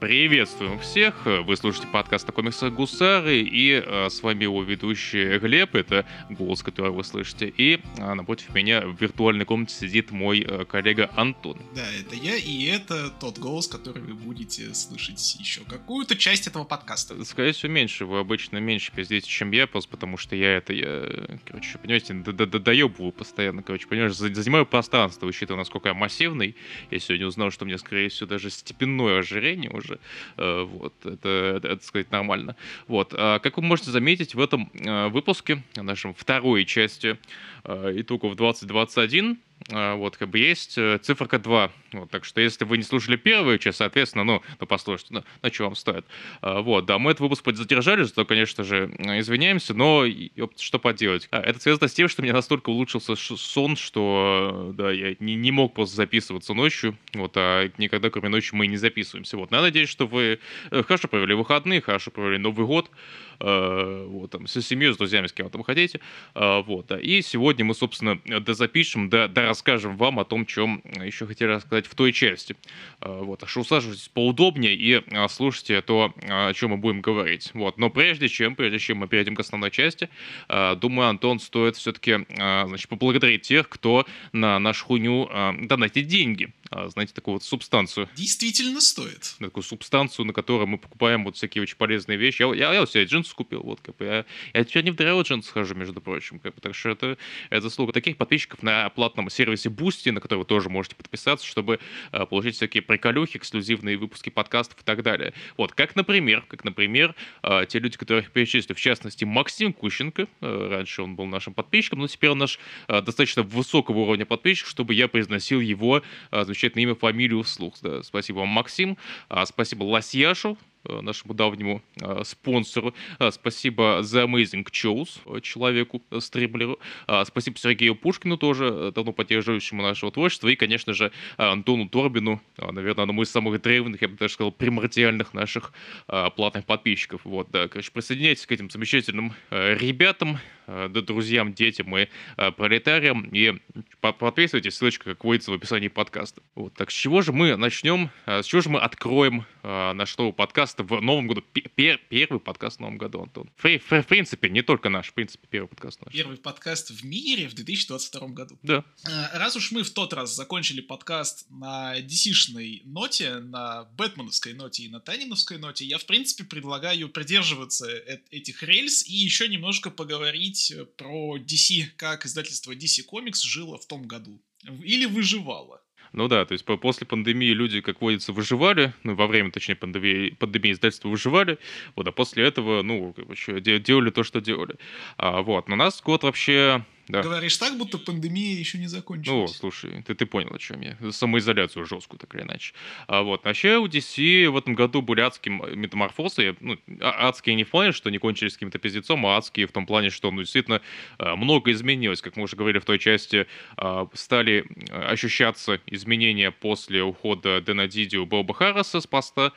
Приветствуем всех! Вы слушаете подкаст о комиксах Гусары, и э, с вами его ведущий Глеб, это голос, который вы слышите, и э, напротив меня в виртуальной комнате сидит мой э, коллега Антон. Да, это я, и это тот голос, который вы будете слышать еще какую-то часть этого подкаста. Скорее всего, меньше, вы обычно меньше пиздите, чем я, просто потому что я это, я, короче, понимаете, доебываю постоянно, короче, понимаешь, занимаю пространство, учитывая, насколько я массивный, я сегодня узнал, что мне, скорее всего, даже степенное ожирение уже Э, вот, это, это, это сказать, нормально. Вот, а как вы можете заметить, в этом э, выпуске, нашем второй части итогов 2021, а, вот, как бы есть э, циферка 2. Вот, так что, если вы не слушали первую часть, соответственно, ну, ну послушайте, ну, на что вам стоит. Вот, да, мы этот выпуск задержали, то, конечно же, извиняемся, но ёпт, что поделать. А, это связано с тем, что мне настолько улучшился сон, что, да, я не, не мог просто записываться ночью, вот, а никогда, кроме ночи, мы не записываемся. Вот, я надеюсь, что вы э, хорошо провели выходные, хорошо провели Новый год, э, вот, там, с семьей, с друзьями, с кем там хотите, вот, да, и сегодня мы, собственно, дозапишем, до, до расскажем вам о том, чем еще хотели рассказать в той части. А, вот, так что усаживайтесь поудобнее и слушайте то, о чем мы будем говорить. Вот, но прежде чем, прежде чем мы перейдем к основной части, думаю, Антон, стоит все-таки, значит, поблагодарить тех, кто на нашу хуйню донатит деньги. Знаете, такую вот субстанцию. Действительно стоит. Такую субстанцию, на которой мы покупаем вот всякие очень полезные вещи. Я, я, я у себя джинсы купил, вот, как бы, я, я теперь не в дырявый джинсы хожу, между прочим, как бы, так что это, это заслуга таких подписчиков на платном сервисе Boosty, на который вы тоже можете подписаться, чтобы э, получить всякие приколюхи, эксклюзивные выпуски подкастов и так далее. Вот, как, например, как, например, э, те люди, которых перечислю, в частности, Максим Кущенко, э, раньше он был нашим подписчиком, но теперь он наш э, достаточно высокого уровня подписчик, чтобы я произносил его э, замечательное имя, фамилию вслух. Да, спасибо вам, Максим. А, спасибо Лосьяшу, Э, нашему давнему э, спонсору. Э, спасибо The Amazing Shows, человеку, стримлеру. Спасибо Сергею Пушкину тоже, давно поддерживающему нашего творчества. И, конечно же, Антону Торбину, наверное, одному из самых древних, я бы даже сказал, примордиальных наших платных подписчиков. Вот, да, короче, присоединяйтесь к этим замечательным ребятам, да, друзьям, детям и пролетариям. И подписывайтесь, ссылочка, как водится, в описании подкаста. Вот, так с чего же мы начнем, с чего же мы откроем наш новый подкаст в новом году. Пер, первый подкаст в новом году, Антон. В, в, в принципе, не только наш, в принципе, первый подкаст наш. Первый подкаст в мире в 2022 году. Да. Э, раз уж мы в тот раз закончили подкаст на DC-шной ноте, на Бэтменовской ноте и на Таниновской ноте, я, в принципе, предлагаю придерживаться э этих рельс и еще немножко поговорить про DC, как издательство DC Comics жило в том году. Или выживало. Ну да, то есть после пандемии люди, как водится, выживали, ну, во время, точнее, пандемии, пандемии издательства выживали, вот, а после этого, ну, короче, делали то, что делали. А, вот, но у нас год вообще да. Говоришь так, будто пандемия еще не закончилась. Ну, слушай, ты, ты понял, о чем я. Самоизоляцию жесткую, так или иначе. А вот, вообще у DC в этом году были адские метаморфозы. Ну, а, адские не в плане, что они кончились каким-то пиздецом, а адские в том плане, что, ну, действительно, а, много изменилось. Как мы уже говорили в той части, а, стали ощущаться изменения после ухода Дэна Дидио Боба Харриса с поста,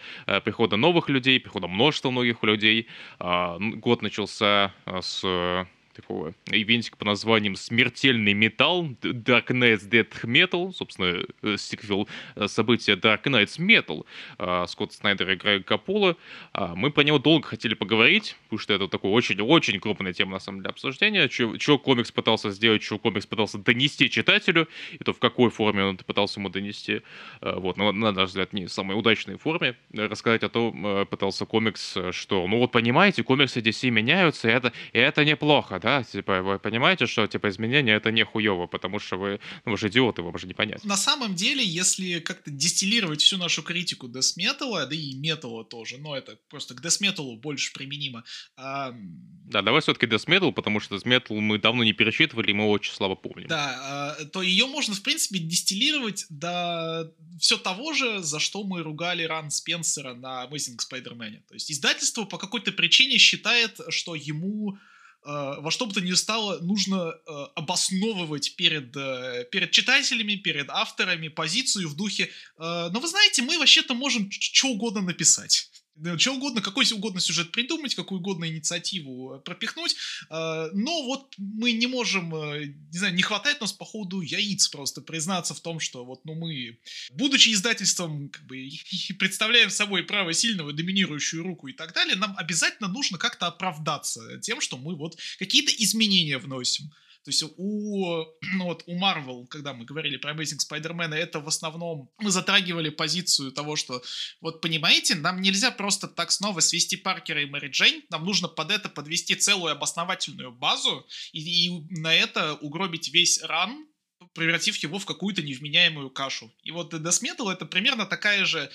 прихода новых людей, прихода множества многих людей. Год начался с такого ивентика по названием «Смертельный металл», Dark Knights Dead Metal, собственно, э, сиквел э, события Dark Knights Metal, а, Скотт Снайдер и Грег Капула. А, мы по нему долго хотели поговорить, потому что это такая очень-очень крупная тема, на самом деле, обсуждения, что комикс пытался сделать, что комикс пытался донести читателю, и то в какой форме он пытался ему донести, а, вот, но, на наш взгляд, не в самой удачной форме, рассказать о том, пытался комикс, что, ну вот понимаете, комиксы DC меняются, и это, и это неплохо, да, типа, вы понимаете, что, типа, изменения это не хуево, потому что вы, ну, вы же идиоты, вам же не понять. На самом деле, если как-то дистиллировать всю нашу критику Metal, да и металла тоже, но это просто к Metal больше применимо. А... Да, давай все-таки Metal, потому что Metal мы давно не пересчитывали, и мы очень слабо помним. Да, а, то ее можно, в принципе, дистиллировать до все того же, за что мы ругали Ран Спенсера на Amazing Spider-Man. То есть издательство по какой-то причине считает, что ему во что бы то ни стало нужно э, обосновывать перед, э, перед читателями, перед авторами позицию в духе «но вы знаете, мы вообще-то можем что угодно написать». Что угодно, какой угодно сюжет придумать, какую угодно инициативу пропихнуть, но вот мы не можем, не знаю, не хватает нас по ходу яиц просто признаться в том, что вот, ну, мы, будучи издательством, как бы, представляем собой право сильного, доминирующую руку и так далее, нам обязательно нужно как-то оправдаться тем, что мы вот какие-то изменения вносим. То есть у, ну вот, у Marvel, когда мы говорили про Amazing Spider-Man, это в основном мы затрагивали позицию того, что вот понимаете, нам нельзя просто так снова свести Паркера и Мэри Джейн, нам нужно под это подвести целую обосновательную базу и, и на это угробить весь ран, превратив его в какую-то невменяемую кашу. И вот Death Metal это примерно такая же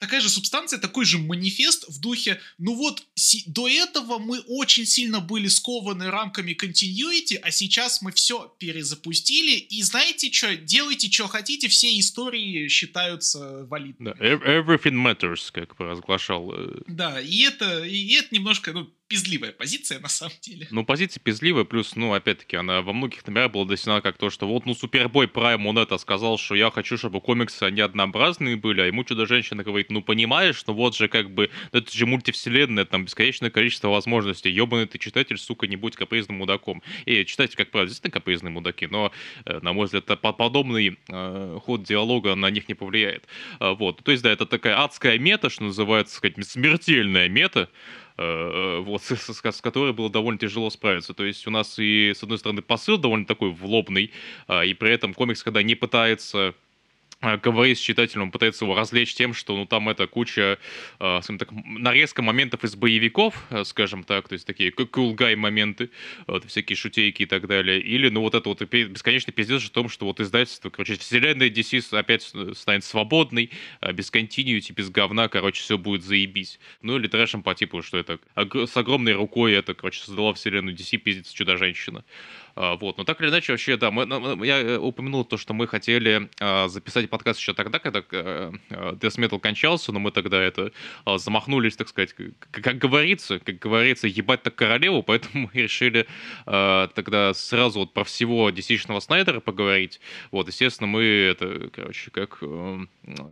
такая же субстанция, такой же манифест в духе, ну вот, си- до этого мы очень сильно были скованы рамками continuity, а сейчас мы все перезапустили, и знаете что, делайте, что хотите, все истории считаются валидными. Да, everything matters, как провозглашал. Э, да, и это, и это немножко, ну, пизливая позиция, на самом деле. Ну, позиция пизливая, плюс, ну, опять-таки, она во многих номерах была донесена как то, что вот, ну, Супербой Прайм, он это сказал, что я хочу, чтобы комиксы, они однообразные были, а ему Чудо-женщина говорит, ну, понимаешь, ну, вот же, как бы, это же мультивселенная, там, бесконечное количество возможностей, ебаный ты читатель, сука, не будь капризным мудаком. И читатель, как правило, действительно капризные мудаки, но, э, на мой взгляд, подобный э, ход диалога на них не повлияет. Э, вот, то есть, да, это такая адская мета, что называется, сказать, смертельная мета, вот, с, с, с которой было довольно тяжело справиться. То есть у нас и, с одной стороны, посыл довольно такой влобный, а, и при этом комикс, когда не пытается Э, говорит с читателем, пытается его развлечь тем, что ну там это куча, э, скажем так, нарезка моментов из боевиков, э, скажем так, то есть такие cool guy моменты, вот, всякие шутейки и так далее, или ну вот это вот бесконечный пиздец о том, что вот издательство, короче, вселенная DC опять станет свободной, без continuity, без говна, короче, все будет заебись. Ну или трэшем по типу, что это с огромной рукой это, короче, создала вселенную DC, пиздец Чудо-женщина. Вот, но так или иначе, вообще, да, мы, я э, упомянул то, что мы хотели а, записать подкаст еще тогда, когда э, э, Death Metal кончался, но мы тогда это а, замахнулись, так сказать, как говорится, как говорится, ебать так королеву, поэтому мы решили тогда сразу вот про всего dc Снайдера поговорить. Вот, естественно, мы это, короче, как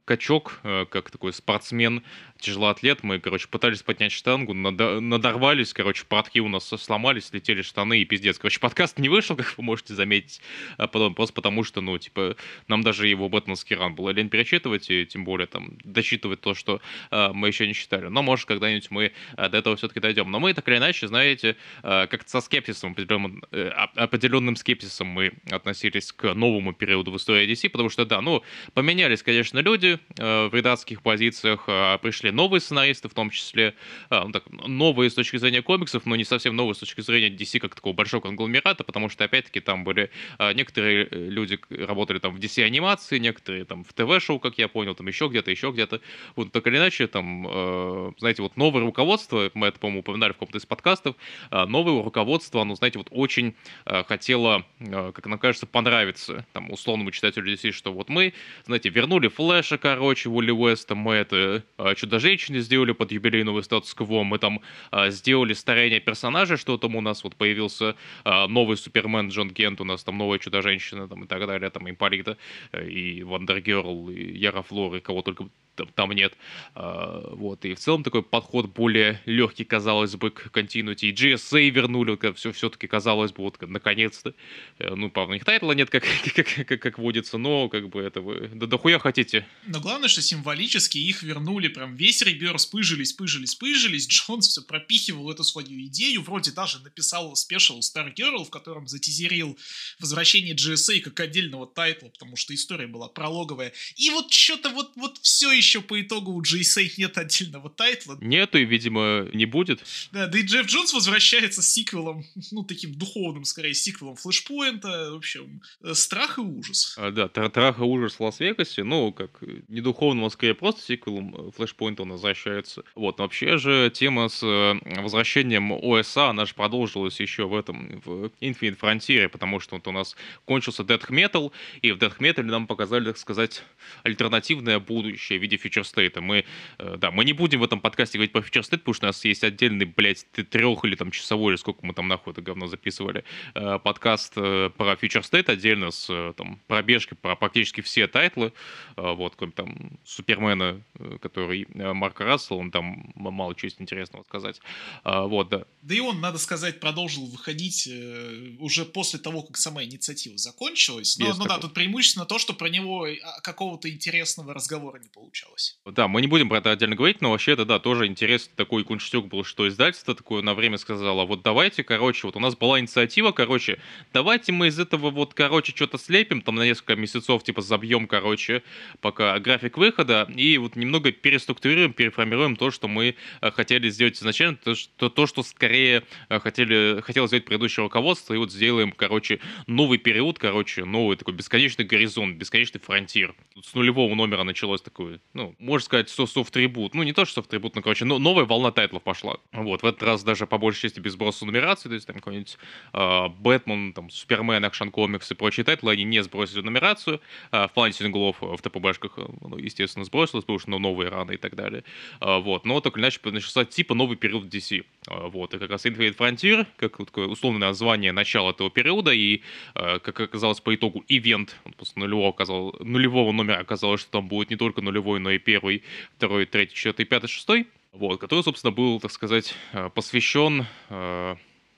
качок, как такой спортсмен, тяжелоатлет, мы, короче, пытались поднять штангу, надорвались, короче, портки у нас сломались, летели штаны и пиздец. Короче, подкаст не вышел, как вы можете заметить, а потом, просто потому что, ну, типа, нам даже его бэтменский ран было лень перечитывать, и тем более там дочитывать то, что э, мы еще не читали. Но, может, когда-нибудь мы э, до этого все-таки дойдем. Но мы, так или иначе, знаете, э, как-то со скепсисом, определенным, э, определенным скепсисом мы относились к новому периоду в истории DC, потому что, да, ну, поменялись, конечно, люди э, в редакских позициях, э, пришли новые сценаристы, в том числе, э, ну, так, новые с точки зрения комиксов, но не совсем новые с точки зрения DC как такого большого конгломерата, потому потому что, опять-таки, там были а, некоторые э, люди работали там в DC-анимации, некоторые там в ТВ-шоу, как я понял, там еще где-то, еще где-то. Вот так или иначе, там, э, знаете, вот новое руководство, мы это, по-моему, упоминали в каком-то из подкастов, э, новое руководство, оно, знаете, вот очень э, хотело, как нам кажется, понравиться там условному читателю DC, что вот мы, знаете, вернули Флэша, короче, Уолли Уэста, мы это Чудо-женщины сделали под юбилейного статус-кво, мы там сделали старение персонажа, что там у нас вот появился новый Супермен, Джон Кент, у нас там новая Чудо-женщина, там и так далее, там Имполита, э, и Вандергерл, и Яра и кого только там, там нет. А, вот, и в целом такой подход более легкий, казалось бы, к Continuity. И JSA вернули, все все-таки казалось бы, вот наконец-то. Э, ну, правда, у них тайтла нет, как, как, как, как водится, но как бы это вы да дохуя хотите. Но главное, что символически их вернули, прям весь Rebirth пыжились, пыжились, пыжились. Джонс все пропихивал эту свою идею, вроде даже написал special Stargirl, в котором затизерил возвращение JSA как отдельного тайтла, потому что история была прологовая. И вот что-то вот, вот все еще еще по итогу у JSA нет отдельного тайтла. Нету и, видимо, не будет. Да, да и Джефф Джонс возвращается с сиквелом, ну, таким духовным, скорее, сиквелом Флэшпоинта. В общем, э, страх и ужас. А, да, страх и ужас в Лас-Вегасе, ну, как не духовным, а скорее просто сиквелом э, Флэшпоинта он возвращается. Вот, вообще же тема с э, возвращением ОСА, она же продолжилась еще в этом, в Infinite Frontier, потому что вот у нас кончился Death Metal, и в Death Metal нам показали, так сказать, альтернативное будущее в виде State. Мы, э, да, мы не будем в этом подкасте говорить про State, потому что у нас есть отдельный, блядь, трех или там часовой, или сколько мы там нахуй это говно записывали, э, подкаст э, про State отдельно с там пробежкой про практически все тайтлы, вот, кроме там Супермена, который Марк Рассел, он там мало чего есть интересного сказать. Вот, да. Да и он, надо сказать, продолжил выходить уже после того, как сама инициатива закончилась. Но, ну да, тут преимущественно то, что про него а, какого-то интересного разговора не получалось. Да, мы не будем про это отдельно говорить, но вообще это, да, тоже интересный такой кунштюк был, что издательство такое на время сказало, вот давайте, короче, вот у нас была инициатива, короче, давайте мы из этого вот, короче, что-то слепим, там на несколько месяцев, типа, забьем, короче, пока график выхода, и вот немного переструктурируем, переформируем то, что мы э, хотели сделать изначально, то, что, то, что скорее э, хотели, хотело сделать предыдущее руководство, и вот сделаем, короче, новый период, короче, новый такой бесконечный горизонт, бесконечный фронтир. С нулевого номера началось такое, ну, можно сказать, что soft reboot. Ну, не то, что soft reboot, но, короче, но новая волна тайтлов пошла. Вот, в этот раз даже по большей части без сброса нумерации, то есть там какой-нибудь э, Бэтмен, там, Супермен, Action Comics и прочие тайтлы, они не сбросили нумерацию. Э, в плане синглов э, в ТПБшках, э, ну, естественно, сбросилось, потому что ну, новые раны и так далее. Э, вот, но или иначе начался типа новый период DC. Э, вот, и как раз Infinite Frontier, как такое условное название начала этого периода, и, э, как оказалось по итогу, ивент, после нулевого, оказал, нулевого номера оказалось, что там будет не только нулевой, но и первый, второй, третий, четвертый, пятый, шестой, вот, который, собственно, был, так сказать, э, посвящен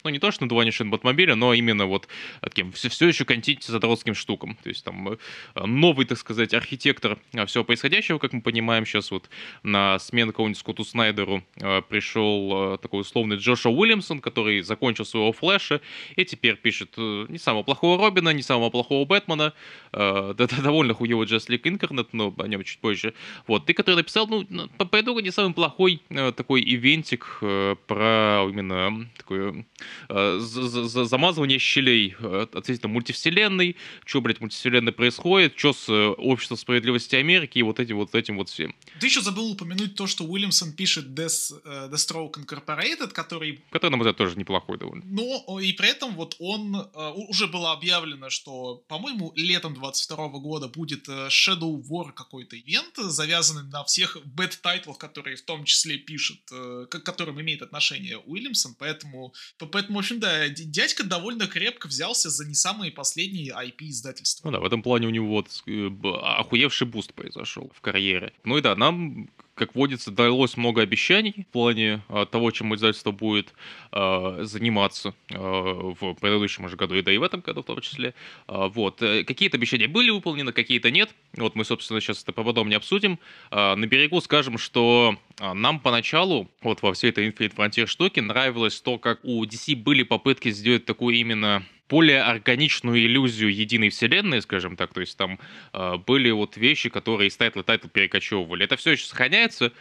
ну, не то, что надувание шин Батмобиля, но именно вот таким все, все еще континте задротским штукам. То есть там э, новый, так сказать, архитектор э, всего происходящего, как мы понимаем, сейчас вот на смену какому-нибудь Скотту Снайдеру э, пришел такой условный Джошуа Уильямсон, который закончил своего Флэша и теперь пишет не самого плохого Робина, не самого плохого Бэтмена, да, довольно хуевый Джесс Лик Инкарнет, но о нем чуть позже. Вот, ты, который написал, ну, по, по итогу не самый плохой такой ивентик про именно такой Э, замазывание щелей э, относительно мультивселенной, что, блядь, мультивселенной происходит, что с э, обществом справедливости Америки и вот этим вот этим вот всем. Ты еще забыл упомянуть то, что Уильямсон пишет Death, Deathstroke Incorporated, который... Который, на мой взгляд, тоже неплохой довольно. Но и при этом вот он... Уже было объявлено, что, по-моему, летом 22 года будет Shadow War какой-то ивент, завязанный на всех бэт-тайтлах, которые в том числе пишет, к которым имеет отношение Уильямсон, поэтому Поэтому, в общем, да, дядька довольно крепко взялся за не самые последние IP-издательства. Ну да, в этом плане у него вот э, охуевший буст произошел в карьере. Ну и да, нам как водится, далось много обещаний в плане а, того, чем издательство будет а, заниматься а, в предыдущем же году, и да и в этом году в том числе. Вот. Э, какие-то обещания были выполнены, какие-то нет. Вот мы, собственно, сейчас это поподробнее обсудим. На берегу скажем, что нам поначалу, вот во всей этой Infinite Frontier штуке, нравилось то, как у DC были попытки сделать такую именно более органичную иллюзию единой вселенной, скажем так, то есть там э, были вот вещи, которые из тайтла в тайтл перекочевывали. Это все еще сохраняется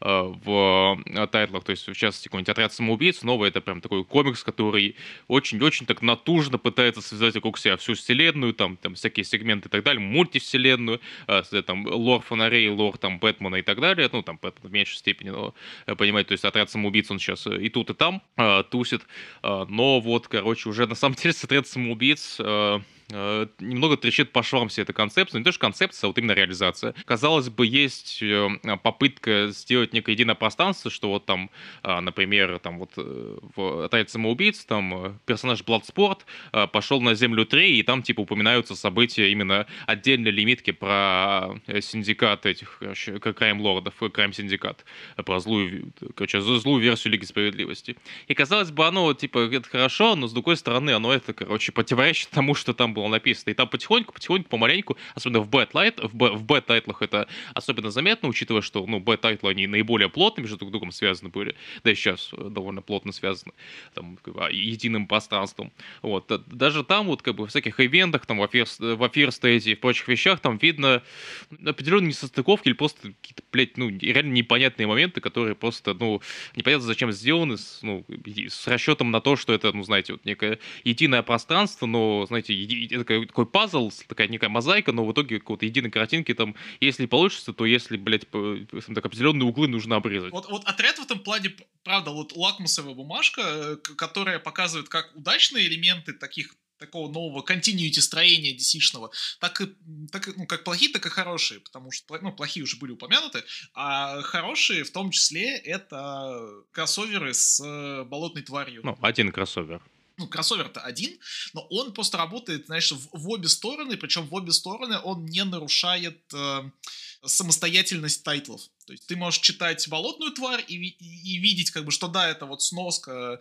э, в э, тайтлах, то есть в частности какой-нибудь отряд самоубийц, новый это прям такой комикс, который очень-очень так натужно пытается связать вокруг себя всю вселенную, там, там всякие сегменты и так далее, мультивселенную, э, там лор фонарей, лор там Бэтмена и так далее, ну там Бэтмен в меньшей степени, но э, понимаете, то есть отряд самоубийц он сейчас и тут и там э, тусит, э, но вот, короче, уже на самом деле с отряд самоубийц э, э, немного трещит по швам вся эта концепция. Не то, что концепция, а вот именно реализация. Казалось бы, есть э, попытка сделать некое единое пространство, что вот там, э, например, там вот э, в «Отряд самоубийц» там э, персонаж э, пошел на Землю 3, и там типа упоминаются события именно отдельной лимитки про э, синдикат этих, короче, Crime Лордов, Crime Syndicate, про злую, короче, злую версию Лиги Справедливости. И казалось бы, оно типа это хорошо, но с другой стороны, оно это, короче, противоречит тому, что там было написано. И там потихоньку, потихоньку, помаленьку, особенно в бэт-тайт, в, б, в это особенно заметно, учитывая, что, ну, бэт-тайтлы, они наиболее плотно между друг другом связаны были, да и сейчас довольно плотно связаны, там, а, единым пространством. Вот. Даже там, вот, как бы, в всяких ивентах, там, в Future State е и в прочих вещах, там видно определенные несостыковки или просто какие-то, блядь, ну, реально непонятные моменты, которые просто, ну, непонятно зачем сделаны, с, ну, с расчетом на то, что это, ну, знаете, вот некое единое пространство, но, знаете, такой, такой пазл, такая некая мозаика, но в итоге какой-то единой картинки там, если получится, то если, блядь, по, так, определенные углы нужно обрезать. Вот, вот отряд в этом плане, правда, вот лакмусовая бумажка, э, которая показывает как удачные элементы таких такого нового continuity строения DC-шного, так и, так, ну, как плохие, так и хорошие, потому что, ну, плохие уже были упомянуты, а хорошие, в том числе, это кроссоверы с э, болотной тварью. Ну, один кроссовер ну, кроссовер-то один, но он просто работает, знаешь, в, в обе стороны, причем в обе стороны он не нарушает э, самостоятельность тайтлов. То есть ты можешь читать «Болотную тварь» и, и, и видеть, как бы, что да, это вот сноска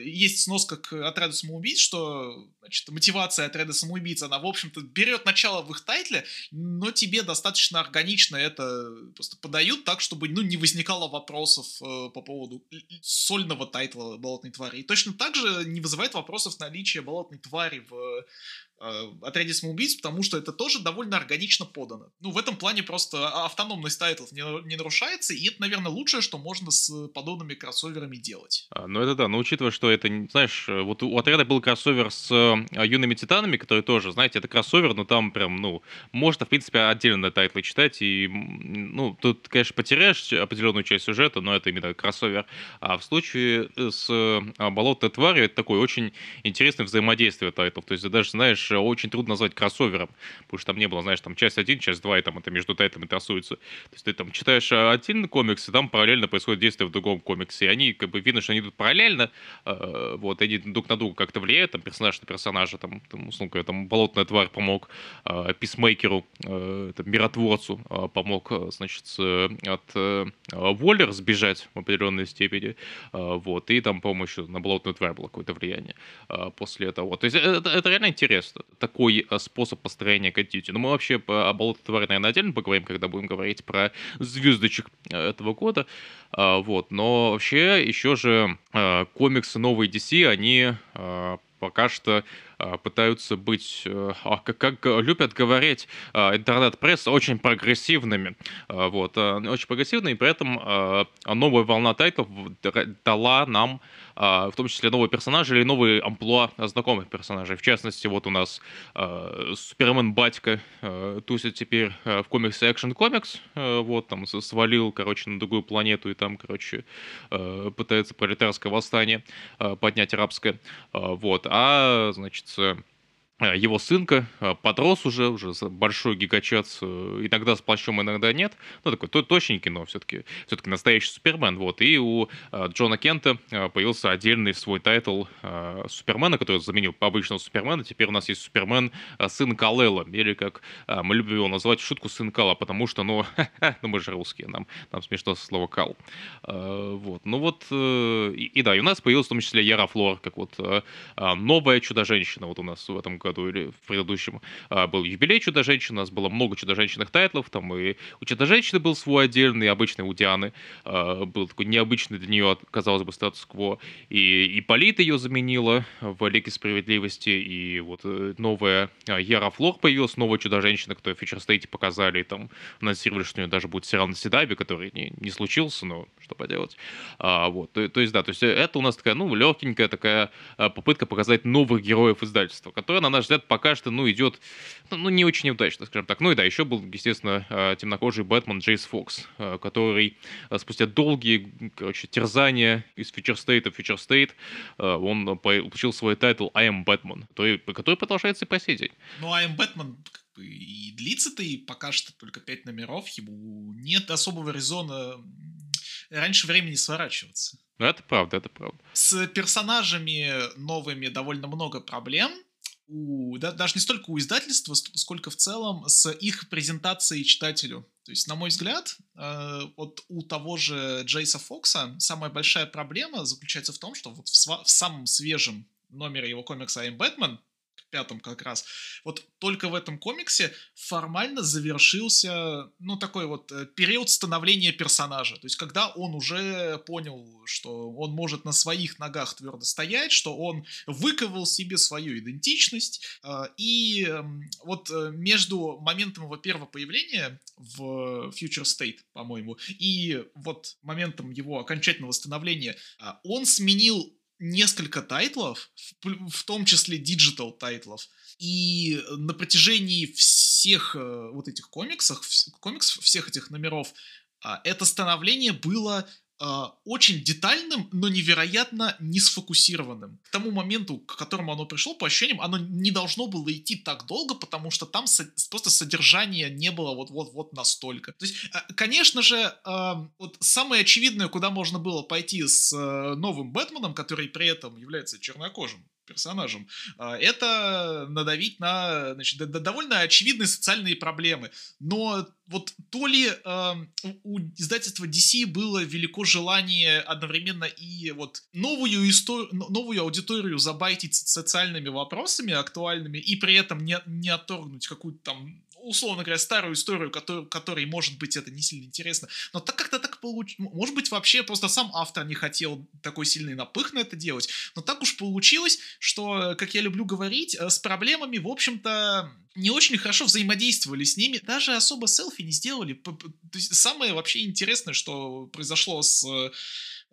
есть сноска к отряду самоубийц, что значит, мотивация отряда самоубийц, она, в общем-то, берет начало в их тайтле, но тебе достаточно органично это просто подают так, чтобы ну, не возникало вопросов э, по поводу сольного тайтла болотной твари. И точно так же не вызывает вопросов наличие болотной твари в Э, отряде самоубийц, потому что это тоже довольно органично подано. Ну, в этом плане просто автономность тайтлов не, не нарушается, и это, наверное, лучшее, что можно с подобными кроссоверами делать. А, ну, это да, но учитывая, что это, знаешь, э, вот у отряда был кроссовер с э, юными титанами, который тоже, знаете, это кроссовер, но там прям, ну, можно, в принципе, отдельно тайтлы читать, и, ну, тут, конечно, потеряешь определенную часть сюжета, но это именно кроссовер. А в случае с болотной тварью это такое очень интересное взаимодействие тайтлов, то есть даже, знаешь, очень трудно назвать кроссовером, потому что там не было, знаешь, там часть 1, часть 2, и там это между тайтлами тасуется. То есть ты там читаешь а, один комикс, и там параллельно происходит действие в другом комиксе, и они, как бы, видно, что они идут параллельно, э, вот, они друг на друга как-то влияют, там, персонаж на персонажа, там, там условно говоря, там, болотная тварь помог э, писмейкеру, э, там, миротворцу э, помог, значит, от э, Воллер сбежать в определенной степени, э, вот, и там, по-моему, еще на болотную тварь было какое-то влияние э, после этого. То есть это, это реально интересно такой э, способ построения континути. Но мы вообще по болото твари, наверное, отдельно поговорим, когда будем говорить про звездочек э, этого года. А, вот. Но вообще еще же э, комиксы новые DC, они пока что пытаются быть, а, как, как любят говорить интернет-пресса, очень прогрессивными. Вот, очень прогрессивными, и при этом новая волна тайтов дала нам а, в том числе новые персонажи или новые амплуа знакомых персонажей. В частности, вот у нас а, Супермен Батька а, тусит теперь в комиксе Action Comics, вот там свалил, короче, на другую планету и там, короче, пытается пролетарское восстание поднять арабское, вот, а, значит, Э, его сынка э, подрос уже, уже большой гигачад, э, иногда с плащом, иногда нет. Ну, такой то, тощенький, но все-таки все настоящий Супермен. Вот. И у Джона Кента появился отдельный свой тайтл Супермена, который заменил обычного Супермена. Теперь у нас есть Супермен сын Калела, или как мы любим его называть в шутку сын Кала, потому что, ну, ну мы же русские, нам, нам смешно слово Кал. Вот. Ну вот, и, и да, и у нас появилась в том числе Яра Флор, как вот новая чудо-женщина вот у нас в этом году или в предыдущем а, был юбилей Чудо-женщины, у нас было много Чудо-женщинных тайтлов, там и у Чудо-женщины был свой отдельный, обычный у Дианы а, был такой необычный для нее, казалось бы, статус-кво, и, и Полит ее заменила в Лиге Справедливости, и вот э, новая а, Яра Флор появилась, новая Чудо-женщина, которую в Фьючер Стейте показали, и там анонсировали, что у нее даже будет сериал на CW, который не, не случился, но что поделать. А, вот, то, то есть, да, то есть это у нас такая, ну, легенькая такая попытка показать новых героев издательства, которая, на наш взгляд, пока что, ну, идет, ну, ну, не очень удачно, скажем так. Ну и да, еще был, естественно, э, темнокожий Бэтмен Джейс Фокс, э, который э, спустя долгие, короче, терзания из State в State, он получил свой тайтл I am Batman, который, который продолжается и по сей день. Ну, I am Batman и длится-то и пока что только пять номеров, ему нет особого резона раньше времени сворачиваться. Ну, это правда, это правда. С персонажами новыми довольно много проблем у, да, даже не столько у издательства, сколько в целом с их презентацией читателю. То есть, на мой взгляд, э, вот у того же Джейса Фокса самая большая проблема заключается в том, что вот в, в самом свежем номере его комикса «I'm Batman» пятом как раз. Вот только в этом комиксе формально завершился, ну, такой вот э, период становления персонажа. То есть, когда он уже понял, что он может на своих ногах твердо стоять, что он выковал себе свою идентичность. Э, и эм, вот э, между моментом его первого появления в Future State, по-моему, и вот моментом его окончательного становления, он сменил несколько тайтлов, в, том числе digital тайтлов. И на протяжении всех э, вот этих комиксов, комиксов, всех этих номеров, э, это становление было э, очень детальным, но невероятно не сфокусированным. К тому моменту, к которому оно пришло, по ощущениям, оно не должно было идти так долго, потому что там со- просто содержания не было вот-вот-вот настолько. То есть, э, конечно же, вот самое очевидное, куда можно было пойти с э, новым Бэтменом, который при этом является чернокожим, персонажем, а, это надавить на значит, довольно очевидные социальные проблемы. Но вот то ли э, у издательства DC было велико желание одновременно и вот новую историю, новую аудиторию забайтить социальными вопросами актуальными и при этом не, не отторгнуть какую-то там условно говоря, старую историю, который, которой, может быть, это не сильно интересно. Но так как-то так получилось. Может быть, вообще просто сам автор не хотел такой сильный напых на это делать. Но так уж получилось, что, как я люблю говорить, э, с проблемами, в общем-то, не очень хорошо взаимодействовали с ними, даже особо селфи не сделали. То есть самое вообще интересное, что произошло с э,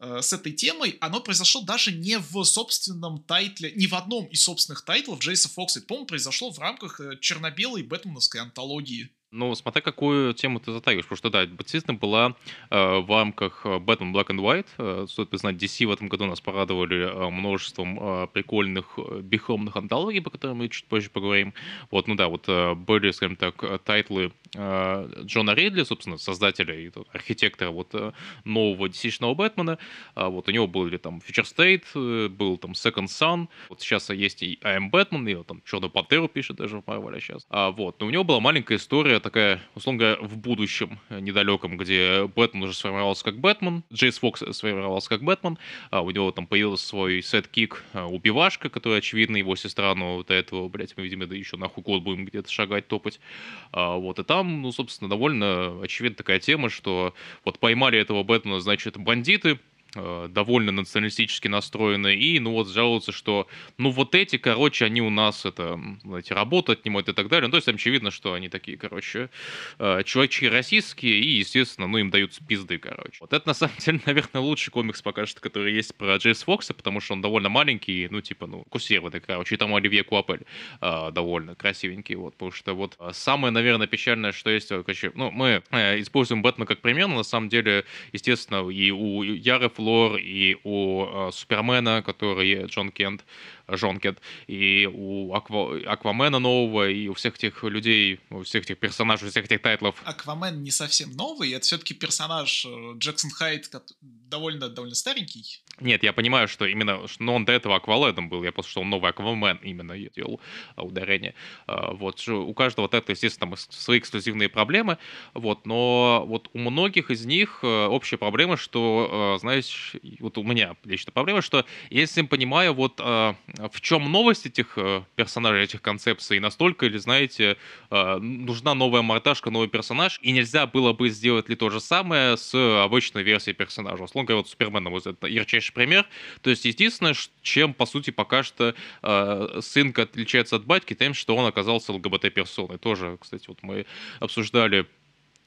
с этой темой, оно произошло даже не в собственном тайтле, не в одном из собственных тайтлов Джейса Фокса. Это, по-моему, произошло в рамках э, черно-белой бэтменовской антологии. Ну, смотря какую тему ты затягиваешь, потому что, да, действительно была э, в рамках э, Batman Black and White, э, стоит признать, DC в этом году нас порадовали э, множеством э, прикольных э, бихромных антологий, по которым мы чуть позже поговорим. Вот, ну да, вот э, были, скажем так, э, тайтлы э, Джона Ридли, собственно, создателя и архитектора вот э, нового DC-шного Бэтмена. Э, вот у него были там Future State, э, был там Second Son, вот сейчас есть и I Am Batman, и там Черную Пантеру пишет даже в Марвеле сейчас. А, вот, но у него была маленькая история такая, условно говоря, в будущем э, недалеком, где Бэтмен уже сформировался как Бэтмен, Джейс Фокс сформировался как Бэтмен, а у него там появился свой сет-кик э, убивашка, который, очевидно, его сестра, но до этого, блядь, мы, видимо, да еще нахуй год будем где-то шагать, топать. А, вот, и там, ну, собственно, довольно очевидна такая тема, что вот поймали этого Бэтмена, значит, бандиты, довольно националистически настроены, и, ну, вот, жалуются, что, ну, вот эти, короче, они у нас, это, знаете, работу отнимают и так далее, ну, то есть, очевидно, что они такие, короче, э, чувачки российские, и, естественно, ну, им дают пизды, короче. Вот это, на самом деле, наверное, лучший комикс пока что, который есть про Джейс Фокса, потому что он довольно маленький, ну, типа, ну, курсированный, короче, и там Оливье Куапель э, довольно красивенький, вот, потому что, вот, самое, наверное, печальное, что есть, короче, ну, мы используем Бэтмена как пример, но, на самом деле, естественно, и у Яры Флор, и у э, Супермена, который Джон Кент, Жонкет, и у Аква, Аквамена нового, и у всех этих людей, у всех этих персонажей, у всех этих тайтлов. Аквамен не совсем новый, это все-таки персонаж э, Джексон Хайд, довольно, довольно старенький. Нет, я понимаю, что именно, но он до этого Акваледом был, я просто, что он новый Аквамен именно делал а, ударение. А, вот, у каждого тайтла, естественно, там свои эксклюзивные проблемы, вот, но вот у многих из них э, общая проблема, что, э, знаешь, вот у меня лично проблема, что если понимаю, вот в чем новость этих э, персонажей, этих концепций, настолько ли, знаете, э, нужна новая мордашка, новый персонаж, и нельзя было бы сделать ли то же самое с обычной версией персонажа. Условно говоря, вот Супермен, вот это ярчайший пример. То есть, единственное, чем, по сути, пока что э, сынка отличается от батьки, тем, что он оказался ЛГБТ-персоной. Тоже, кстати, вот мы обсуждали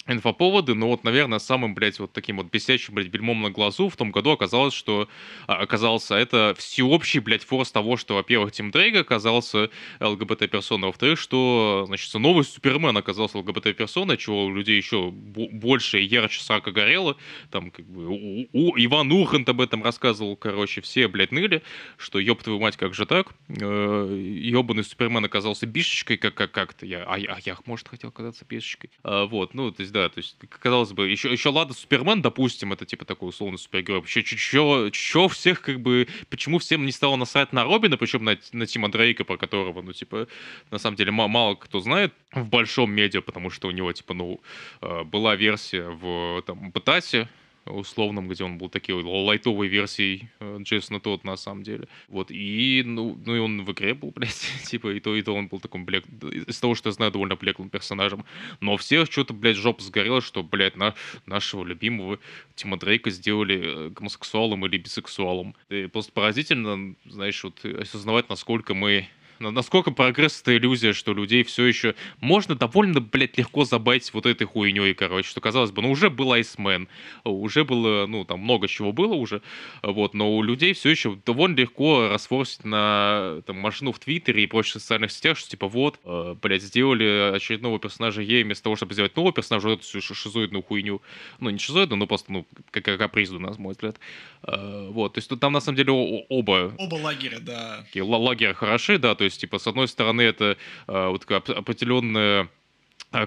инфоповоды, но вот, наверное, самым, блядь, вот таким вот бесячим, блядь, бельмом на глазу в том году оказалось, что а, оказался это всеобщий, блядь, форс того, что, во-первых, Тим Дрейк оказался ЛГБТ-персоной, во-вторых, что, значит, новый Супермен оказался ЛГБТ-персоной, чего у людей еще больше и ярче сака горело, там, как бы, у, у, Иван Ургант об этом рассказывал, короче, все, блядь, ныли, что, ёб твою мать, как же так, э, ёбаный Супермен оказался бишечкой, как, как, как-то, я, а, а я, может, хотел оказаться бишечкой, а, вот, ну, то есть, да, то есть, казалось бы, еще, еще ладно, Супермен, допустим, это типа такой условный супергерой. Еще чё, чё всех как бы, почему всем не стало насрать на Робина, причем на, на Тима Дрейка, про которого, ну, типа, на самом деле мало кто знает в большом медиа, потому что у него, типа, ну, э, была версия в, там, Бетасе, условном, где он был такой лайтовой версией э, Джейсона Тодд на самом деле. Вот, и, ну, ну и он в игре был, блядь, типа, и то, и то он был таким, блядь, из того, что я знаю, довольно блеклым персонажем. Но всех что-то, блядь, жопа сгорела, что, блядь, на, нашего любимого Тима Дрейка сделали э, гомосексуалом или бисексуалом. И просто поразительно, знаешь, вот осознавать, насколько мы насколько прогресс это иллюзия, что людей все еще можно довольно, блядь, легко забайтить вот этой хуйней, короче, что казалось бы, ну уже был Айсмен, уже было, ну там много чего было уже, вот, но у людей все еще довольно легко расфорсить на там, машину в Твиттере и прочих социальных сетях, что типа вот, э, блядь, сделали очередного персонажа Е вместо того, чтобы сделать нового персонажа, вот эту всю шизоидную хуйню, ну не шизоидную, но просто, ну, как капризу, на мой взгляд. Э, вот, то есть тут там на самом деле оба... Оба лагеря, да. Такие лагеря хороши, да, то есть, типа, с одной стороны, это э, вот такая определенная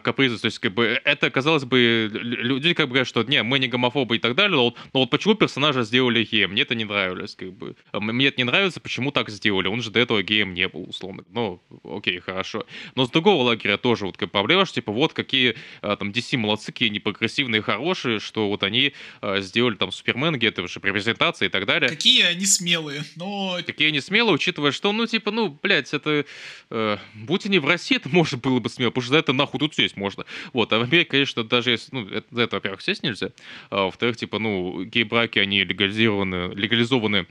капризы, то есть, как бы, это, казалось бы, люди как бы говорят, что, не, мы не гомофобы и так далее, но вот, но вот почему персонажа сделали геем? Мне это не нравилось, как бы. А, мне это не нравится, почему так сделали? Он же до этого геем не был, условно. Ну, окей, хорошо. Но с другого лагеря тоже вот как проблема, что, типа, вот какие а, там DC молодцы, какие они прогрессивные, хорошие, что вот они а, сделали там Супермен, где-то уже репрезентации и так далее. Какие они смелые, но... Какие они смелые, учитывая, что, ну, типа, ну, блядь, это... Э, будь они в России, это может было бы смело, потому что это нахуй тут сесть можно. Вот, а в Америке, конечно, даже если, ну, это, это во-первых, сесть нельзя, а во-вторых, типа, ну, гей-браки, они легализированы, легализованы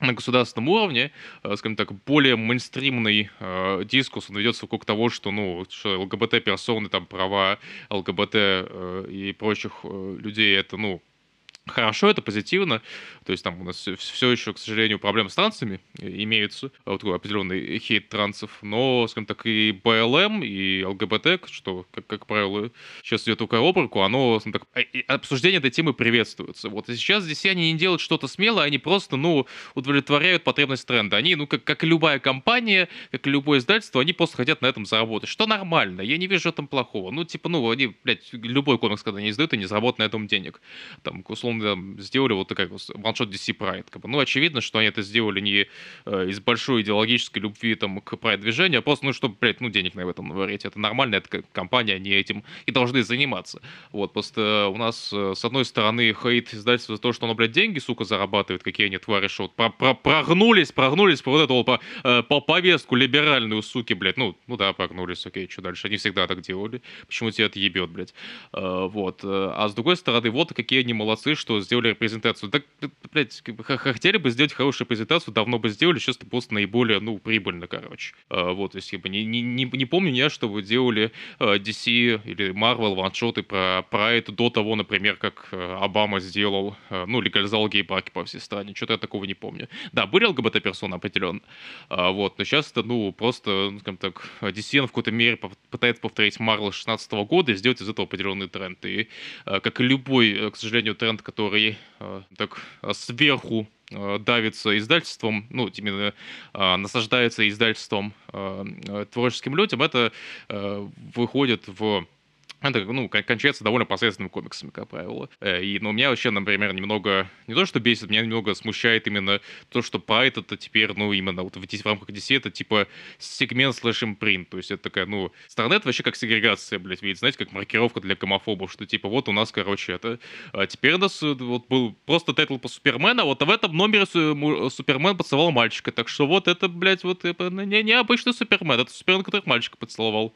на государственном уровне, э, скажем так, более мейнстримный э, дискурс, он ведется вокруг того, что, ну, что ЛГБТ-персоны, там, права ЛГБТ э, и прочих э, людей, это, ну, хорошо, это позитивно. То есть там у нас все еще, к сожалению, проблемы с трансами имеются, а вот такой определенный хейт трансов, но, скажем так, и БЛМ, и ЛГБТ, что, как, как правило, сейчас идет только об руку, оно, так, а, обсуждение этой темы приветствуется. Вот, и сейчас здесь они не делают что-то смелое, они просто, ну, удовлетворяют потребность тренда. Они, ну, как, как и любая компания, как и любое издательство, они просто хотят на этом заработать, что нормально, я не вижу этом плохого. Ну, типа, ну, они, блядь, любой комикс, когда они издают, они заработают на этом денег. Там, условно, там, сделали вот такая ваншот DC Pride. Как бы. Ну, очевидно, что они это сделали не э, из большой идеологической любви там, к Pride-движению, а просто, ну, чтобы, блядь, ну, денег на этом наварить. Это нормально, это компания, они этим и должны заниматься. Вот, просто у нас, э, с одной стороны, хейт издательства за то, что оно, блядь, деньги, сука, зарабатывает, какие они твари, что вот про про прогнулись, прогнулись по вот эту по, э, по повестку либеральную, суки, блядь. Ну, ну да, прогнулись, окей, что дальше? Они всегда так делали. Почему тебе это ебет, блядь? Вот. А с другой стороны, вот какие они молодцы, что сделали репрезентацию. Так, блядь, хотели бы сделать хорошую презентацию, давно бы сделали, сейчас это просто наиболее, ну, прибыльно, короче. А, вот, то есть, я бы не, не, не, не помню я, что вы делали а, DC или Marvel ваншоты про, про это до того, например, как а, Обама сделал, ну, легализовал гей-браки по всей стране. Что-то я такого не помню. Да, были ЛГБТ-персоны определенно. Вот, но сейчас это, ну, просто, ну, скажем так, DC в какой-то мере пытается повторить Marvel 16 года и сделать из этого определенный тренд. И, как и любой, к сожалению, тренд, который так сверху э, давится издательством, ну, именно э, наслаждается издательством э, творческим людям, это выходит в это, ну, кончается довольно посредственными комиксами, как правило. Э, и, ну, меня вообще, например, немного, не то что бесит, меня немного смущает именно то, что Pride это теперь, ну, именно вот в, в рамках DC это типа сегмент слэш импринт, то есть это такая, ну, сторона это вообще как сегрегация, блядь, видите, знаете, как маркировка для гомофобов, что типа вот у нас, короче, это, а теперь у нас э, вот был просто тайтл по Супермена, вот в этом номере Супермен поцеловал мальчика, так что вот это, блядь, вот это не, необычный Супермен, это Супермен, который мальчика поцеловал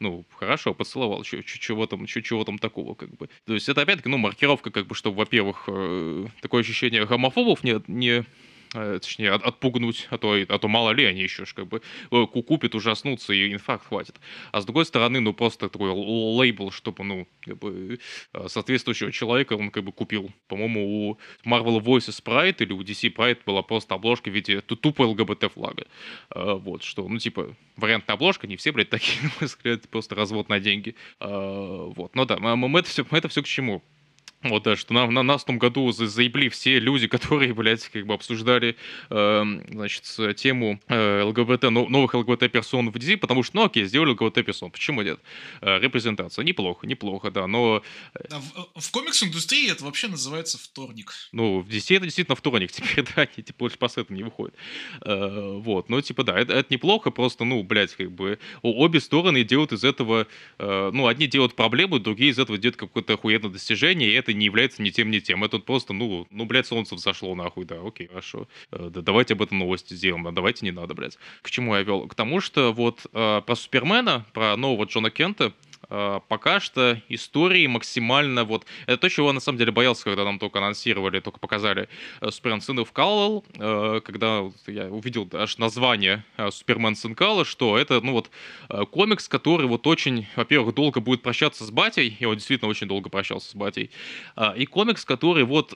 ну, хорошо, поцеловал, чего там, чего там такого, как бы. То есть это опять-таки, ну, маркировка, как бы, чтобы, во-первых, э, такое ощущение гомофобов не, не точнее, от, отпугнуть, а то, а то мало ли они еще ж как бы э, купят, ужаснутся и инфаркт хватит. А с другой стороны, ну просто такой лейбл, чтобы, ну, как бы э, соответствующего человека он как бы купил. По-моему, у Marvel Voices Pride или у DC Pride была просто обложка в виде тупой ЛГБТ флага. Вот, что, ну, типа, вариантная обложка, не все, блядь, такие, на мой взгляд, просто развод на деньги. Вот, ну да, мы это все, это все к чему? Вот, да, что на, на нас в том году за, заебли все люди, которые, блядь, как бы обсуждали, э, значит, тему э, ЛГБТ, новых ЛГБТ-персон в DC, потому что, ну окей, сделали ЛГБТ-персон, почему нет? Э, репрезентация, неплохо, неплохо, да, но... А в, в комикс-индустрии это вообще называется вторник. Ну, в DC это действительно вторник, теперь, да, они, типа, больше по сетам не выходит. Э, вот, ну, типа, да, это, это неплохо, просто, ну, блядь, как бы, обе стороны делают из этого, э, ну, одни делают проблему, другие из этого делают какое-то охуенное достижение, и это это не является ни тем, ни тем. Это просто, ну, ну, блядь, солнце взошло нахуй, да, окей, хорошо. Э, да, давайте об этом новости сделаем, а давайте не надо, блядь. К чему я вел? К тому, что вот э, про Супермена, про нового Джона Кента, пока что истории максимально вот... Это то, чего я на самом деле боялся, когда нам только анонсировали, только показали э, Супермен Сын of Калл, э, когда я увидел аж название э, Супермен Сын Калла, что это, ну вот, э, комикс, который вот очень, во-первых, долго будет прощаться с батей, и он действительно очень долго прощался с батей, э, и комикс, который вот...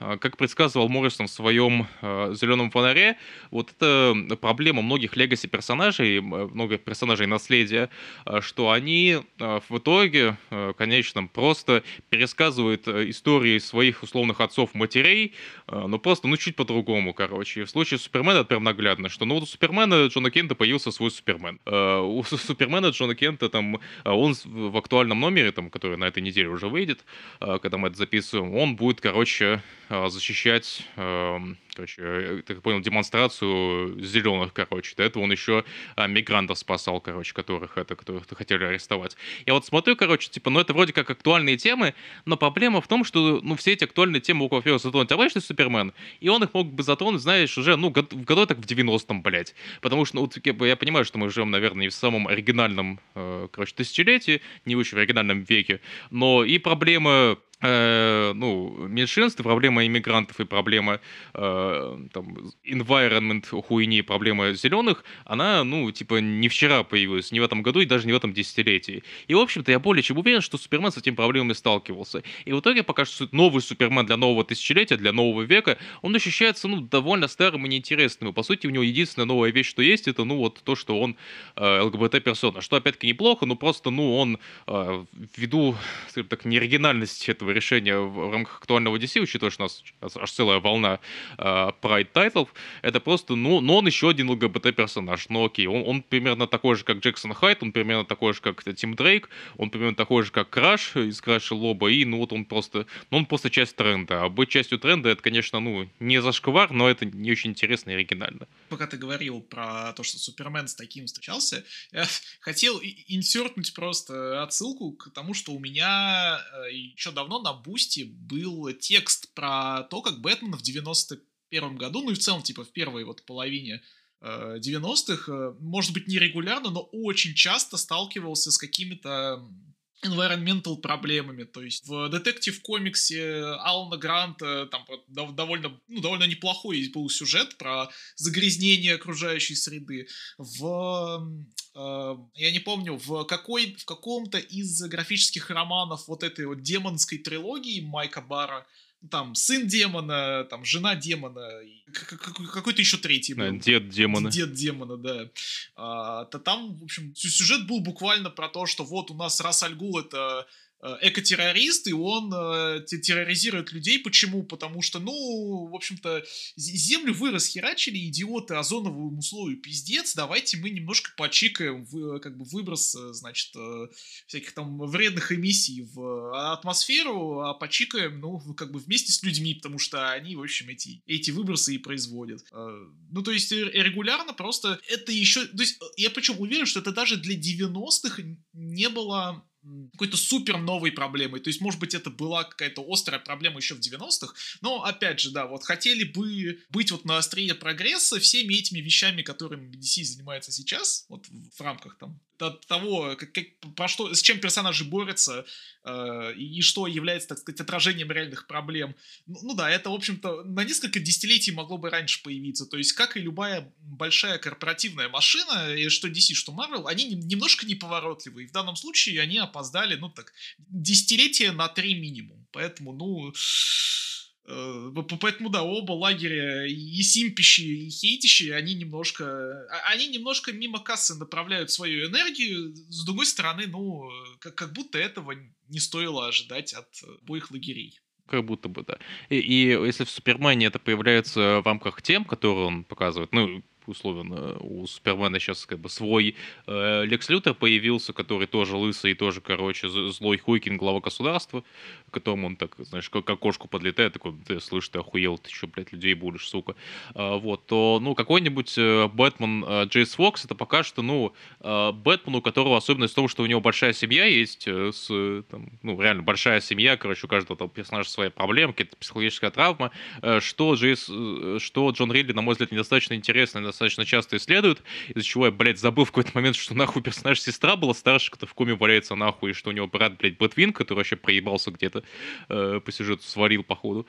Э, а, как предсказывал Моррисон в своем э, «Зеленом фонаре», вот это проблема многих легаси персонажей, много персонажей наследия, э, что они э, в итоге, э, конечно, просто пересказывают э, истории своих условных отцов, матерей, э, но просто, ну, чуть по-другому, короче. И в случае Супермена это прям наглядно, что, ну, вот у Супермена Джона Кента появился свой Супермен. Э, у Супермена Джона Кента там, э, он в актуальном номере, там, который на этой неделе уже выйдет, э, когда мы это записываем, он будет, короче, а, защищать, эм, короче, э, так понял, демонстрацию зеленых, короче. До этого он еще а, мигрантов спасал, короче, которых это, которых хотели арестовать. Я вот смотрю, короче, типа, ну это вроде как актуальные темы, но проблема в том, что, ну, все эти актуальные темы могут, во-первых, затронуть обычный Супермен, и он их мог бы затронуть, знаешь, уже, ну, год, в году так в 90-м, блядь. Потому что, ну, я понимаю, что мы живем, наверное, не в самом оригинальном, э, короче, тысячелетии, не в в оригинальном веке, но и проблема э, ну, меньшинств, проблема иммигрантов и проблема э, там, environment хуйни, проблема зеленых, она, ну, типа, не вчера появилась, не в этом году и даже не в этом десятилетии. И, в общем-то, я более чем уверен, что Супермен с этими проблемами сталкивался. И в итоге пока что новый Супермен для нового тысячелетия, для нового века, он ощущается, ну, довольно старым и неинтересным. И, по сути, у него единственная новая вещь, что есть, это, ну, вот то, что он э, ЛГБТ-персона. Что, опять-таки, неплохо, но просто, ну, он э, ввиду, скажем так, неоригинальности этого решения в рамках актуального DC, учитывая, что у нас аж целая волна Pride тайтлов, это просто, ну, но он еще один ЛГБТ-персонаж, ну окей, он, он примерно такой же, как Джексон Хайд, он примерно такой же, как Тим Дрейк, он примерно такой же, как Crush из Crush & Lobo, и, ну, вот он просто, ну, он просто часть тренда, а быть частью тренда, это, конечно, ну, не зашквар, но это не очень интересно и оригинально. Пока ты говорил про то, что Супермен с таким встречался, я хотел инсертнуть просто отсылку к тому, что у меня э, еще давно на Бусти был текст про то, как Бэтмен в 91 году, ну и в целом, типа, в первой вот половине 90-х, э, э, может быть, нерегулярно, но очень часто сталкивался с какими-то environmental проблемами. То есть в детектив комиксе Алана Гранта там довольно, ну, довольно неплохой был сюжет про загрязнение окружающей среды. В э, я не помню, в, какой, в каком-то из графических романов вот этой вот демонской трилогии Майка Бара там сын демона, там жена демона, какой-то еще третий был. Дед демона. Дед демона, да. А, то там, в общем, сюжет был буквально про то, что вот у нас Рас Альгул это экотеррорист, и он э, терроризирует людей. Почему? Потому что, ну, в общем-то, землю вы расхерачили, идиоты, озоновому слою пиздец, давайте мы немножко почикаем в, как бы выброс, э, значит, э, всяких там вредных эмиссий в атмосферу, а почикаем, ну, как бы вместе с людьми, потому что они, в общем, эти, эти выбросы и производят. Э, ну, то есть регулярно просто это еще... То есть я причем уверен, что это даже для 90-х не было какой-то супер новой проблемой. То есть, может быть, это была какая-то острая проблема еще в 90-х, но, опять же, да, вот хотели бы быть вот на острие прогресса всеми этими вещами, которыми DC занимается сейчас, вот в рамках там от того, как, как, про что, с чем персонажи борются э, и что является, так сказать, отражением реальных проблем. Ну, ну да, это, в общем-то, на несколько десятилетий могло бы раньше появиться. То есть, как и любая большая корпоративная машина, и что DC, что Marvel, они не, немножко неповоротливые. И в данном случае они опоздали, ну так, десятилетия на три минимум. Поэтому, ну... Э, поэтому, да, оба лагеря, и симпищи, и хейтищи, они немножко, а, они немножко мимо кассы направляют свою энергию. С другой стороны, ну, как, как будто этого не стоило ожидать от обоих лагерей. Как будто бы, да. И, и если в Супермене это появляется в рамках тем, которые он показывает, ну, условно, у Супермена сейчас как бы свой э, Лекс Лютер появился, который тоже лысый и тоже, короче, злой Хуйкин, глава государства, которому он так, знаешь, как окошку подлетает, такой, ты слышь, ты охуел, ты что, блядь, людей будешь, сука. А, вот, то, ну, какой-нибудь э, Бэтмен э, Джейс Фокс, это пока что, ну, э, Бэтмен, у которого особенность в том, что у него большая семья есть, э, с, там, ну, реально большая семья, короче, у каждого там персонажа своя проблема, какая-то психологическая травма, э, что Джейс, э, что Джон Ридли, на мой взгляд, недостаточно интересно, достаточно часто исследуют, из-за чего я, блядь, забыл в какой-то момент, что нахуй персонаж сестра была старше, кто в коме валяется нахуй, и что у него брат, блядь, Бэтвин, который вообще проебался где-то э, по сюжету, сварил, походу.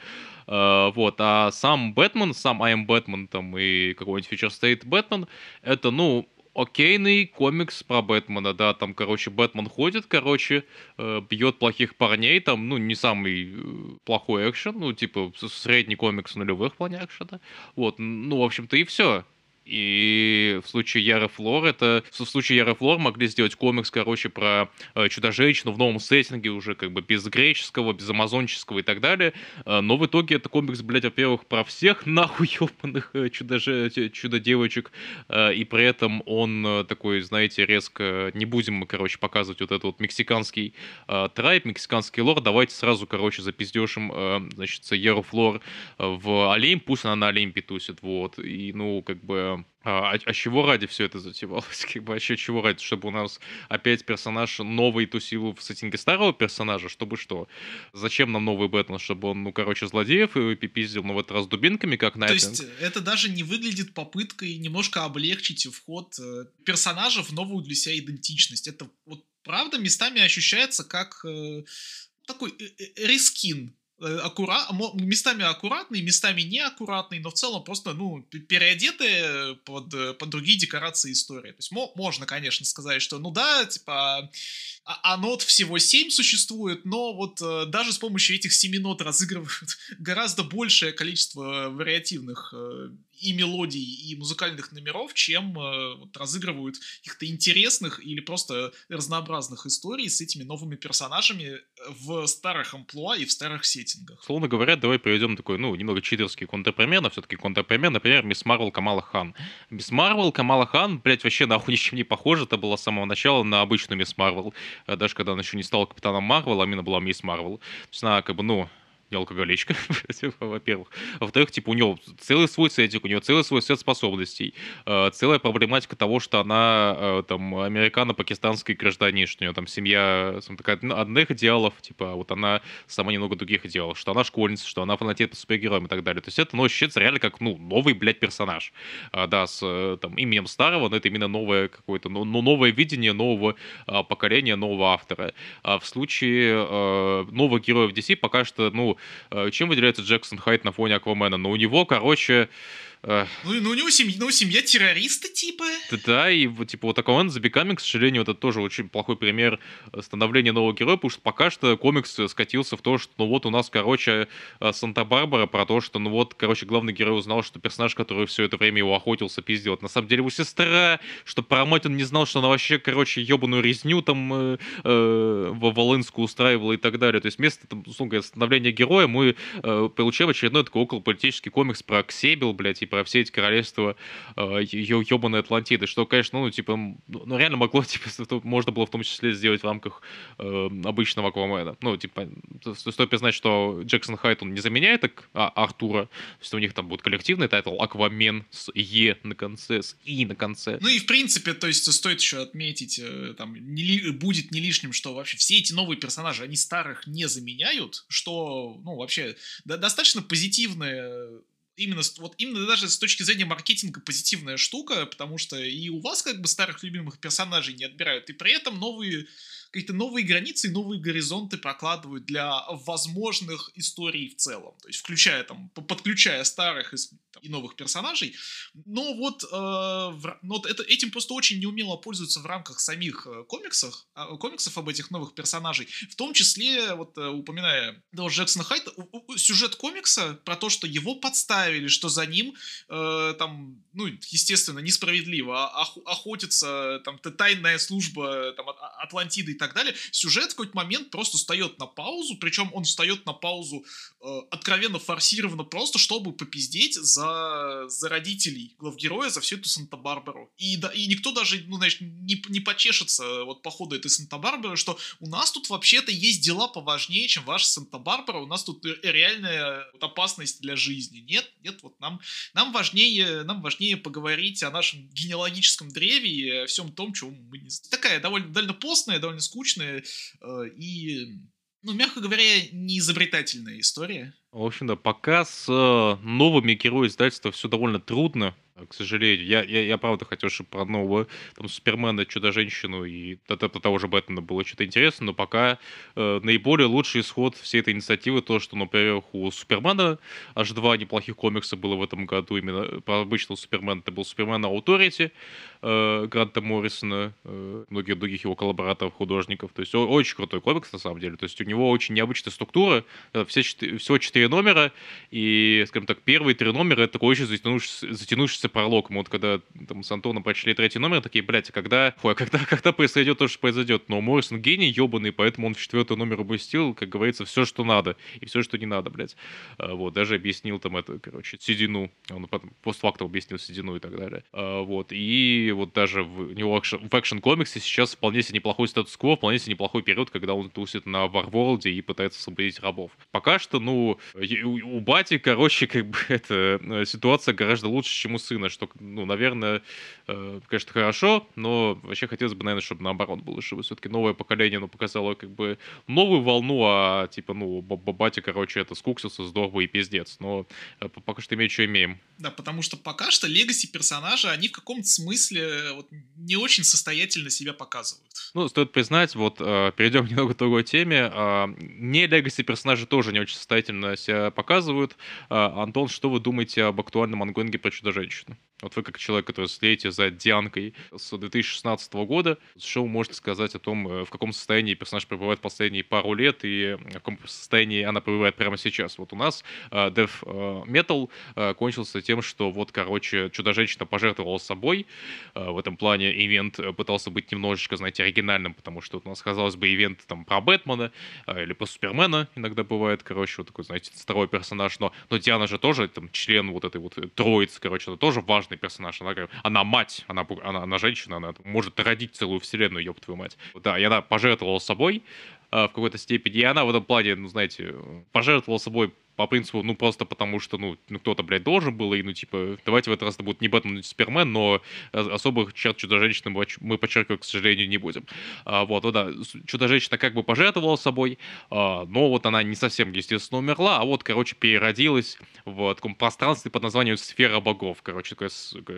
Э, вот, а сам Бэтмен, сам I am Бэтмен, там, и какой-нибудь Future State Бэтмен, это, ну, окейный комикс про Бэтмена, да, там, короче, Бэтмен ходит, короче, э, бьет плохих парней, там, ну, не самый э, плохой экшен, ну, типа, средний комикс нулевых в плане экшена, вот, ну, в общем-то, и все. И в случае Яры Флор, это в случае Яры Флор могли сделать комикс, короче, про э, чудо-женщину в новом сеттинге, уже как бы без греческого, без амазонческого и так далее. Э, но в итоге это комикс, блядь, во-первых, про всех нахуй ебаных э, чудо-девочек, э, и при этом он э, такой, знаете, резко, не будем мы, короче, показывать вот этот вот мексиканский э, трайб, мексиканский лор, давайте сразу, короче, запиздешим, э, значит, Яру Флор в Олимп, пусть она на Олимпе тусит, вот, и, ну, как бы а, а, а чего ради все это затевалось? Как бы вообще чего ради? Чтобы у нас опять персонаж новый тусил в сеттинге старого персонажа? Чтобы что? Зачем нам новый Бэтмен? Чтобы он, ну, короче, злодеев и пипиздил, ну, в этот раз дубинками, как на То есть это даже не выглядит попыткой немножко облегчить вход э, персонажа в новую для себя идентичность. Это вот правда местами ощущается как э, такой э, э рискин Э, аккура... местами аккуратный, местами неаккуратный, но в целом просто, ну, переодетые под, э, под другие декорации истории. То есть можно, конечно, сказать, что, ну да, типа, а, а нот всего 7 существует, но вот э, даже с помощью этих 7 нот разыгрывают гораздо большее количество вариативных и мелодий, и музыкальных номеров, чем э, вот, разыгрывают каких-то интересных или просто разнообразных историй с этими новыми персонажами в старых амплуа и в старых сеттингах. Словно говоря, давай приведем такой, ну, немного читерский контрпример, но все-таки контрпример, например, Мисс Марвел Камала Хан. Мисс Марвел Камала Хан, блядь, вообще нахуй ничем не похожа, это было с самого начала на обычную Мисс Марвел, э, даже когда она еще не стала Капитаном Марвел, а именно была Мисс Марвел. То есть она, как бы, ну, не алкоголичка, во-первых. Во-вторых, типа, у него целый свой сетик, у него целый свой сет способностей, э, целая проблематика того, что она э, там американо-пакистанский гражданин, что у нее там семья там, такая одних идеалов, типа, а вот она сама немного других идеалов, что она школьница, что она фанатеет по супергероям и так далее. То есть это, ну, ощущается реально как, ну, новый, блядь, персонаж. А, да, с э, там именем старого, но это именно новое какое-то, ну, ну новое видение нового а, поколения, нового автора. А в случае а, новых героев DC пока что, ну, Э, чем выделяется Джексон Хайт на фоне Аквамена? Но ну, у него, короче, ну, ну, у него семья, ну, семья террориста, типа. Да, да, и вот, типа, вот Aquaman The Becoming, к сожалению, это тоже очень плохой пример становления нового героя, потому что пока что комикс скатился в то, что, ну, вот у нас, короче, э, Санта-Барбара про то, что, ну, вот, короче, главный герой узнал, что персонаж, который все это время его охотился, пиздил, это на самом деле его сестра, что про мать он не знал, что она вообще, короче, ебаную резню там э, э, в Волынску устраивала и так далее. То есть вместо, там, условно становления героя мы э, получаем очередной такой околополитический комикс про Ксебел, блядь, и про все эти королевства э, ебаной Атлантиды, что, конечно, ну, типа, ну, реально могло, типа, можно было в том числе сделать в рамках э, обычного Аквамена. Ну, типа, стоит признать, что Джексон Хайд, он не заменяет а, Артура, то есть у них там будет коллективный тайтл Аквамен с Е на конце, с И на конце. Ну и, в принципе, то есть стоит еще отметить, э, там, не, будет не лишним, что вообще все эти новые персонажи, они старых не заменяют, что, ну, вообще, да, достаточно позитивная именно, вот именно даже с точки зрения маркетинга позитивная штука, потому что и у вас как бы старых любимых персонажей не отбирают, и при этом новые какие-то новые границы и новые горизонты прокладывают для возможных историй в целом. То есть включая там, подключая старых там, и новых персонажей. Но вот, э, в, но это, этим просто очень неумело пользуются в рамках самих э, комиксов, э, комиксов об этих новых персонажей. В том числе, вот э, упоминая Дэл Джексона Хайта, сюжет комикса про то, что его подставили, что за ним э, там, ну, естественно, несправедливо охотится там тайная служба там, Атлантиды и так далее, сюжет в какой-то момент просто встает на паузу, причем он встает на паузу э, откровенно форсированно просто, чтобы попиздеть за, за родителей главгероя, за всю эту Санта-Барбару. И, да, и никто даже, ну, знаешь, не, не почешется вот по ходу этой Санта-Барбары, что у нас тут вообще-то есть дела поважнее, чем ваша Санта-Барбара, у нас тут реальная вот, опасность для жизни. Нет, нет, вот нам, нам, важнее, нам важнее поговорить о нашем генеалогическом древе и о всем том, чего мы не. Такая довольно, довольно постная, довольно скучная э, и, ну, мягко говоря, не изобретательная история. В общем, да, пока с э, новыми героями издательства все довольно трудно, к сожалению. Я, я, я правда хотел, чтобы про нового там, Супермена, Чудо-женщину и того же Бэтмена было что-то интересно, но пока э, наиболее лучший исход всей этой инициативы то, что, например, у Супермена аж два неплохих комикса было в этом году. Именно про обычного Супермена это был Супермен Authority э, Гранта Моррисона, э, многих других его коллабораторов, художников. То есть очень крутой комикс, на самом деле. То есть у него очень необычная структура. Э, все, всего четыре номера, и, скажем так, первые три номера это такой очень затянувшийся, затянувшийся закончился пролог. Мы вот когда там с Антоном прочли третий номер, такие, блядь, а когда, ой, а когда, когда произойдет то, что произойдет? Но Моррисон гений ебаный, поэтому он в четвертый номер упустил, как говорится, все, что надо, и все, что не надо, блядь. А, вот, даже объяснил там это, короче, седину. Он потом постфактум объяснил седину и так далее. Вот, и вот даже в, него в экшен-комиксе сейчас вполне себе неплохой статус-кво, вполне себе неплохой период, когда он тусит на Варворлде и пытается освободить рабов. Пока что, ну, у, у Бати, короче, как бы, это э, ситуация гораздо лучше, чем у сына сына, что, ну, наверное, э, конечно, хорошо, но вообще хотелось бы, наверное, чтобы наоборот было, чтобы все-таки новое поколение, ну, показало как бы новую волну, а типа, ну, батя, короче, это скуксился здорово и пиздец, но э, пока что имеем, что имеем. Да, потому что пока что легаси персонажа, они в каком-то смысле вот, не очень состоятельно себя показывают. Ну, стоит признать, вот, э, перейдем немного к другой теме, э, не легаси персонажи тоже не очень состоятельно себя показывают. Э, Антон, что вы думаете об актуальном ангоинге про Чудо-женщину? möchten. Вот вы как человек, который следите за Дианкой с 2016 года, что вы можете сказать о том, э, в каком состоянии персонаж пребывает последние пару лет и в каком состоянии она пребывает прямо сейчас? Вот у нас uh, Death uh, Metal uh, кончился тем, что вот, короче, Чудо-женщина пожертвовала собой. Uh, в этом плане ивент пытался быть немножечко, знаете, оригинальным, потому что вот у нас, казалось бы, ивент там про Бэтмена uh, или про Супермена иногда бывает, короче, вот такой, знаете, второй персонаж, но, но Диана же тоже там член вот этой вот троицы, короче, это тоже важный персонаж. Она, она мать, она, она, она женщина, она может родить целую вселенную, ёб твою мать. Да, и она пожертвовала собой э, в какой-то степени, и она в этом плане, ну, знаете, пожертвовала собой по принципу, ну, просто потому что, ну, ну кто-то, блядь, должен был, и, ну, типа, давайте в этот раз это будет не Бэтмен, не Супермен, но особых черт Чудо-женщины мы, подчеркивать, к сожалению, не будем. А, вот, ну, да, Чудо-женщина как бы пожертвовала собой, а, но вот она не совсем, естественно, умерла, а вот, короче, переродилась в таком пространстве под названием Сфера богов, короче, такое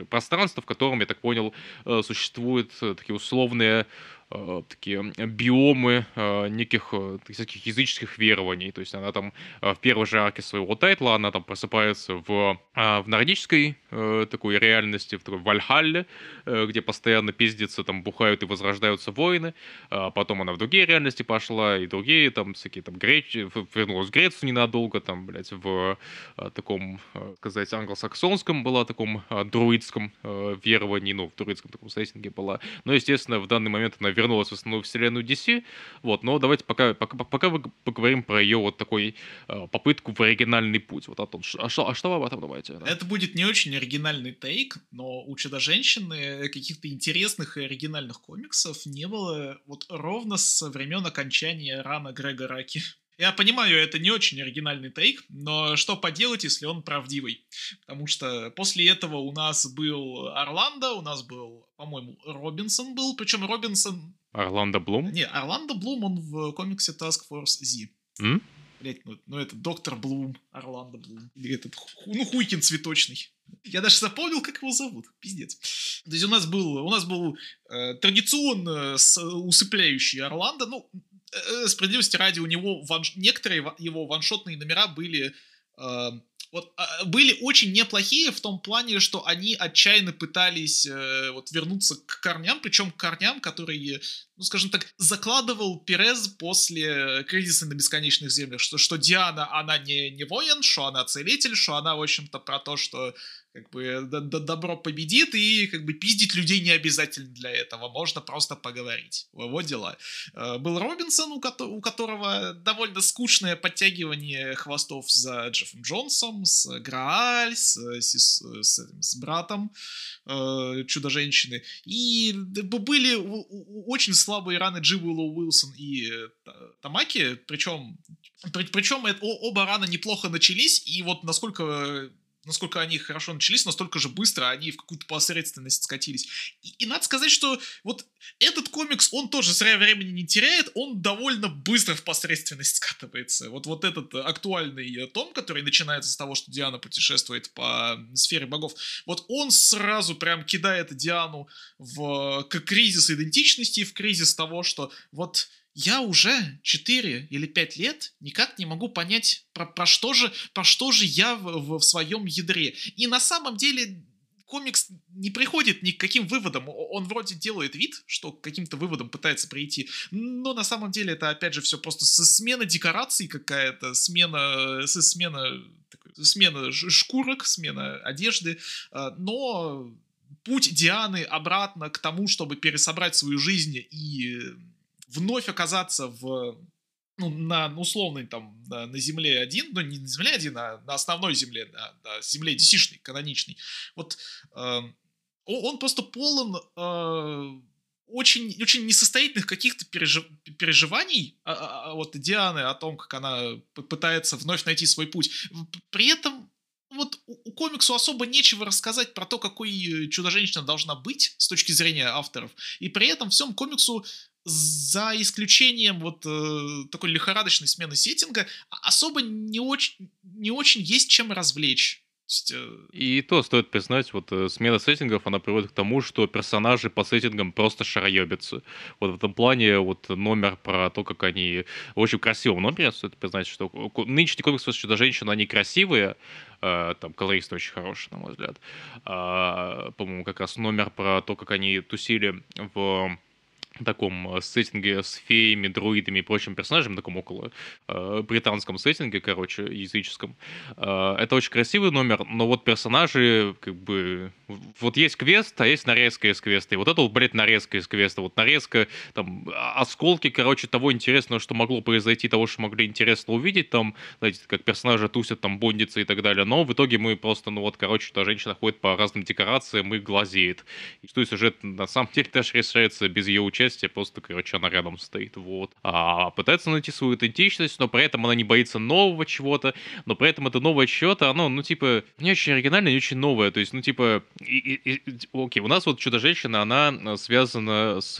пространство, в котором, я так понял, э, существуют э, такие условные э, такие биомы э, неких э, всяких языческих верований. То есть она там э, в первой же арке своего тайтла, она там просыпается в, э, в нордической э, такой реальности, в такой Вальхалле, э, где постоянно пиздятся, там бухают и возрождаются воины. А потом она в другие реальности пошла, и другие там всякие там Греч... вернулась в Грецию ненадолго, там, блядь, в э, таком, э, сказать, англосаксонском была, таком друидском э, веровании, ну, в друидском таком сеттинге была. Но, естественно, в данный момент она вернулась в основную вселенную DC, вот, но давайте пока, пока, пока поговорим про ее вот такой попытку в оригинальный путь. Вот, Антон, а что, а что вы об этом думаете? Да? Это будет не очень оригинальный тейк, но у Чудо-женщины каких-то интересных и оригинальных комиксов не было вот ровно со времен окончания рана Грега Раки. Я понимаю, это не очень оригинальный тейк, но что поделать, если он правдивый? Потому что после этого у нас был Орландо, у нас был, по-моему, Робинсон был, причем Робинсон... Орландо Блум? Не, Орландо Блум, он в комиксе Task Force Z. М? Блять, ну, ну это доктор Блум, Орландо Блум. Или этот, ну, Хуйкин цветочный. Я даже запомнил, как его зовут. Пиздец. То есть у нас был, у нас был э, традиционно с, усыпляющий Орландо. Ну, Э, справедливости ради, у него ван... некоторые его ваншотные номера были э, вот, э, были очень неплохие в том плане, что они отчаянно пытались э, вот, вернуться к корням, причем к корням, которые, ну, скажем так, закладывал Перез после кризиса на бесконечных землях, что, что Диана, она не, не воин, что она целитель, что она, в общем-то, про то, что как бы добро победит, и как бы пиздить людей не обязательно для этого, можно просто поговорить. Вот дела. Э, был Робинсон, у, ко- у которого довольно скучное подтягивание хвостов за Джеффом Джонсом, с Грааль, с, с, с, с братом э, Чудо-женщины. И были очень слабые раны Дживуэлла Уилсон и э, Тамаки, причем, при, причем это, оба раны неплохо начались, и вот насколько насколько они хорошо начались, настолько же быстро они в какую-то посредственность скатились. И, и надо сказать, что вот этот комикс, он тоже зря времени не теряет, он довольно быстро в посредственность скатывается. Вот, вот этот актуальный том, который начинается с того, что Диана путешествует по сфере богов, вот он сразу прям кидает Диану в к кризис идентичности, в кризис того, что вот я уже 4 или 5 лет никак не могу понять, про, про, что, же, про что же я в, в, своем ядре. И на самом деле комикс не приходит ни к каким выводам. Он вроде делает вид, что к каким-то выводам пытается прийти, но на самом деле это, опять же, все просто смена декораций какая-то, смена, смена, смена шкурок, смена одежды, а, но путь Дианы обратно к тому, чтобы пересобрать свою жизнь и вновь оказаться в ну, на условной там на, на земле один, ну не на земле один, а на основной земле, на, на земле dc каноничной. Вот э, он просто полон э, очень, очень несостоятельных каких-то пережив, переживаний а, а, а, вот Дианы о том, как она пытается вновь найти свой путь. При этом вот у, у комиксу особо нечего рассказать про то, какой э, чудо-женщина должна быть с точки зрения авторов. И при этом всем комиксу за исключением вот э, такой лихорадочной смены сеттинга, особо не очень, не очень есть чем развлечь. Э, И то стоит признать, вот э, смена сеттингов, она приводит к тому, что персонажи по сеттингам просто шароебятся. Вот в этом плане вот номер про то, как они очень красиво номер, стоит признать, что нынешний комикс Чудо-женщина, они красивые, э, там колорист очень хороший, на мой взгляд. А, по-моему, как раз номер про то, как они тусили в таком э, сеттинге с феями, друидами и прочим персонажами, таком около э, британском сеттинге, короче, языческом. Э, это очень красивый номер, но вот персонажи, как бы, вот есть квест, а есть нарезка из квеста, и вот это вот, блядь, нарезка из квеста, вот нарезка, там, а, осколки, короче, того интересного, что могло произойти, того, что могли интересно увидеть, там, знаете, как персонажи тусят, там, бондятся и так далее, но в итоге мы просто, ну вот, короче, та женщина ходит по разным декорациям и глазеет. И что сюжет, на самом деле, даже решается без ее участия участия, просто, короче, она рядом стоит, вот. А пытается найти свою идентичность, но при этом она не боится нового чего-то, но при этом это новое чего-то, оно, ну, типа, не очень оригинальное, не очень новое, то есть, ну, типа, и, и, и, окей, у нас вот Чудо-женщина, она э, связана с,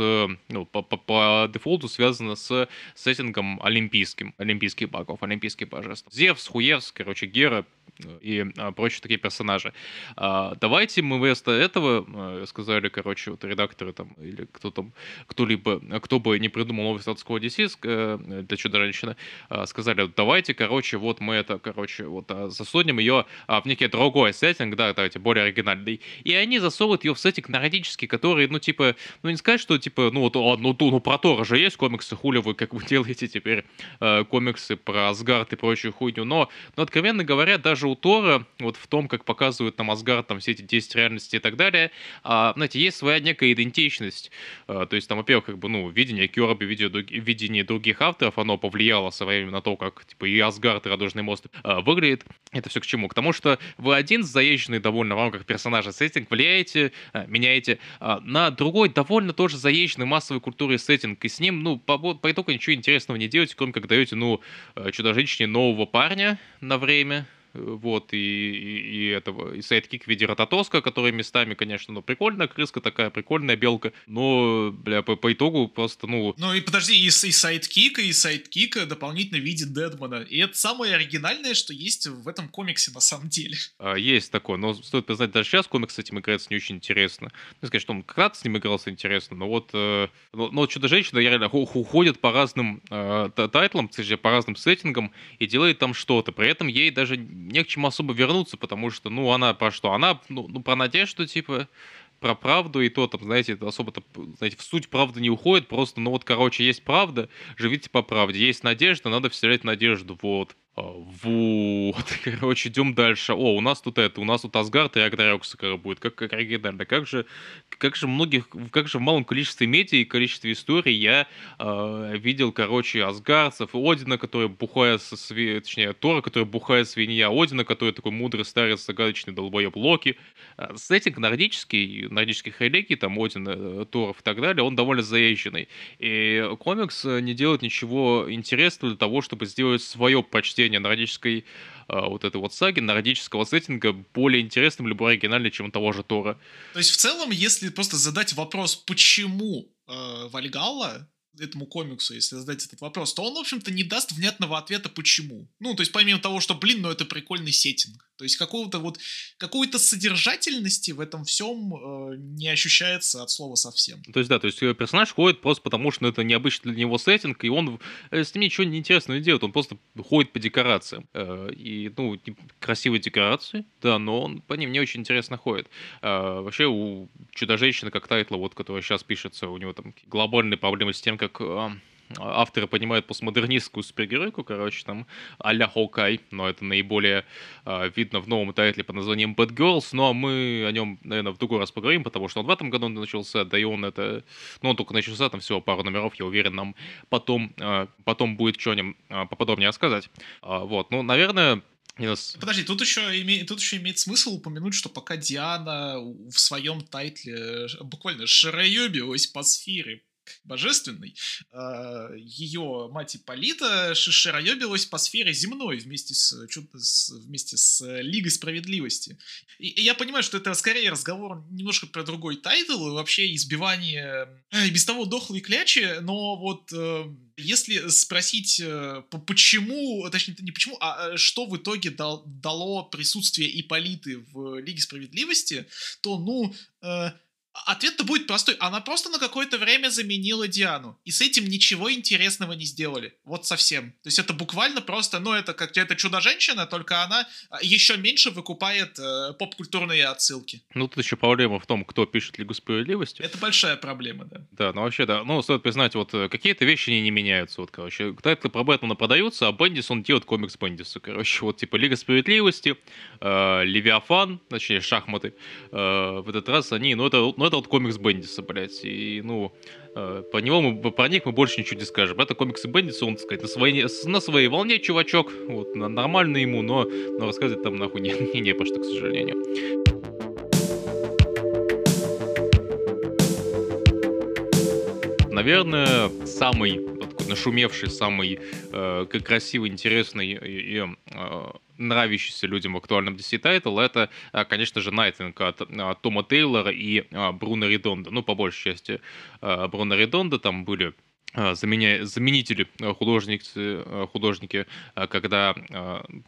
ну, по, по, по дефолту связана с сеттингом олимпийским, олимпийских богов, олимпийских божеств. Зевс, Хуевс, короче, Гера, и а, прочие такие персонажи. А, давайте мы вместо этого а, сказали, короче, вот редакторы там, или кто там, кто-либо, кто бы не придумал новый статус DC э, для Чудо-женщины, а, сказали, давайте, короче, вот мы это, короче, вот засунем ее а, в некий другой сеттинг, да, давайте, более оригинальный. И они засовывают ее в сеттинг нордический, который, ну, типа, ну, не сказать, что, типа, ну, вот, ну, ну, ну про Тора же есть комиксы, хули вы, как вы делаете теперь э, комиксы про Асгард и прочую хуйню, но, но, откровенно говоря, даже у Тора, вот в том, как показывают нам Асгард, там все эти 10 реальностей и так далее, а, знаете, есть своя некая идентичность. А, то есть там, во-первых, как бы, ну, видение Кёрби, видение других авторов, оно повлияло со временем на то, как, типа, и Асгард, и Радужный мост а, выглядит. Это все к чему? К тому, что вы один заезженный довольно в рамках персонажа сеттинг влияете, а, меняете а, на другой довольно тоже заезженный массовой культуры сеттинг, и с ним, ну, по, по итогу ничего интересного не делаете, кроме как даете, ну, э, чудо-женщине нового парня на время, вот, и, и, и этого, и сайдкик в виде Рататоска, который местами, конечно, ну, прикольная крыска такая, прикольная белка, но, бля, по, по итогу просто, ну... Ну и подожди, и, и сайдкика, и сайдкика дополнительно в виде Дедмана, и это самое оригинальное, что есть в этом комиксе на самом деле. А, есть такое, но стоит признать, даже сейчас комикс с этим играется не очень интересно. Ну, сказать, что он когда-то с ним игрался интересно, но вот, э, но, но Чудо-женщина реально уходит по разным э, тайтлам, по разным сеттингам и делает там что-то, при этом ей даже не к чему особо вернуться, потому что, ну, она про что? Она, ну, ну про надежду, типа, про правду, и то там, знаете, особо-то, знаете, в суть правды не уходит, просто, ну вот, короче, есть правда, живите по правде, есть надежда, надо вселять надежду, вот. А, вот, короче, идем дальше. О, у нас тут это, у нас тут Асгард и Рагнарёк скоро будет. Как, как оригинально. Как же, как же многих, как же в малом количестве медиа и количестве историй я э, видел, короче, асгардцев Одина, который бухает со сви... точнее, Тора, который бухает свинья, Одина, который такой мудрый старец, загадочный долбоеб Локи. А, сеттинг нордический, нордических религий, там Один, э, Торов и так далее, он довольно заезженный. И комикс не делает ничего интересного для того, чтобы сделать свое почтение прохождения нордической э, вот этой вот саги, нордического сеттинга более интересным, либо оригинальным, чем того же Тора. То есть в целом, если просто задать вопрос, почему э, Вальгалла этому комиксу, если задать этот вопрос, то он, в общем-то, не даст внятного ответа, почему. Ну, то есть, помимо того, что, блин, ну это прикольный сеттинг. То есть, какого-то вот, какой-то содержательности в этом всем э, не ощущается от слова совсем. То есть, да, то есть персонаж ходит просто потому, что это необычный для него сеттинг, и он э, с ним ничего неинтересного не делает, он просто ходит по декорациям. Э, и, ну, красивые декорации, да, но он по ним не очень интересно ходит. Э, вообще, у Чудо-женщины, как тайтла, вот, которая сейчас пишется, у него там глобальные проблемы с тем, как как э, авторы понимают постмодернистскую супергеройку, короче, там а-ля Хоукай, но это наиболее э, видно в новом тайтле под названием Bad Girls, но мы о нем, наверное, в другой раз поговорим, потому что он в этом году начался, да и он это, ну, он только начался, там всего пару номеров, я уверен, нам потом, э, потом будет что о нем э, поподробнее рассказать. Э, вот, ну, наверное, Yes. Подожди, тут еще, име, тут еще имеет смысл упомянуть, что пока Диана в своем тайтле буквально шароебилась по сфере божественной, а, ее мать Ипполита шароебилась по сфере земной вместе с, с, вместе с Лигой Справедливости. И, и я понимаю, что это скорее разговор немножко про другой тайтл, вообще избивание и без того дохлой клячи, но вот э, если спросить, э, почему, точнее, не почему, а э, что в итоге дал, дало присутствие Ипполиты в Лиге Справедливости, то, ну, Ответ-то будет простой. Она просто на какое-то время заменила Диану. И с этим ничего интересного не сделали. Вот совсем. То есть это буквально просто, ну, это как это чудо-женщина, только она а, еще меньше выкупает э, поп-культурные отсылки. Ну, тут еще проблема в том, кто пишет Лигу Справедливости. Это большая проблема, да. Да, ну вообще, да. Ну, стоит признать, вот э, какие-то вещи не, не меняются. Вот, короче, тайтлы про Бэтмена продаются, а Бендис, он делает комикс Бендиса. Короче, вот типа Лига Справедливости, э, Левиафан, точнее, шахматы. Э, в этот раз они, ну, это, ну, это вот комикс Бендиса, блядь. И, ну, э, по него мы, про них мы больше ничего не скажем. Это комиксы Бендиса, он, так сказать, на своей, на своей волне, чувачок. Вот, нормально ему, но, но рассказывать там нахуй не, не, не по что, к сожалению. Наверное, самый вот, нашумевший, самый э, красивый, интересный и, и э, нравящийся людям в актуальном DC тайтл, это, а, конечно же, Найтвинг от, от Тома Тейлора и а, Бруно Редонда. Ну, по большей части а, Бруно Редонда там были заменя... заменители художники, художники, когда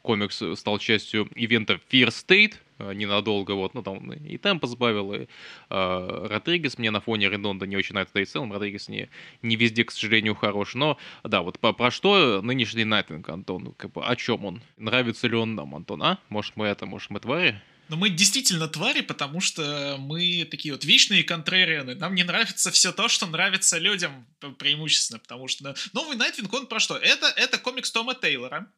комикс стал частью ивента Fear State, Э, ненадолго, вот, ну, там и темпо сбавил, и э, Родригес мне на фоне Редонда не очень нравится, да и в целом Родригес не, не везде, к сожалению, хорош, но, да, вот по, про что нынешний Найтвинг, Антон, как бы, о чем он? Нравится ли он нам, Антон, а? Может, мы это, может, мы твари? Но мы действительно твари, потому что мы такие вот вечные контрарианы. Нам не нравится все то, что нравится людям преимущественно, потому что новый Найтвинг, он про что? Это, это комикс Тома Тейлора,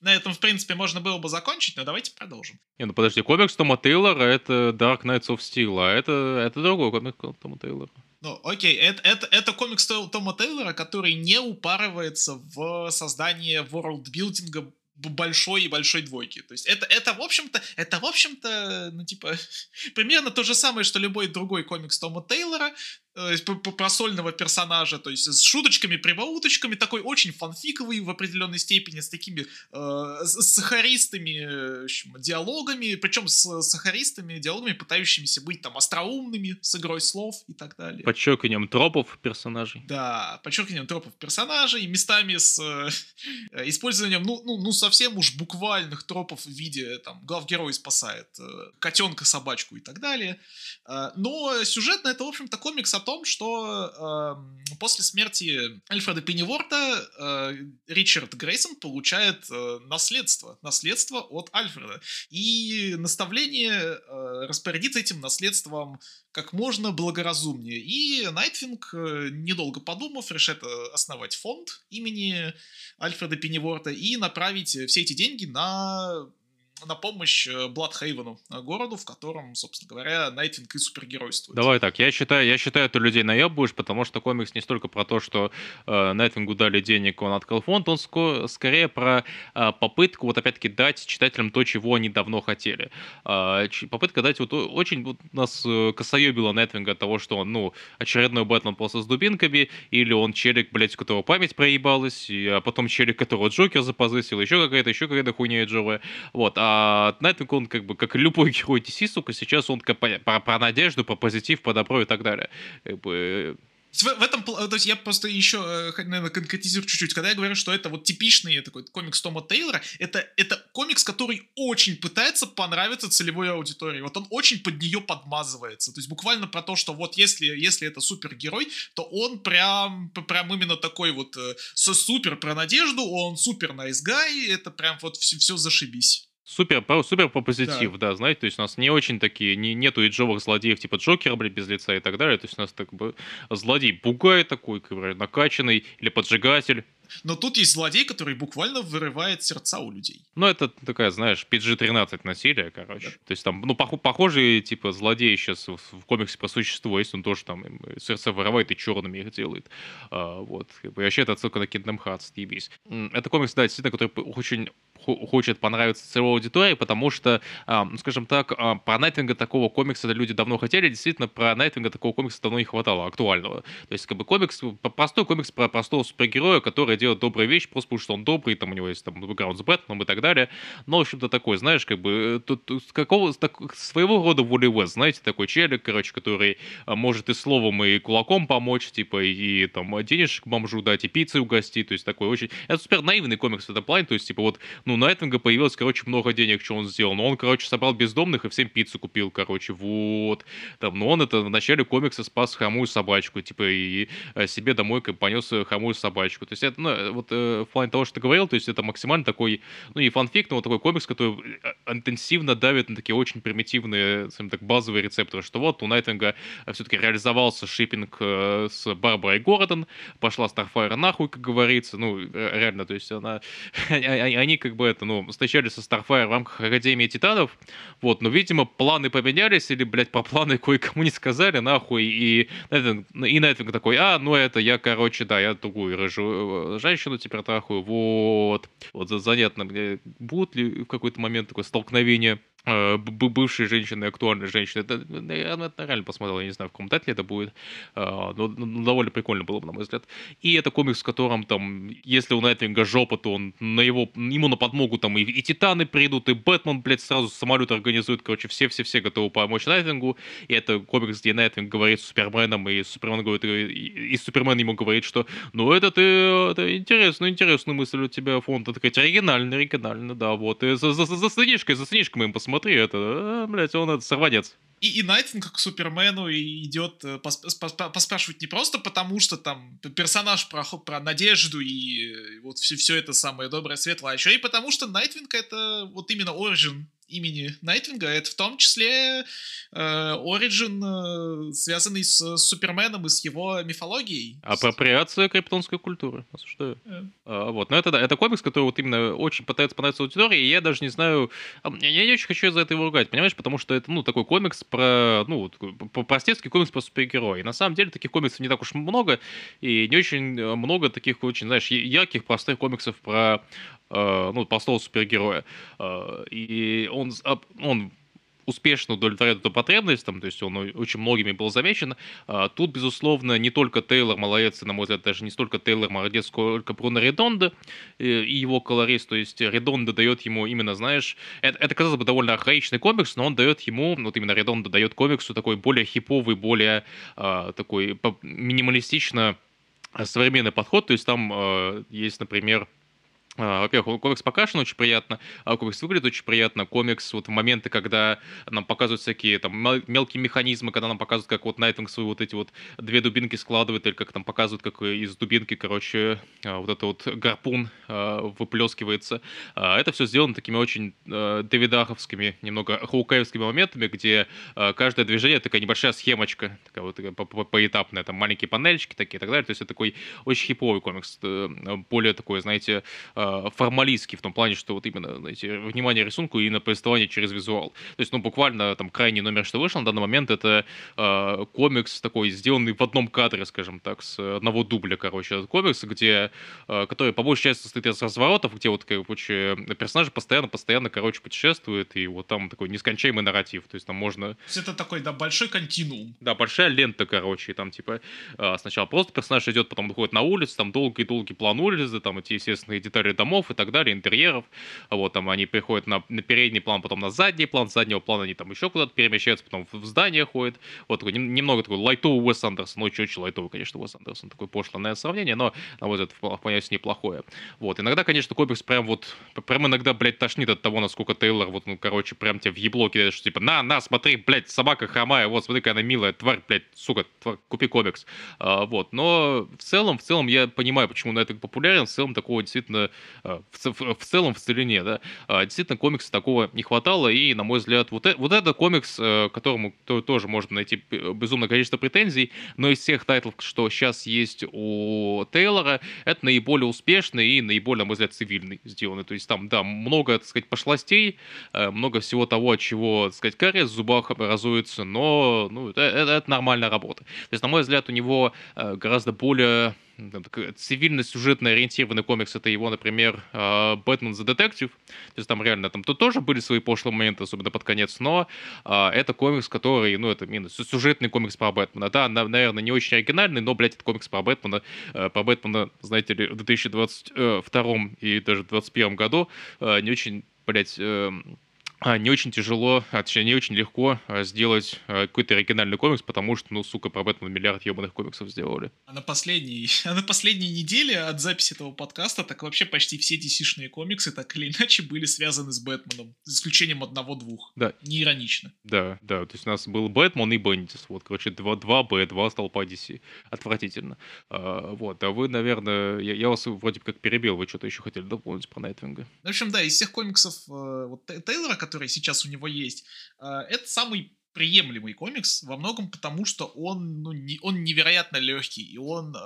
на этом, в принципе, можно было бы закончить, но давайте продолжим. Не, ну подожди, комикс Тома Тейлора — это Dark Knights of Steel, а это, это другой комикс Тома Тейлора. Ну, окей, это, это, это комикс Тома Тейлора, который не упарывается в создание ворлдбилдинга большой и большой двойки. То есть это, это в общем-то, это в общем-то, ну типа, примерно то же самое, что любой другой комикс Тома Тейлора, э, про сольного персонажа, то есть с шуточками, прибауточками, такой очень фанфиковый в определенной степени, с такими э, с сахаристыми общем, диалогами, причем с сахаристыми диалогами, пытающимися быть там остроумными, с игрой слов и так далее. Подчеркиванием тропов персонажей. Да, подчеркиванием тропов персонажей, местами с э, использованием, ну, ну, ну, совсем уж буквальных тропов в виде, там, главгерой спасает э, котенка, собачку и так далее. Э, но сюжетно это, в общем-то, комикс о том, что э, после смерти Альфреда Пенниворта э, Ричард Грейсон получает э, наследство. Наследство от Альфреда. И наставление э, распорядиться этим наследством как можно благоразумнее. И Найтвинг, э, недолго подумав, решит э, основать фонд имени Альфреда Пенниворта и направить все эти деньги на на помощь Бладхейвену, городу, в котором, собственно говоря, Найтвинг и супергеройствует. Давай так, я считаю, я считаю, ты людей наебываешь, потому что комикс не столько про то, что э, Найтвингу дали денег, он открыл фонд, он ско- скорее про э, попытку, вот опять-таки, дать читателям то, чего они давно хотели. Э, попытка дать вот очень вот нас э, косоебило Найтвинга от того, что он, ну, очередной Бэтмен просто с дубинками, или он челик, блядь, у которого память проебалась, и, а потом челик, которого Джокер запозысил, еще какая-то, еще какая-то хуйня джовая. Вот, а Найтвинг, он как бы, как любой герой DC, сука, сейчас он как, про, про надежду, про позитив, про добро и так далее. Как бы, в, в этом, то есть я просто еще, э, наверное, конкретизирую чуть-чуть. Когда я говорю, что это вот типичный такой комикс Тома Тейлора, это, это комикс, который очень пытается понравиться целевой аудитории. Вот он очень под нее подмазывается. То есть буквально про то, что вот если, если это супергерой, то он прям, прям именно такой вот э, супер про надежду, он супер nice guy, это прям вот все, все зашибись. Супер, супер по позитив, да. да, знаете, то есть у нас не очень такие, не, нету иджовых злодеев типа Джокера, блядь, без лица и так далее, то есть у нас так бы злодей пугай такой, бы, накачанный, или поджигатель, но тут есть злодей, который буквально вырывает сердца у людей. Ну, это такая, знаешь, PG-13 насилие, короче. Да. То есть там, ну, пох- похожие, типа, злодеи сейчас в, в комиксе по существу есть, он тоже там сердца вырывает и черными их делает. А, вот. И вообще это отсылка на Kingdom Hearts, ебись. Это комикс, да, действительно, который очень хочет понравиться целевой аудитории, потому что, а, скажем так, а, про Найтвинга такого комикса люди давно хотели, действительно, про Найтвинга такого комикса давно не хватало, актуального. То есть, как бы комикс, простой комикс про простого супергероя, который делает добрые вещи, просто потому что он добрый, там у него есть там бэкграунд с Бэтменом и так далее. Но, в общем-то, такой, знаешь, как бы, э, тут, какого, так, своего рода Вули Уэст, знаете, такой челик, короче, который а, может и словом, и кулаком помочь, типа, и, и там денежек бомжу дать, и пиццы угостить, то есть такой очень... Это супер наивный комикс в этом плане, то есть, типа, вот, ну, на Найтвинга появилось, короче, много денег, что он сделал. Но он, короче, собрал бездомных и всем пиццу купил, короче, вот. Там, но он это в начале комикса спас хромую собачку, типа, и э, себе домой понес хромую собачку. То есть это, ну, э, вот э, в плане того, что ты говорил, то есть это максимально такой, ну, не фанфик, но вот такой комикс, который интенсивно давит на такие очень примитивные, скажем так, базовые рецепторы, что вот у Найтвинга все-таки реализовался шиппинг с Барбарой Гордон, пошла Старфайр нахуй, как говорится, ну, реально, то есть она, они как бы это, ну, встречались со Starfire в рамках Академии Титанов, вот, но, видимо, планы поменялись, или, блядь, по планы кое-кому не сказали, нахуй, и Найтвинг, и Найтвинг такой, а, ну это я, короче, да, я другую рыжую э, женщину теперь трахаю, вот. Вот занятно, мне будет ли в какой-то момент такое столкновение бывшей женщины, актуальной женщины. Это, я на это реально посмотрел, я не знаю, в каком тайтле это будет, а, но довольно прикольно было бы, на мой взгляд. И это комикс, в котором там, если у Найтвинга жопа, то он на его, ему на подмогу там и, и Титаны придут, и Бэтмен, блядь, сразу самолет организует, короче, все-все-все готовы помочь Найтвингу. И это комикс, где Найтвинг говорит с Суперменом, и Супермен говорит, и, и Супермен ему говорит, что ну это ты, это интересно, интересная мысль у тебя, фонд, это, сказать, оригинально, оригинально, да, вот, и за, за, за, за сценишкой, за сценишкой мы им посмотрим смотри, это, а, блядь, он это сорванец. И, и Найтвинг как Супермену идет э, пос, поспрашивать не просто потому, что там персонаж про, про надежду и э, вот все, все это самое доброе, светлое, а еще и потому, что Найтвинг это вот именно origin имени Найтвинга, это в том числе Оригин, э, э, связанный с, Суперменом и с его мифологией. Апроприация криптонской культуры. Что? Yeah. А, вот. Но это, да, это комикс, который вот именно очень пытается понравиться аудитории, и я даже не знаю... Я не очень хочу за это его ругать, понимаешь? Потому что это, ну, такой комикс про... Ну, простецкий комикс про супергероя. И на самом деле таких комиксов не так уж много, и не очень э, много таких очень, знаешь, ярких, простых комиксов про Э, ну, простого супергероя. Э, и он, он успешно удовлетворяет эту потребность, там, то есть он очень многими был замечен. А, тут, безусловно, не только Тейлор молодец, на мой взгляд, даже не столько Тейлор молодец, сколько Бруно Редонда э, и его колорист, то есть Редонда дает ему именно, знаешь, это, это казалось бы, довольно архаичный комикс, но он дает ему, вот именно Редонда дает комиксу такой более хиповый, более такой минималистично современный подход, то есть там есть, например, во-первых, комикс покрашен очень приятно, а комикс выглядит очень приятно. Комикс, вот в моменты, когда нам показывают всякие там мелкие механизмы, когда нам показывают, как вот Найтвинг свои вот эти вот две дубинки складывает, или как там показывают, как из дубинки, короче, а, вот это вот гарпун выплескивается. Это все сделано такими очень дэвидаховскими, немного хоукаевскими моментами, где каждое движение такая небольшая схемочка, такая вот поэтапная, там маленькие панельчики такие и так далее. То есть это такой очень хиповый комикс, э, более такой, знаете, э, формалистский в том плане, что вот именно, знаете, внимание рисунку и на повествование через визуал. То есть, ну, буквально там крайний номер, что вышел на данный момент, это э, комикс такой, сделанный в одном кадре, скажем так, с одного дубля, короче, этот комикс, где, э, который по большей части состоит из разворотов, где вот, короче, персонажи постоянно-постоянно, короче, путешествуют, и вот там такой нескончаемый нарратив. То есть там можно... То есть это такой, да, большой континуум. Да, большая лента, короче, и там типа э, сначала просто персонаж идет, потом выходит на улицу, там долгий-долгий план улицы, там эти естественные детали домов и так далее, интерьеров. Вот там они приходят на, на передний план, потом на задний план, с заднего плана они там еще куда-то перемещаются, потом в здание ходят. Вот такой, немного такой лайтовый Уэс Андерсон, очень-очень лайтовый, конечно, Уэс Андерсон, такое пошлое, сравнение, но, на мой взгляд, вполне неплохое. Вот, иногда, конечно, комикс прям вот, прям иногда, блядь, тошнит от того, насколько Тейлор, вот, ну, короче, прям тебе в ебло кидает, что типа, на, на, смотри, блядь, собака хромая, вот, смотри, какая она милая, тварь, блядь, сука, тварь, купи комикс. А, вот, но в целом, в целом я понимаю, почему на это популярен, в целом такого действительно, в, в, в целом в целине, да, а, действительно комикса такого не хватало, и, на мой взгляд, вот, э, вот это комикс, э, которому то, тоже можно найти безумное количество претензий, но из всех тайтлов, что сейчас есть у Тейлора, это наиболее успешный и наиболее, на мой взгляд, цивильный сделанный. То есть там, да, много, так сказать, пошлостей, э, много всего того, от чего, так сказать, кариес в зубах образуется, но ну, это, это нормальная работа. То есть, на мой взгляд, у него гораздо более цивильно-сюжетно ориентированный комикс, это его, например, «Бэтмен за детектив», то есть там реально, там тут тоже были свои пошлые моменты, особенно под конец, но а, это комикс, который, ну, это именно сюжетный комикс про Бэтмена, да, наверное, не очень оригинальный, но, блядь, это комикс про Бэтмена, э, про Бэтмена, знаете ли, в 2022 и даже в 2021 году э, не очень, блядь, эм, не очень тяжело, а, точнее, не очень легко а, сделать какой-то оригинальный комикс, потому что, ну, сука, про Бэтмена миллиард ебаных комиксов сделали. А на последней, а на последней неделе от записи этого подкаста так вообще почти все DC-шные комиксы так или иначе были связаны с Бэтменом, за исключением одного-двух. Да. Не иронично. Да, да, то есть у нас был Бэтмен и Бендис, вот, короче, два, два Б, два столпа DC. Отвратительно. А, вот, а вы, наверное, я, я вас вроде как перебил, вы что-то еще хотели дополнить про Найтвинга? В общем, да, из всех комиксов э, вот, Тейлора, который сейчас у него есть, э, это самый приемлемый комикс во многом потому, что он, ну, не, он невероятно легкий, и он э,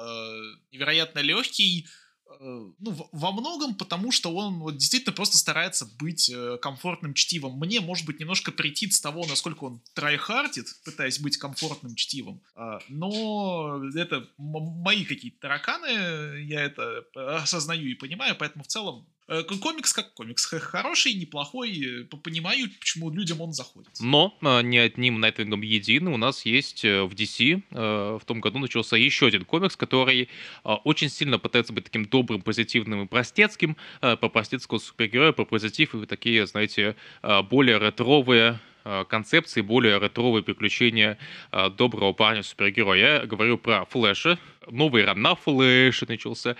невероятно легкий, э, ну, во многом потому, что он вот, действительно просто старается быть э, комфортным чтивом. Мне, может быть, немножко претит с того, насколько он трайхардит, пытаясь быть комфортным чтивом, э, но это мои какие-то тараканы, я это осознаю и понимаю, поэтому в целом Э, комикс как комикс. Хороший, неплохой. Э, понимаю, почему людям он заходит. Но а, не одним Найтвингом единым у нас есть э, в DC. В том году начался еще один комикс, который а, очень сильно пытается быть таким добрым, позитивным и простецким. По простецкого супергероя, по позитив и такие, знаете, а, более ретровые Э, концепции, более ретровые приключения э, доброго парня-супергероя. Я говорю про Флэша. Новый ран на Флэше начался.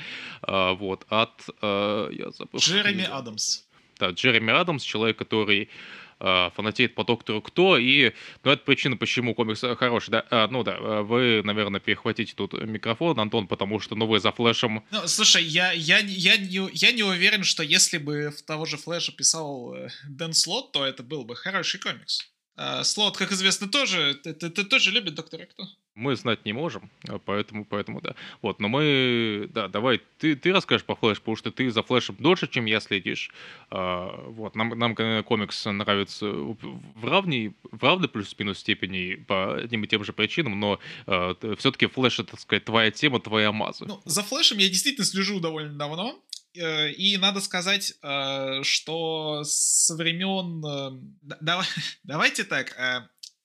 Э, вот, от... Я забыл. Джереми Адамс. Да, Джереми Адамс, человек, который э, фанатеет по доктору Кто, и, ну, это причина, почему комикс хороший, да, а, ну да, вы, наверное, перехватите тут микрофон, Антон, потому что, ну, вы за Флэшем... Ну, слушай, я, я, я, не, я не уверен, что если бы в того же Флэша писал э, Дэн Слот, то это был бы хороший комикс. А, Слот, как известно, тоже, ты, ты тоже любит Доктора Кто? Мы знать не можем, а поэтому, поэтому да. Вот, но мы, да, давай, ты, ты расскажешь по Флэш, потому что ты за Флэшем дольше, чем я следишь. А, вот, нам, нам комикс нравится в равней, в равной плюс-минус степени по одним и тем же причинам, но а, все-таки Флэш, это, так сказать, твоя тема, твоя маза. Ну, за Флэшем я действительно слежу довольно давно. Э, и надо сказать, э, что со времен... Э, давайте так,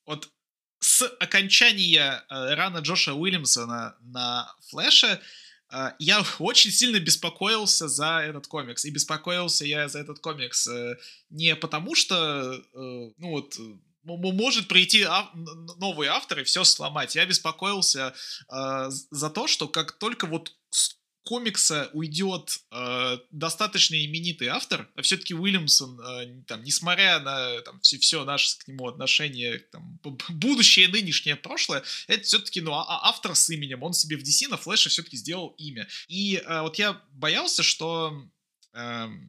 вот с окончания рана Джоша Уильямсона на Флэше я очень сильно беспокоился за этот комикс. И беспокоился я за этот комикс не потому, что, ну вот, может прийти новый автор и все сломать. Я беспокоился э, за то, что как только вот комикса уйдет э, достаточно именитый автор, а все-таки Уильямсон, э, там, несмотря на там, все, все наше к нему отношение, там, будущее, нынешнее, прошлое, это все-таки ну, а, а автор с именем, он себе в DC на флеше все-таки сделал имя. И э, вот я боялся, что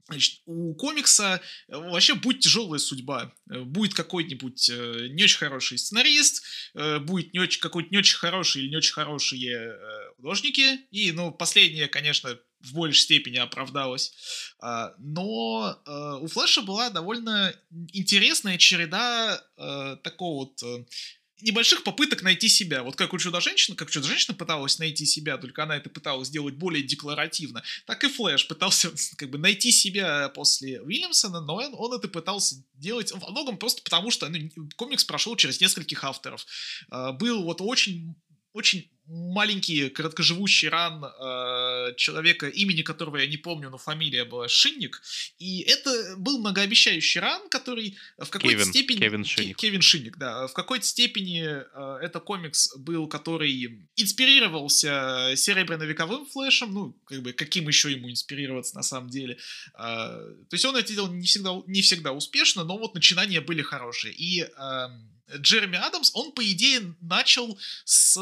значит, у комикса э, вообще будет тяжелая судьба. Э, будет какой-нибудь э, не очень хороший сценарист, будет не очень, какой-то не очень хороший или не очень хорошие художники. И, ну, последнее, конечно, в большей степени оправдалось. А, но у Флэша была довольно интересная череда такого вот небольших попыток найти себя. Вот как у Чудо-женщины, как Чудо-женщина пыталась найти себя, только она это пыталась сделать более декларативно, так и Флэш пытался как бы найти себя после Уильямсона, но он, он это пытался делать во многом просто потому, что ну, комикс прошел через нескольких авторов. А, был вот очень очень маленький короткоживущий ран э, человека, имени которого я не помню, но фамилия была Шинник. И это был многообещающий ран, который в какой-то Кевин, степени... Кевин Шинник. Кевин Шинник, да. В какой-то степени э, это комикс был, который инспирировался серебряно-вековым флешем, ну, как бы, каким еще ему инспирироваться на самом деле. Э, то есть он это делал не всегда, не всегда успешно, но вот начинания были хорошие. И э, Джереми Адамс, он, по идее, начал с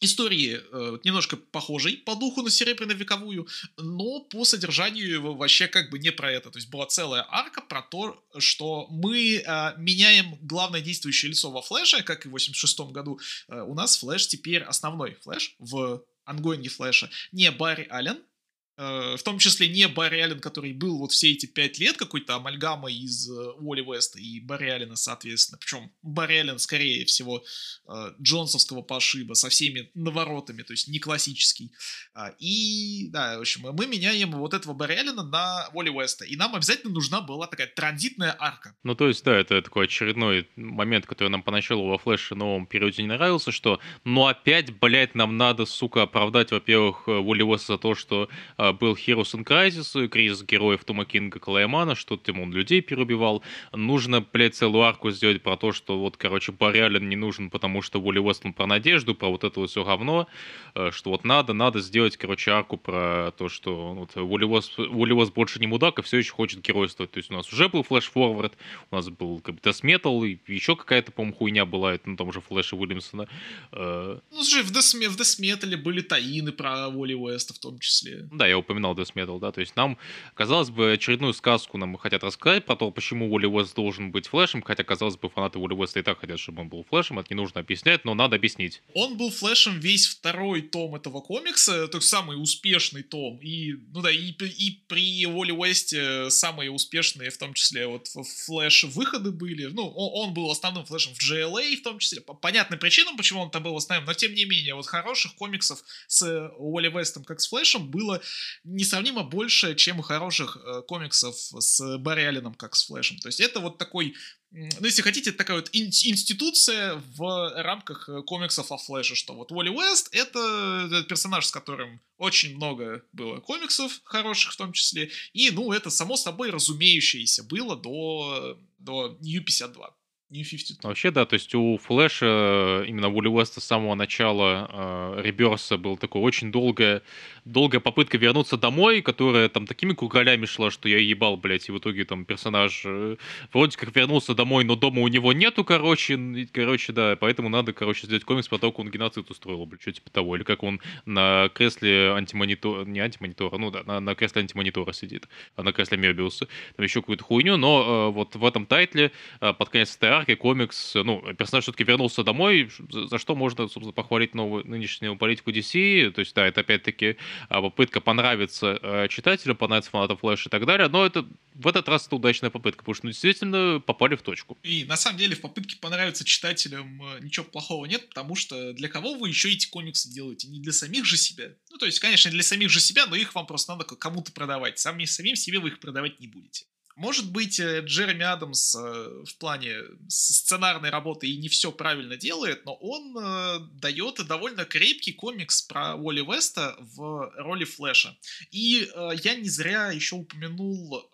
истории э, немножко похожей по духу на серебряно-вековую, но по содержанию вообще как бы не про это. То есть была целая арка про то, что мы э, меняем главное действующее лицо во Флэше, как и в 86 году. Э, у нас Флэш теперь основной Флэш в онгоинге Флэша. Не Барри Аллен, Э, в том числе не Барри Аллен, который был вот все эти пять лет какой-то амальгама из э, Уолли Веста и Барри Аллена, соответственно. Причем Барри Аллен, скорее всего, э, джонсовского пошиба со всеми наворотами, то есть не классический. А, и, да, в общем, мы меняем вот этого Барри Аллена на Уолли Веста. И нам обязательно нужна была такая транзитная арка. Ну, то есть, да, это такой очередной момент, который нам поначалу во флеше новом периоде не нравился, что, ну, опять, блядь, нам надо, сука, оправдать, во-первых, Уолли Веста за то, что был Heroes in Crisis, кризис героев Тома Кинга Клэя Манна, что там он людей переубивал. Нужно, блядь, целую арку сделать про то, что вот, короче, Барри Аллен не нужен, потому что Уолли Уэст, он про надежду, про вот это вот все говно, э, что вот надо, надо сделать, короче, арку про то, что вот, Уолли Уэст больше не мудак, и все еще хочет геройствовать. То есть у нас уже был Flash Forward, у нас был как бы Death Metal, и еще какая-то, по-моему, хуйня была, это на том же флэше Уильямсона. Э, ну, слушай, в Death, в Death Metal были таины про Уолли Уэста в том числе. Да, я упоминал Death Metal, да, то есть нам, казалось бы, очередную сказку нам хотят рассказать про то, почему Уолли Уэст должен быть флешем, хотя, казалось бы, фанаты Уолли Уэста и так хотят, чтобы он был флешем, это не нужно объяснять, но надо объяснить. Он был флешем весь второй том этого комикса, тот самый успешный том, и, ну да, и, и при Уолли Уэсте самые успешные, в том числе, вот флеш-выходы были, ну, он, был основным флешем в GLA, в том числе, по понятным причинам, почему он там был основным, но тем не менее, вот хороших комиксов с Уолли Вестом как с флешем было несравнимо больше, чем хороших э, комиксов с Барри Алленом, как с Флэшем. То есть это вот такой, ну, если хотите, такая вот ин- институция в рамках э, комиксов о Флэше, что вот Уолли Уэст — это персонаж, с которым очень много было комиксов хороших в том числе, и, ну, это само собой разумеющееся было до, до New 52. New 52. Вообще, да, то есть у Флэша именно Уолли Уэста с самого начала э, Реберса был такой очень долгая долгая попытка вернуться домой, которая там такими кругалями шла, что я ебал, блядь, и в итоге там персонаж э, вроде как вернулся домой, но дома у него нету, короче, и, короче, да, поэтому надо, короче, сделать комикс про то, как он геноцид устроил, блядь, что типа того, или как он на кресле антимонитора, не антимонитора, ну да, на, на кресле антимонитора сидит, а на кресле Мебиуса, там еще какую-то хуйню, но э, вот в этом тайтле э, под конец этой арки комикс, ну, персонаж все-таки вернулся домой, за, за что можно, собственно, похвалить новую нынешнюю политику DC, то есть, да, это опять-таки попытка понравиться э, читателю, понравиться фанатам Флэш и так далее, но это в этот раз это удачная попытка, потому что ну, действительно попали в точку. И на самом деле в попытке понравиться читателям э, ничего плохого нет, потому что для кого вы еще эти комиксы делаете? Не для самих же себя. Ну, то есть, конечно, для самих же себя, но их вам просто надо кому-то продавать. Сами, самим себе вы их продавать не будете. Может быть, э, Джереми Адамс э, в плане сценарной работы и не все правильно делает, но он э, дает довольно крепкий комикс про Уолли Веста в роли Флэша. И я не зря еще упомянул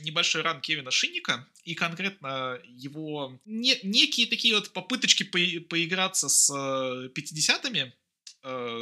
небольшой ран Кевина Шинника и конкретно его не, некие такие вот попыточки по, поиграться с 50-ми,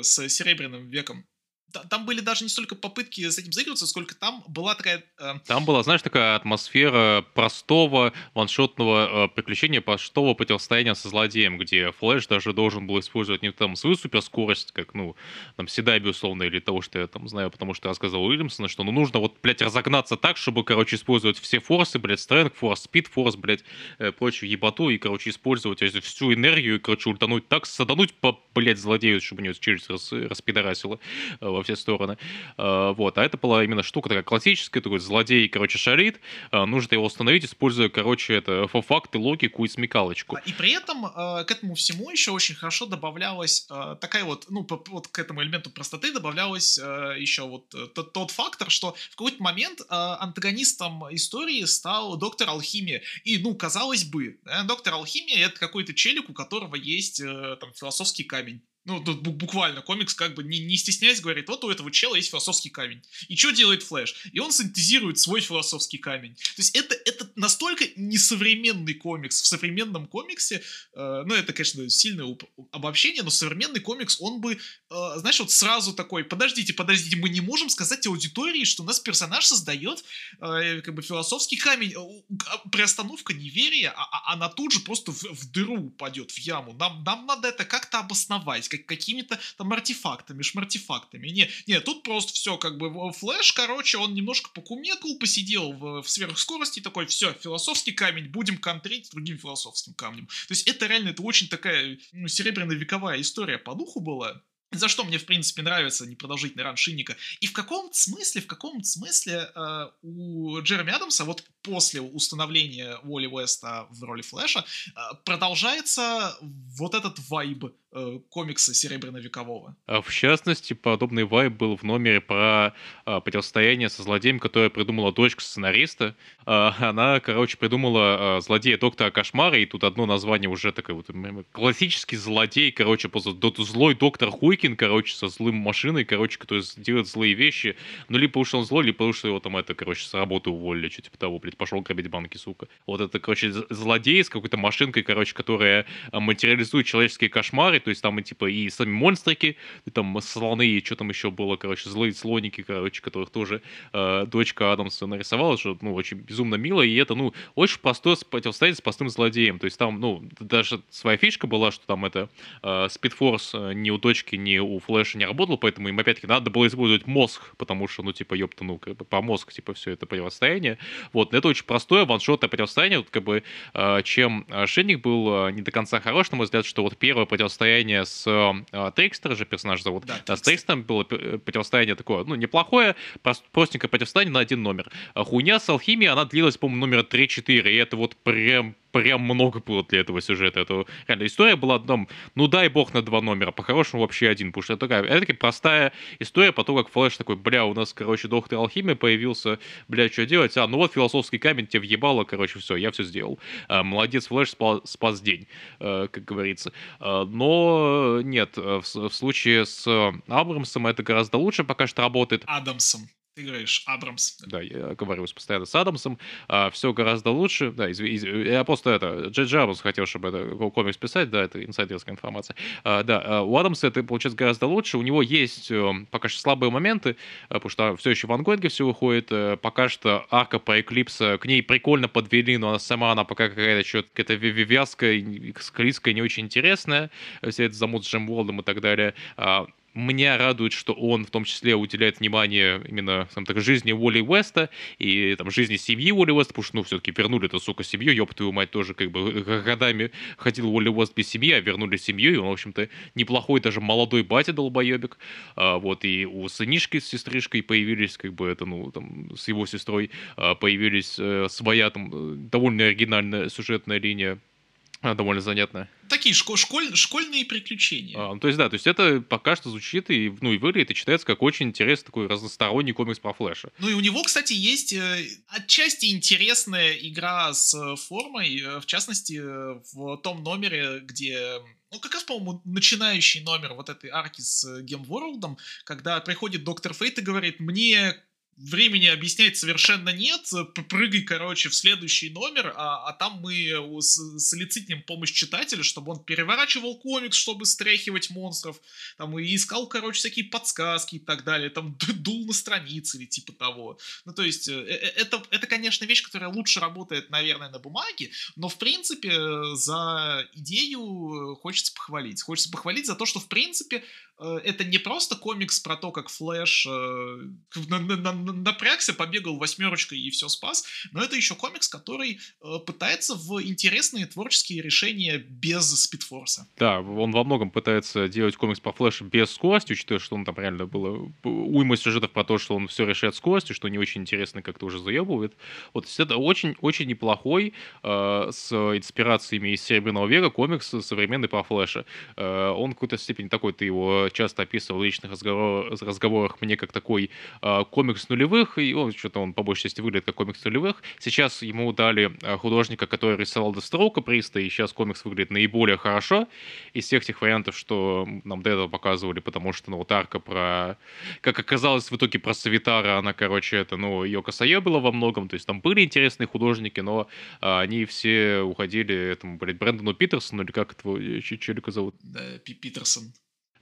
с Серебряным веком там были даже не столько попытки с этим заигрываться, сколько там была такая... Э... Там была, знаешь, такая атмосфера простого ваншотного э, приключения, простого противостояния со злодеем, где Флэш даже должен был использовать не там свою суперскорость, как, ну, там, Седаби, условно, или того, что я там знаю, потому что я рассказывал Уильямсона, что, ну, нужно вот, блядь, разогнаться так, чтобы, короче, использовать все форсы, блядь, стрэнг, форс, спид, форс, блядь, э, прочую ебату, и, короче, использовать всю энергию, и, короче, ультануть так, садануть по, блядь, злодею, чтобы у него челюсть рас, распидорасила. Во все стороны. Э, вот, а это была именно штука такая классическая, такой злодей, короче, шарит, э, нужно его установить, используя, короче, это факты, логику и смекалочку. И при этом к этому всему еще очень хорошо добавлялась такая вот, ну, вот к этому элементу простоты добавлялась еще вот тот, тот фактор, что в какой-то момент антагонистом истории стал доктор Алхимия. И, ну, казалось бы, доктор Алхимия это какой-то челик, у которого есть там философский камень. Ну, тут буквально комикс как бы не, не стесняясь говорит, вот у этого чела есть философский камень. И что делает Флэш? И он синтезирует свой философский камень. То есть это, это настолько несовременный комикс. В современном комиксе, э, ну это, конечно, сильное обобщение, но современный комикс, он бы, э, знаешь, вот сразу такой, подождите, подождите, мы не можем сказать аудитории, что у нас персонаж создает э, как бы философский камень. А, приостановка неверия, а, а, она тут же просто в, в дыру упадет, в яму. Нам, нам надо это как-то обосновать как, какими-то там артефактами, шмартефактами. Не, не, тут просто все, как бы, флэш, короче, он немножко покумекал, посидел в, в сверхскорости такой, все, философский камень, будем контрить другим философским камнем. То есть это реально, это очень такая ну, серебряно-вековая история по духу была за что мне, в принципе, нравится непродолжительный ран Шинника. И в каком-то смысле, в каком-то смысле э, у Джереми Адамса вот после установления Уолли Уэста в роли Флэша э, продолжается вот этот вайб э, комикса Серебряно-векового. А в частности, подобный вайб был в номере про э, противостояние со злодеем, которое придумала дочка сценариста. Э, она, короче, придумала злодея доктора Кошмара, и тут одно название уже такое вот классический злодей, короче, просто злой доктор Хуйк, Викинг, короче, со злым машиной, короче, который делает злые вещи. Ну, либо уж он злой, либо что его там это, короче, с работы уволили, что типа того, блядь, пошел грабить банки, сука. Вот это, короче, злодей с какой-то машинкой, короче, которая а, материализует человеческие кошмары, то есть там и типа и сами монстрики, и там слоны, и что там еще было, короче, злые слоники, короче, которых тоже э, дочка Адамса нарисовала, что, ну, очень безумно мило, и это, ну, очень простое противостояние с простым злодеем, то есть там, ну, даже своя фишка была, что там это э, Спидфорс ни у дочки, ни у Флэша не работал, поэтому им опять-таки надо было использовать мозг, потому что, ну, типа, ёпта, ну, как бы по мозг, типа, все это противостояние. Вот, это очень простое ваншотное противостояние, вот, как бы, э, чем Шенник был э, не до конца хорош, на мой взгляд, что вот первое противостояние с Трикстер же персонаж зовут, да, да с Трикстером было противостояние такое, ну, неплохое, простенькое противостояние на один номер. Хуйня с Алхимией, она длилась, по-моему, номера 3-4, и это вот прям прям много было для этого сюжета. Это реально история была там, ну дай бог на два номера, по-хорошему вообще один, потому что это такая, это такая простая история по тому, как Флэш такой, бля, у нас, короче, доктор Алхимия появился, бля, что делать? А, ну вот философский камень тебе въебало, короче, все, я все сделал. А, молодец, Флэш спас, спас день, а, как говорится. А, но нет, в, в случае с Абрамсом это гораздо лучше пока что работает. Адамсом. Ты говоришь Абрамс. Да, я оговариваюсь постоянно с Адамсом. А, все гораздо лучше. Да, из, из, я просто это... Джей Абрамс хотел, чтобы это комикс писать, да, это инсайдерская информация. А, да, а у Адамса это получается гораздо лучше. У него есть э, пока что слабые моменты, э, потому что все еще в ангоинге все выходит. Э, пока что арка по Эклипса, к ней прикольно подвели, но она сама, она пока какая-то что-то какая-то вязкая, склизкая, не очень интересная. Все это замут с Джем Уолдом и так далее. Меня радует, что он в том числе уделяет внимание именно там, так, жизни Уолли Уэста и там, жизни семьи Уолли Уэста, потому что, ну, все-таки вернули эту, сука, семью, ёб твою мать, тоже как бы годами ходил Уолли Уэст без семьи, а вернули семью, и он, в общем-то, неплохой даже молодой батя долбоебик, а, вот, и у сынишки с сестричкой появились, как бы, это, ну, там, с его сестрой а, появились а, своя, там, э, довольно оригинальная сюжетная линия, довольно занятная. Такие шко- школь- школьные приключения. А, ну, то есть, да, то есть это пока что звучит и, ну, и выглядит, и читается как очень интересный такой разносторонний комикс про Флэша. Ну и у него, кстати, есть э, отчасти интересная игра с э, формой, э, в частности, э, в том номере, где ну, как раз, по-моему, начинающий номер вот этой арки с Гемворлдом, когда приходит доктор Фейт и говорит, мне времени объяснять совершенно нет. Прыгай, короче, в следующий номер, а, а там мы солицитнем помощь читателя, чтобы он переворачивал комикс, чтобы стряхивать монстров, там и искал, короче, всякие подсказки и так далее, там дул на страницы или типа того. Ну, то есть, э, э, э, это, это, конечно, вещь, которая лучше работает, наверное, на бумаге, но, в принципе, за идею хочется похвалить. Хочется похвалить за то, что, в принципе, это не просто комикс про то, как Флэш на, на, на, напрягся, побегал восьмерочкой и все спас. Но это еще комикс, который э, пытается в интересные творческие решения без спидфорса. Да, он во многом пытается делать комикс по флешу без скорости, учитывая, что он там реально было уйма сюжетов про то, что он все решает скоростью, что не очень интересно как-то уже заебывает. Вот это очень-очень неплохой э, с инспирациями из Серебряного века комикс современный по флеша. Э, он в какой-то степени такой, ты его часто описывал в личных разговор, разговорах мне как такой э, комикс нулевых, и он что-то он по большей части выглядит как комикс нулевых. Сейчас ему дали э, художника, который рисовал Дестроука Приста, и сейчас комикс выглядит наиболее хорошо из всех тех вариантов, что нам до этого показывали, потому что, ну, вот арка про... Как оказалось в итоге про Савитара, она, короче, это, ну, ее косая была во многом, то есть там были интересные художники, но а, они все уходили этому, блядь, Брэндону Питерсону, или как этого челика зовут? Да, Питерсон.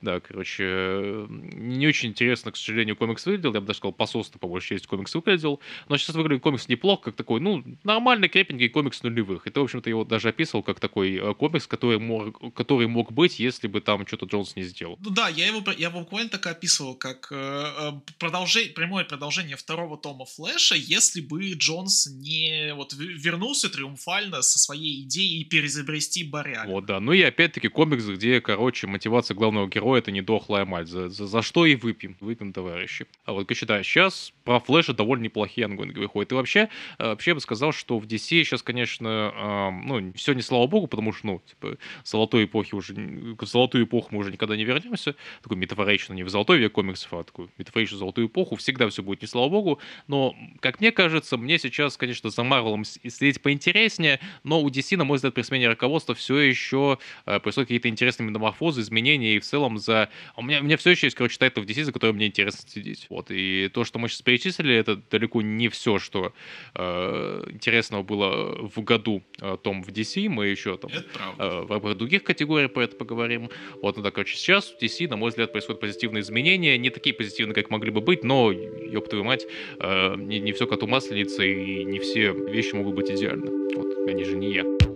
Да, короче, не очень интересно, к сожалению, комикс выглядел. Я бы даже сказал, пососно, по большей части, комикс выглядел. Но сейчас выглядит комикс неплохо, как такой, ну, нормальный крепенький комикс нулевых. И ты, в общем-то, его даже описывал как такой э, комикс, который мог, который мог быть, если бы там что-то Джонс не сделал. Ну да, я его, я его буквально так описывал, как э, э продолжение, прямое продолжение второго тома Флэша, если бы Джонс не вот вернулся триумфально со своей идеей переизобрести Барри Вот, да. Ну и опять-таки комикс, где, короче, мотивация главного героя кого это не дохлая мать. За, за, за что и выпьем. Выпьем, товарищи. А вот, короче, да, сейчас про флеша довольно неплохие ангоинги выходят. И вообще, э, вообще я бы сказал, что в DC сейчас, конечно, э, ну, все не слава богу, потому что, ну, типа, золотой эпохи уже, в золотую эпоху мы уже никогда не вернемся. Такой метафорично, не в золотой век комиксов, а такую метафоричную золотую эпоху. Всегда все будет не слава богу. Но, как мне кажется, мне сейчас, конечно, за Марвелом следить поинтереснее, но у DC, на мой взгляд, при смене руководства все еще э, происходят какие-то интересные метаморфозы, изменения, и в целом за... У меня, у меня все еще есть, короче, тайтл в DC, за который мне интересно следить. Вот, и то, что мы сейчас перечислили, это далеко не все, что э, интересного было в году э, том в DC, мы еще там э, в рамках других категорий про это поговорим. Вот, ну да, короче, сейчас в DC, на мой взгляд, происходят позитивные изменения, не такие позитивные, как могли бы быть, но, ёб твою мать, э, не, не все коту масленица, и не все вещи могут быть идеальны. Вот, они же не я.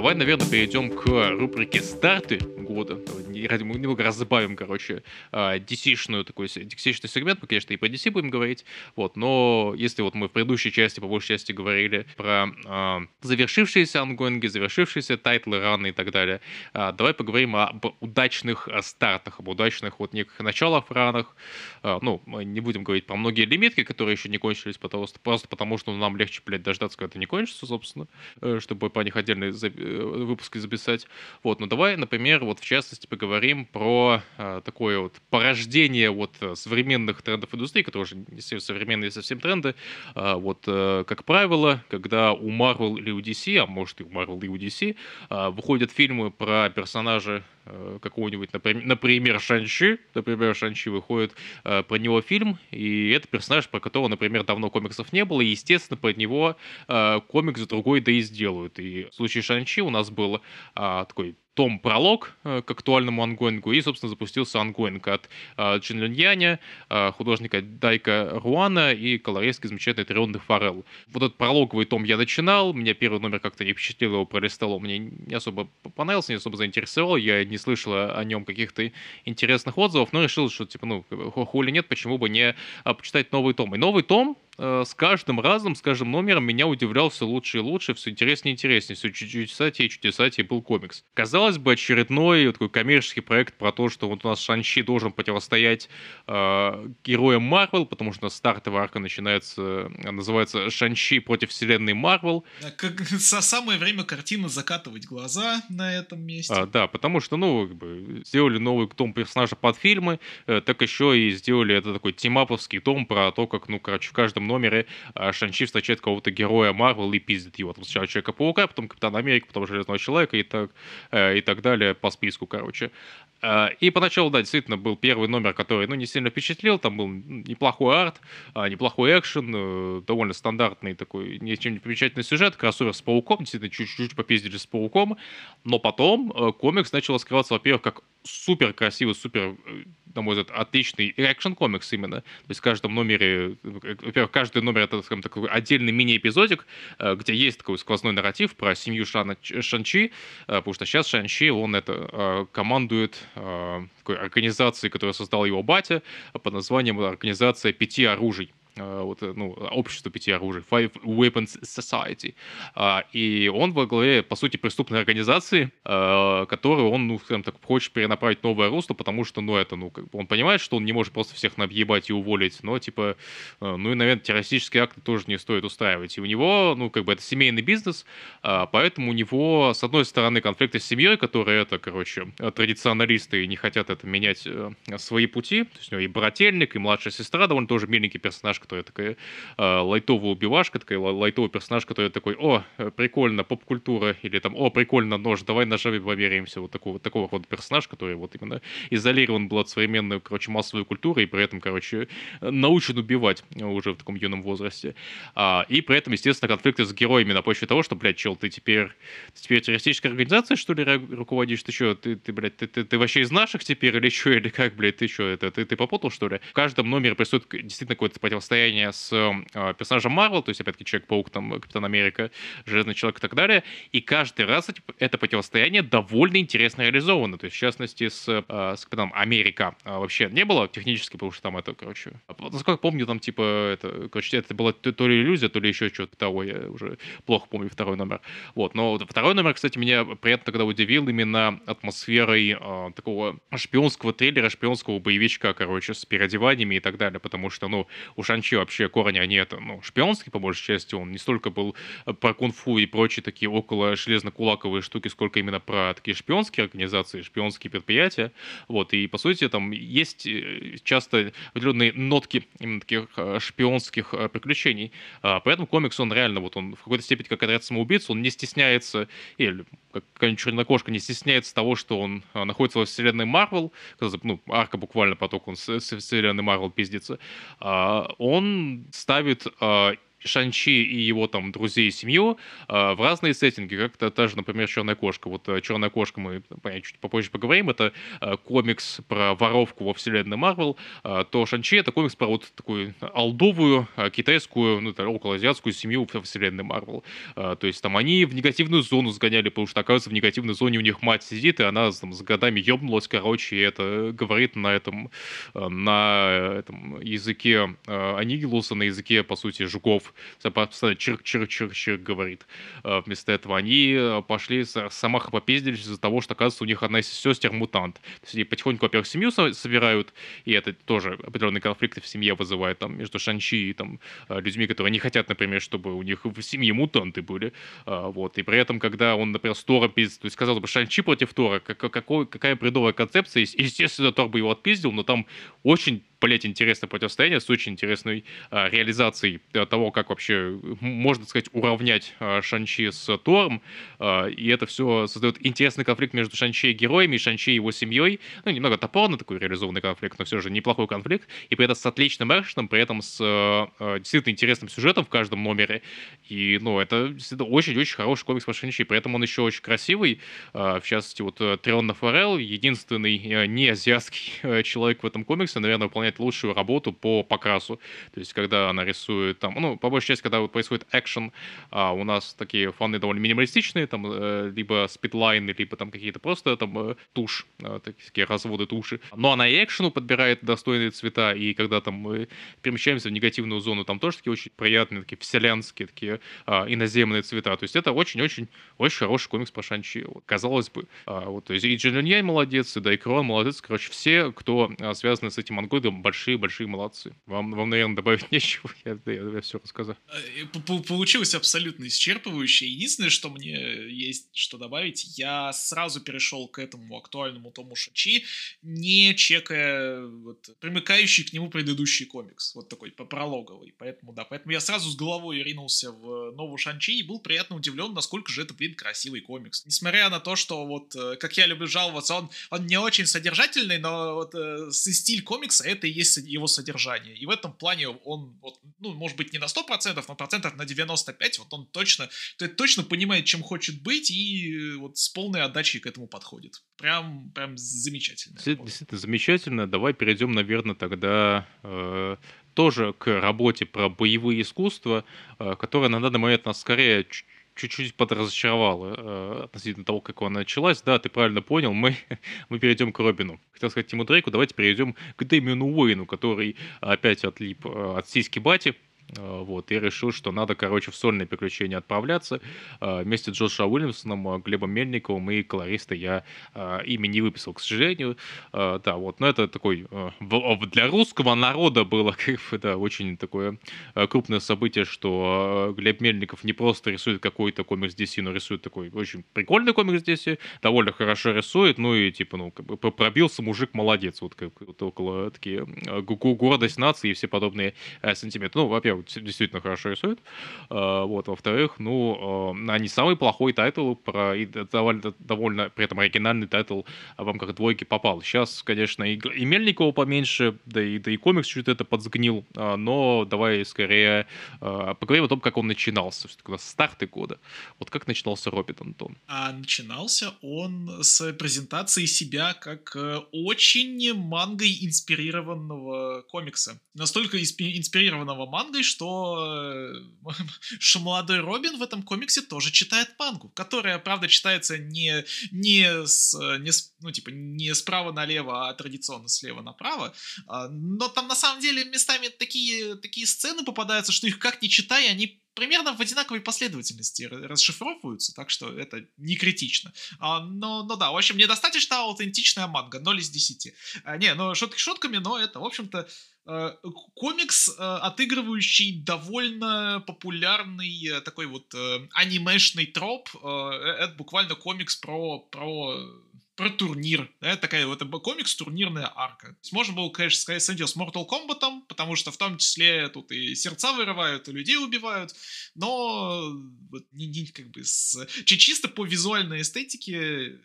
Давай, наверное, перейдем к рубрике «Старты года». Мы немного разбавим, короче, DC-шную такой DC-шный сегмент. Мы, конечно, и по DC будем говорить. Вот, но если вот мы в предыдущей части, по большей части, говорили про э, завершившиеся ангоинги, завершившиеся тайтлы, раны и так далее, э, давай поговорим об удачных стартах, об удачных вот неких началах в ранах. Э, ну, мы не будем говорить про многие лимитки, которые еще не кончились, потому, просто потому что нам легче, блядь, дождаться, когда это не кончится, собственно, э, чтобы по них отдельные Э, выпуски записать. Вот, ну давай, например, вот в частности поговорим про э, такое вот порождение вот э, современных трендов индустрии, которые уже не современные совсем тренды. Э, вот, э, как правило, когда у Marvel или у DC, а может и у Marvel и у DC, э, выходят фильмы про персонажа какого-нибудь, например, Шанчи, например, Шанчи выходит э, про него фильм, и это персонаж, про которого, например, давно комиксов не было, и, естественно, про него э, комикс другой да и сделают. И в случае Шанчи у нас был э, такой том пролог э, к актуальному ангоингу, и, собственно, запустился ангоинг от э, Джин Люньяня, э, художника Дайка Руана и колористки замечательной Трион Форел. Вот этот прологовый том я начинал, меня первый номер как-то не впечатлил, его пролистал, мне не особо понравился, не особо заинтересовал, я не слышал о нем каких-то интересных отзывов, но решил, что, типа, ну, хули нет, почему бы не почитать новый том. И новый том с каждым разом, с каждым номером меня удивлял все лучше и лучше, все интереснее и интереснее, все чудесатее и чудесатее был комикс. Казалось бы, очередной такой коммерческий проект про то, что вот у нас Шанчи должен противостоять э, героям Марвел, потому что стартовая арка начинается, э, называется Шанчи против вселенной Марвел. Как, самое время картины закатывать глаза на этом месте. А, да, потому что, ну, как бы, сделали новый том персонажа под фильмы, э, так еще и сделали это такой тимаповский том про то, как, ну, короче, в каждом номере а, Шанчи встречает кого-то героя Марвел и пиздит его. Там сначала Человека-паука, потом Капитана Америка, потом Железного Человека и так, э, и так далее по списку, короче. А, и поначалу, да, действительно, был первый номер, который, ну, не сильно впечатлил, там был неплохой арт, неплохой экшен, э, довольно стандартный такой, ничем не примечательный сюжет, кроссовер с Пауком, действительно, чуть-чуть попиздили с Пауком, но потом э, комикс начал раскрываться, во-первых, как супер красивый, супер на мой взгляд, отличный экшен-комикс именно. То есть в каждом номере, во-первых, каждый номер это, скажем, такой отдельный мини-эпизодик, э, где есть такой сквозной нарратив про семью Шана, Шанчи, э, потому что сейчас Шанчи, он это э, командует такой организацией, которую создал его батя, под названием «Организация пяти оружий». Э, вот, э, ну, общество пяти оружий, Five Weapons Society. А, и он во главе, по сути, преступной организации, э, которую он, ну, скажем так, хочет перенаправить новое русло, потому что, ну, это, ну, он понимает, что он не может просто всех набъебать и уволить, но, типа, ну, и, наверное, террористические акты тоже не стоит устраивать. И у него, ну, как бы, это семейный бизнес, а, поэтому у него, с одной стороны, конфликты с семьей, которые это, короче, традиционалисты и не хотят это менять свои пути, то есть у него и брательник, и младшая сестра, довольно тоже миленький персонаж, которая такая э, лайтовая убивашка, такая лайтовый персонаж, который такой, о, прикольно, поп-культура, или там, о, прикольно, нож, давай ножами померяемся. Вот такого, такого вот персонаж, который вот именно изолирован был от современной, короче, массовой культуры, и при этом, короче, научен убивать уже в таком юном возрасте. А, и при этом, естественно, конфликты с героями на почве того, что, блядь, чел, ты теперь, ты теперь террористической организацией, что ли, руководишь? Ты что, ты, ты блядь, ты, ты, ты вообще из наших теперь, или что, или как, блядь, ты что, это, ты, ты попутал, что ли? В каждом номере присутствует действительно какое-то противостояние противостояние с э, персонажем Марвел, то есть, опять-таки, Человек-паук, там, Капитан Америка, Железный Человек и так далее, и каждый раз это противостояние довольно интересно реализовано, то есть, в частности, с, э, с Капитаном Америка э, вообще не было технически, потому что там это, короче, насколько помню, там, типа, это, короче, это была то, ли иллюзия, то ли еще что-то того, я уже плохо помню второй номер. Вот, но второй номер, кстати, меня приятно тогда удивил именно атмосферой э, такого шпионского триллера, шпионского боевичка, короче, с переодеваниями и так далее, потому что, ну, у Шанчи вообще корни, они это, ну, шпионские, по большей части, он не столько был э, про кунг-фу и прочие такие около железно-кулаковые штуки, сколько именно про такие шпионские организации, шпионские предприятия, вот, и, по сути, там есть э, часто определенные нотки именно таких э, шпионских приключений, а, поэтому комикс, он реально, вот он в какой-то степени как отряд самоубийц, он не стесняется, или как какая-нибудь чернокошка не стесняется того, что он находится во вселенной Марвел, ну, арка буквально поток он с, с вселенной Марвел пиздится, а, он ставит а, Шанчи и его там друзей и семью э, в разные сеттинги, как-то та же, например, Черная кошка. Вот э, Черная кошка мы понятно, чуть попозже поговорим. Это э, комикс про воровку во вселенной Марвел. Э, то Шанчи это комикс про вот такую алдовую э, китайскую, ну, около азиатскую семью во вселенной Марвел. Э, то есть там они в негативную зону сгоняли, потому что, оказывается, в негативной зоне у них мать сидит, и она там с годами ёбнулась, короче, и это говорит на этом, э, на этом языке э, Анигилуса, на языке, по сути, жуков постоянно чирк-чирк-чирк-чирк говорит. А, вместо этого они э, пошли самаха попиздились из-за того, что, оказывается, у них одна из сестер мутант. То есть они потихоньку, во-первых, семью собирают, и это тоже определенные конфликты в семье вызывает там между Шанчи и там э, людьми, которые не хотят, например, чтобы у них в семье мутанты были. А, вот. И при этом, когда он, например, с Тора пиздит, то есть, казалось бы, Шанчи против Тора, как, какой, какая бредовая концепция. Естественно, Тор бы его отпиздил, но там очень блять, интересное противостояние с очень интересной а, реализацией э, того, как вообще, можно сказать, уравнять а, Шанчи с Тором, а, и это все создает интересный конфликт между Шанчи и героями, и Шанчи и его семьей, ну, немного топорный такой реализованный конфликт, но все же неплохой конфликт, и при этом с отличным экшеном, при этом с а, а действительно интересным сюжетом в каждом номере, и, ну, это очень-очень хороший комикс по Шанчи, при этом он еще очень красивый, а, в частности, вот э, Трион Форел, единственный э, не азиатский человек в этом комиксе, наверное, выполняет выполняет лучшую работу по покрасу. То есть, когда она рисует там, ну, по большей части, когда происходит экшен, а, у нас такие фоны довольно минималистичные, там, э, либо спидлайны, либо там какие-то просто там э, тушь, э, такие разводы туши. Но она и экшену подбирает достойные цвета, и когда там мы перемещаемся в негативную зону, там тоже такие очень приятные, такие вселенские, такие а, иноземные цвета. То есть, это очень-очень очень хороший комикс про Шанчи, казалось бы. А, вот, то есть, и Джин молодец, и Дайкрон молодец, короче, все, кто а, связаны с этим ангоидом, большие-большие молодцы. Вам, вам, наверное, добавить нечего, я, я, я все рассказал. Э, получилось абсолютно исчерпывающе. Единственное, что мне есть что добавить, я сразу перешел к этому актуальному тому Шачи, не чекая вот, примыкающий к нему предыдущий комикс, вот такой прологовый. Поэтому, да, поэтому я сразу с головой ринулся в новую Шанчи и был приятно удивлен, насколько же это, блин, красивый комикс. Несмотря на то, что вот, э, как я люблю жаловаться, он, он не очень содержательный, но вот э, стиль комикса это есть его содержание. И в этом плане он вот, ну, может быть, не на 100%, но процентов на 95, вот он точно, точно понимает, чем хочет быть, и вот с полной отдачей к этому подходит. Прям, прям замечательно. Действительно, действительно замечательно. Давай перейдем, наверное, тогда э, тоже к работе про боевые искусства, э, которая на данный момент нас скорее чуть-чуть подразочаровала э, относительно того, как она началась. Да, ты правильно понял, мы, мы перейдем к Робину. Хотел сказать Тиму Дрейку, давайте перейдем к Дэмиону Уэйну, который опять отлип э, от сиськи Бати. А, вот, и решил, что надо, короче, в сольные приключения отправляться. А, вместе с Джошуа Уильямсоном, а, Глебом Мельниковым и колориста я имя не выписал, к сожалению. Да, вот, но это такой для русского народа было да, очень такое крупное событие, что Глеб Мельников не просто рисует какой-то комикс DC, но рисует такой очень прикольный комикс DC, довольно хорошо рисует, ну и типа, ну, как бы пробился мужик молодец, вот как вот около такие гордость нации и все подобные э, сантименты. Ну, во-первых, действительно хорошо рисует. А, вот, во-вторых, ну, а, не самый плохой тайтл про и довольно, довольно при этом оригинальный тайтл в рамках двойки попал. Сейчас, конечно, и, и Мельникова поменьше, да и, да и комикс чуть это подсгнил, а, но давай скорее поговорим о том, как он начинался, все-таки с старты года. Вот как начинался Робин, Антон? А начинался он с презентации себя как э, очень мангой инспирированного комикса. Настолько инспирированного мангой, что, э, что молодой Робин в этом комиксе тоже читает мангу, которая, правда, читается не, не, с, не с, ну, типа, не справа налево, а традиционно слева направо. А, но там, на самом деле, местами такие, такие сцены попадаются, что их как ни читай, они примерно в одинаковой последовательности расшифровываются, так что это не критично. А, но, но да, в общем, недостаточно аутентичная манга, 0 из 10. А, не, ну шутки шутками, но это, в общем-то, Э, комикс, э, отыгрывающий довольно популярный э, такой вот анимешный троп. Это буквально комикс про, про про турнир. Да, такая вот комикс турнирная арка. Можно было, конечно, сказать, с Mortal Kombat, потому что в том числе тут и сердца вырывают, и людей убивают, но вот не, не как бы с чисто по визуальной эстетике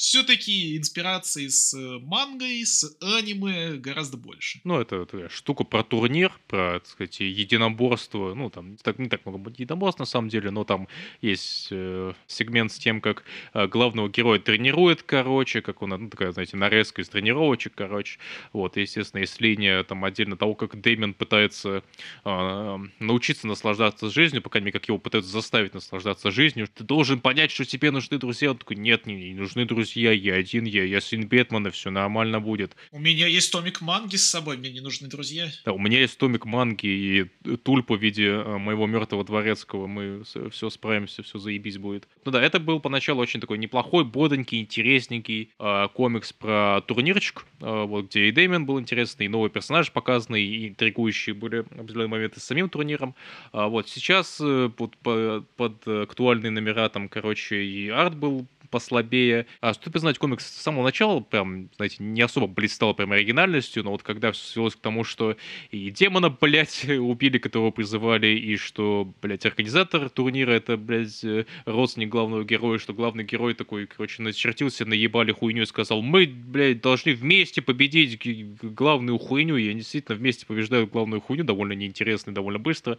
все-таки инспирации с э, мангой, с аниме гораздо больше. Ну, это такая штука про турнир, про, так сказать, единоборство. Ну, там так, не так много единоборств, на самом деле, но там есть э, сегмент с тем, как э, главного героя тренирует, короче, как он, ну, такая, знаете, нарезка из тренировочек, короче. Вот, и, естественно, есть линия там отдельно того, как Дэмин пытается э, научиться наслаждаться жизнью, пока не как его пытаются заставить наслаждаться жизнью. Ты должен понять, что тебе нужны друзья. Он такой, нет, не, не нужны друзья я, я один, я, я сын Бэтмена, все нормально будет. У меня есть томик манги с собой, мне не нужны друзья. Да, у меня есть томик манги и тульпа в виде э, моего мертвого дворецкого, мы все справимся, все заебись будет. Ну да, это был поначалу очень такой неплохой, бодренький, интересненький э, комикс про турнирчик, э, вот где и Дэмиан был интересный, и новый персонаж показанный, и интригующие были определенные моменты с самим турниром. А вот сейчас э, под, под, под актуальные номера там, короче, и арт был послабее. А стоит признать, комикс с самого начала прям, знаете, не особо блистал прям оригинальностью, но вот когда все свелось к тому, что и демона, блядь, убили, которого призывали, и что, блядь, организатор турнира это, блядь, родственник главного героя, что главный герой такой, короче, начертился, наебали хуйню и сказал, мы, блядь, должны вместе победить главную хуйню, и они действительно вместе побеждают главную хуйню, довольно неинтересно и довольно быстро.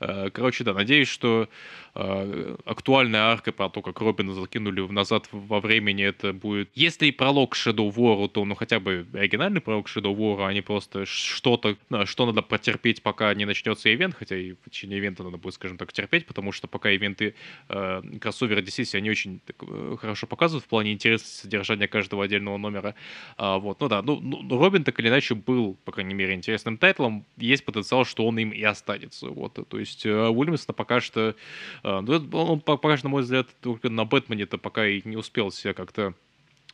А, короче, да, надеюсь, что а, актуальная арка про то, как Робина закинули в назад во времени, это будет... Если и пролог Shadow War, то ну хотя бы оригинальный пролог Shadow War, а не просто что-то, что надо потерпеть, пока не начнется ивент, хотя и в течение ивента надо будет, скажем так, терпеть, потому что пока ивенты э, кроссовера DC, они очень так, э, хорошо показывают в плане интересности содержания каждого отдельного номера. А, вот, ну да, ну, ну, Робин так или иначе был, по крайней мере, интересным тайтлом, есть потенциал, что он им и останется. Вот, то есть э, Уильямсона пока что а, ну, он, пока что, на мой взгляд, только на Бэтмене-то пока и не успел себя как-то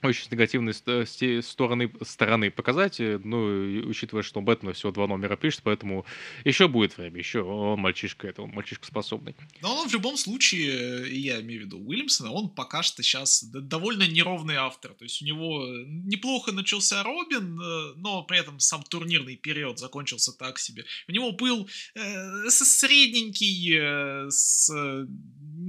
очень негативной стороны, стороны показать, э, ну, учитывая, что Бэтмен всего два номера пишет, поэтому еще будет время, еще он мальчишка, это он мальчишка способный. Но он в любом случае, я имею в виду Уильямсона, он пока что сейчас довольно неровный автор, то есть у него неплохо начался Робин, э, но при этом сам турнирный период закончился так себе. У него был э, средненький, э, с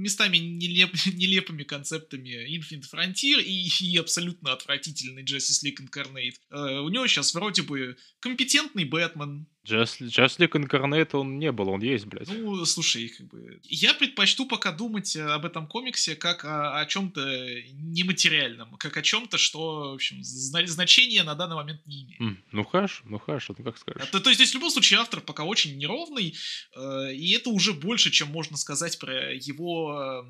местами нелеп, нелепыми концептами Infinite Frontier и, и абсолютно отвратительный Justice League Incarnate. Э, у него сейчас вроде бы компетентный Бэтмен, Джаслик Инкарнет он не был, он есть, блядь. Ну, слушай, как бы... Я предпочту пока думать об этом комиксе как о, о чем-то нематериальном, как о чем-то, что, в общем, значения на данный момент не имеет. Mm, ну хорошо, ну хорошо, ну как скажешь. То, то есть здесь в любом случае автор пока очень неровный, э, и это уже больше, чем можно сказать про его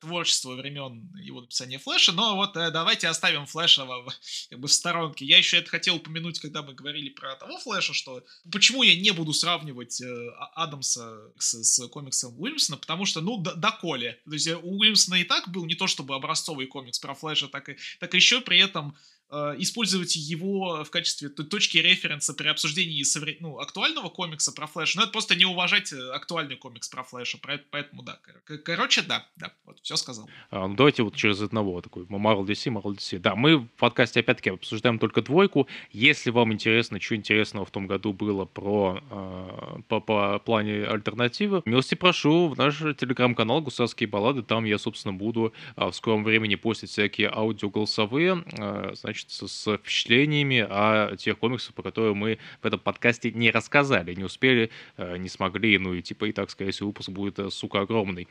э, творчества времен его написания Флэша, но вот э, давайте оставим Флэша в, как бы в сторонке. Я еще это хотел упомянуть, когда мы говорили про того Флэша, что почему я не буду сравнивать э, а, Адамса с, с комиксом Уильямсона, потому что, ну, доколе. То есть у Уильямсона и так был не то чтобы образцовый комикс про Флэша, так и, так еще при этом Э, использовать его в качестве точки референса при обсуждении ну, актуального комикса про Флэш, но это просто не уважать э, актуальный комикс про Флэша, поэтому да. Короче, да, да, вот, все сказал. А, ну, давайте вот через одного такой, Marvel DC, Marvel DC. Да, мы в подкасте опять-таки обсуждаем только двойку. Если вам интересно, что интересного в том году было про э, по, по плане альтернативы, милости прошу в наш телеграм-канал «Гусарские баллады». Там я, собственно, буду э, в скором времени постить всякие аудиоголосовые, э, значит, значит, с впечатлениями о тех комиксах, по которым мы в этом подкасте не рассказали, не успели, э, не смогли, ну и типа и так, скорее всего, выпуск будет, э, сука, огромный.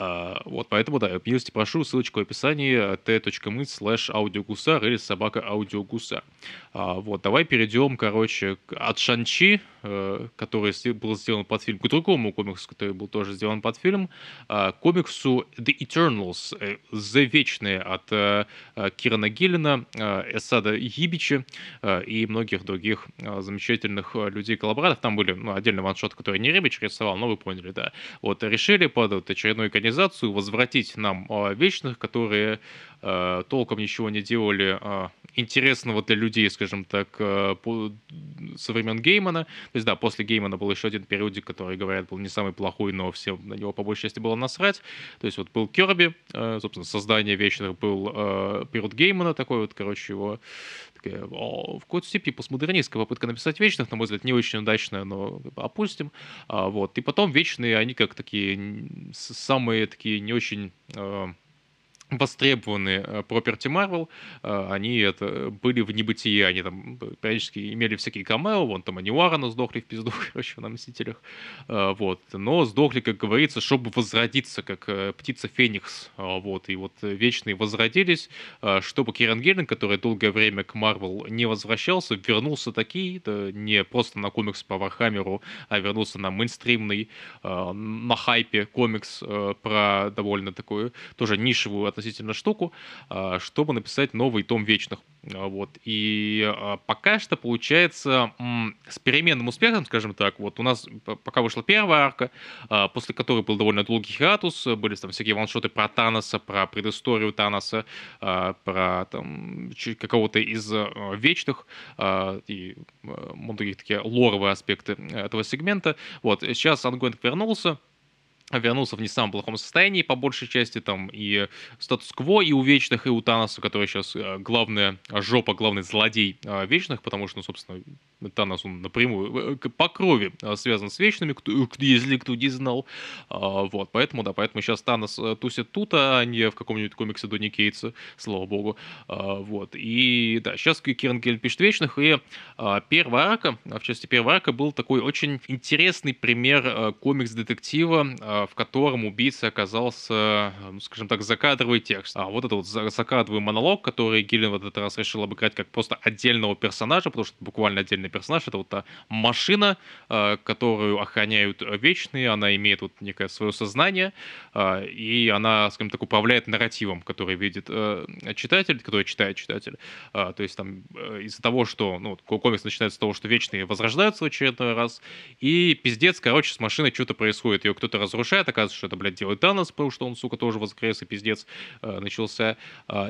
А, вот, поэтому, да, милости прошу, ссылочку в описании t.my slash аудиогусар или собака аудиогусар. А, вот, давай перейдем, короче, от Шанчи, э, который был сделан под фильм, к другому комиксу, который был тоже сделан под фильм, а, комиксу The Eternals, э, The Вечные от э, Кирана Гиллина, Эсада Ебича и многих других замечательных людей-коллаборатов. Там были ну, отдельные ваншоты, которые не Ребич рисовал, но вы поняли, да. Вот, решили под вот, очередной организацию возвратить нам Вечных, которые толком ничего не делали интересного для людей, скажем так, со времен Геймана. То есть, да, после Геймана был еще один периодик, который, говорят, был не самый плохой, но всем на него по большей части было насрать. То есть, вот был Керби, собственно, создание вечных был период Геймана, такой вот, короче, его такая, о, в какой-то степени постмодернистская попытка написать вечных, на мой взгляд, не очень удачная, но опустим. А, вот. И потом вечные, они как такие самые такие не очень востребованные э, Property Marvel, э, они это были в небытие, они там периодически имели всякие камео, вон там у Аарона сдохли в пизду, короче, на Мстителях, э, вот, но сдохли, как говорится, чтобы возродиться, как птица Феникс, вот, и вот вечные возродились, чтобы Киран Гиллен, который долгое время к Марвел не возвращался, вернулся таки, не просто на комикс по Вархаммеру, а вернулся на мейнстримный, на хайпе комикс про довольно такую, тоже нишевую относительно штуку, а, чтобы написать новый том Вечных. А, вот. И а, пока что получается с переменным успехом, скажем так, вот у нас пока вышла первая арка, после которой был довольно долгий хиатус, были там всякие ваншоты про Таноса, про предысторию Таноса, про там какого-то из вечных и многие такие лоровые аспекты этого сегмента. Вот, сейчас Ангоинг вернулся, вернулся в не самом плохом состоянии, по большей части, там и статус-кво, и у Вечных, и у Таноса, который сейчас э, главная жопа, главный злодей э, Вечных, потому что, ну, собственно, Танос, он напрямую э, по крови связан с Вечными, кто, если кто не знал, а, вот, поэтому, да, поэтому сейчас Танос тусит тут, а не в каком-нибудь комиксе Донни Кейтса, слава богу, а, вот, и, да, сейчас Киран Гель пишет Вечных, и а, первая арка, в части первая арка был такой очень интересный пример комикс-детектива, в котором убийца оказался, ну, скажем так, закадровый текст. А вот это вот закадровый монолог, который Гиллин в этот раз решил обыграть как просто отдельного персонажа, потому что буквально отдельный персонаж, это вот та машина, э, которую охраняют вечные, она имеет вот некое свое сознание, э, и она, скажем так, управляет нарративом, который видит э, читатель, который читает читатель. То есть там из-за того, что, ну, комикс начинается с того, что вечные возрождаются в очередной раз, и пиздец, короче, с машиной что-то происходит, ее кто-то разрушает, оказывается, что это, блядь, делает Танос, потому что он, сука, тоже воскрес, и пиздец начался.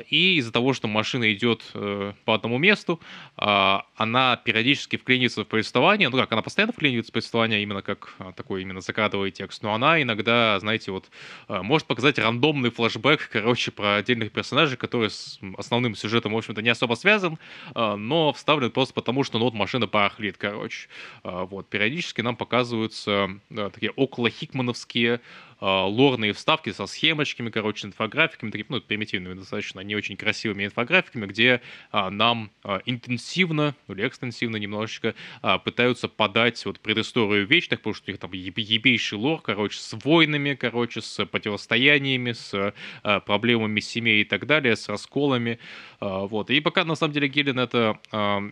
И из-за того, что машина идет по одному месту, она периодически вклинивается в повествование, ну как, она постоянно вклинивается в повествование, именно как э, такой именно закадровый текст, но она иногда, знаете, вот, э, может показать рандомный флешбэк, короче, про отдельных персонажей, которые с основным сюжетом, в общем-то, не особо связан, э, но вставлен просто потому, что, ну, вот машина барахлит, короче. Вот, периодически нам показываются такие около хикмановские лорные вставки со схемочками, короче, инфографиками, такими, ну, примитивными достаточно, не очень красивыми инфографиками, где нам интенсивно или экстенсивно немножечко пытаются подать вот предысторию вечных, потому что у них там ебейший лор, короче, с войнами, короче, с противостояниями, с проблемами семей и так далее, с расколами, вот. И пока, на самом деле, Гиллин это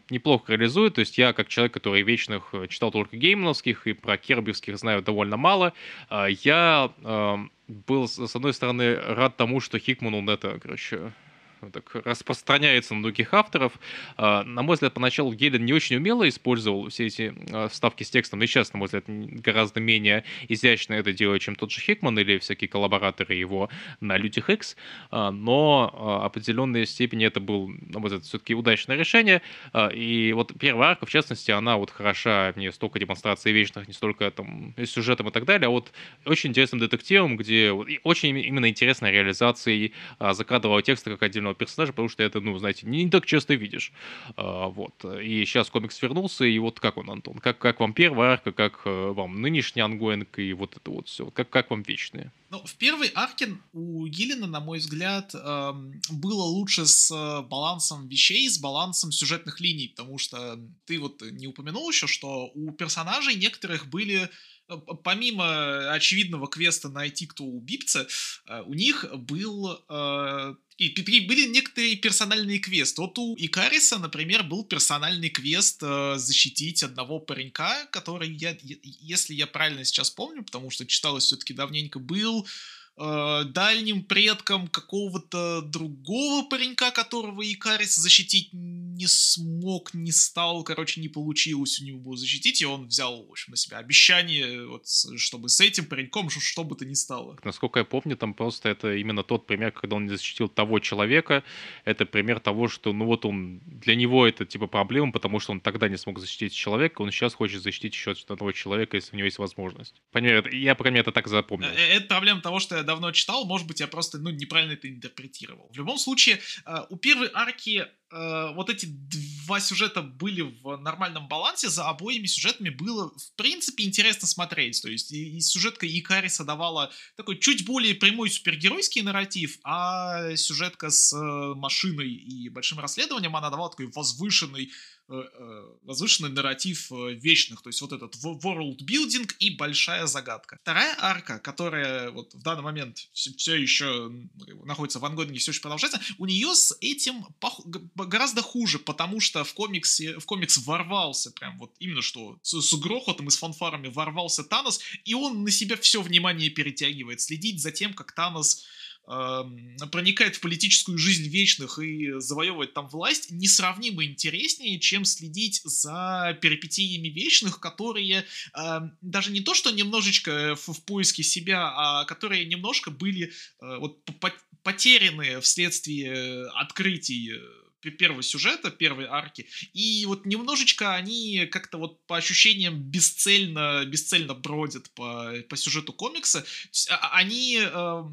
неплохо реализует, то есть я, как человек, который вечных э, читал только геймновских и про кербивских знаю довольно мало, я был, с одной стороны, рад тому, что Хикман, он это, короче, так распространяется на других авторов. А, на мой взгляд, поначалу Гейден не очень умело использовал все эти а, вставки с текстом, но сейчас, на мой взгляд, гораздо менее изящно это делает, чем тот же Хикман или всякие коллабораторы его на Людях X, а, но определенной степени это был, на мой взгляд, все-таки удачное решение, и вот первая арка, в частности, она вот хороша не столько демонстрацией вечных, не столько там сюжетом и так далее, а вот очень интересным детективом, где очень именно интересной реализацией закадрового текста как отдельного главного персонажа, потому что это, ну, знаете, не так часто видишь. А, вот. И сейчас комикс вернулся, и вот как он, Антон? Как, как вам первая арка, как э, вам нынешний ангоинг и вот это вот все? Как, как вам вечные? Ну, в первой арке у Гиллина, на мой взгляд, эм, было лучше с э, балансом вещей, с балансом сюжетных линий, потому что ты вот не упомянул еще, что у персонажей некоторых были э, помимо очевидного квеста найти, кто убийца, у них был и были некоторые персональные квесты. Вот у Икариса, например, был персональный квест э, защитить одного паренька, который, я, если я правильно сейчас помню, потому что читалось все-таки давненько, был э, дальним предком какого-то другого паренька, которого Икарис защитить не смог, не стал, короче, не получилось у него защитить, и он взял, в общем, на себя обещание, вот, чтобы с этим пареньком что бы то ни стало. Насколько я помню, там просто это именно тот пример, когда он не защитил того человека, это пример того, что, ну вот он, для него это типа проблема, потому что он тогда не смог защитить человека, он сейчас хочет защитить еще одного человека, если у него есть возможность. Понимаю, я, по крайней мере, это так запомнил. Э, это проблема того, что я давно читал, может быть, я просто, ну, неправильно это интерпретировал. В любом случае, э, у первой арки э, вот эти два сюжета были в нормальном балансе, за обоими сюжетами было, в принципе, интересно смотреть. То есть и, и сюжетка Икариса давала такой чуть более прямой супергеройский нарратив, а сюжетка с э, машиной и большим расследованием, она давала такой возвышенный Э, э, возвышенный нарратив вечных, то есть вот этот world building и большая загадка. Вторая арка, которая вот в данный момент все, еще находится в ангоинге, все еще продолжается, у нее с этим. Гораздо хуже, потому что в комиксе в комикс ворвался прям вот именно что с, с грохотом и с фанфарами ворвался Танос, и он на себя все внимание перетягивает, следить за тем, как Танос проникает в политическую жизнь вечных и завоевывает там власть, несравнимо интереснее, чем следить за перипетиями вечных, которые э, даже не то, что немножечко в, в поиске себя, а которые немножко были э, вот потеряны вследствие открытий э, первого сюжета, первой арки, и вот немножечко они как-то вот по ощущениям бесцельно, бесцельно бродят по, по сюжету комикса. А, они э,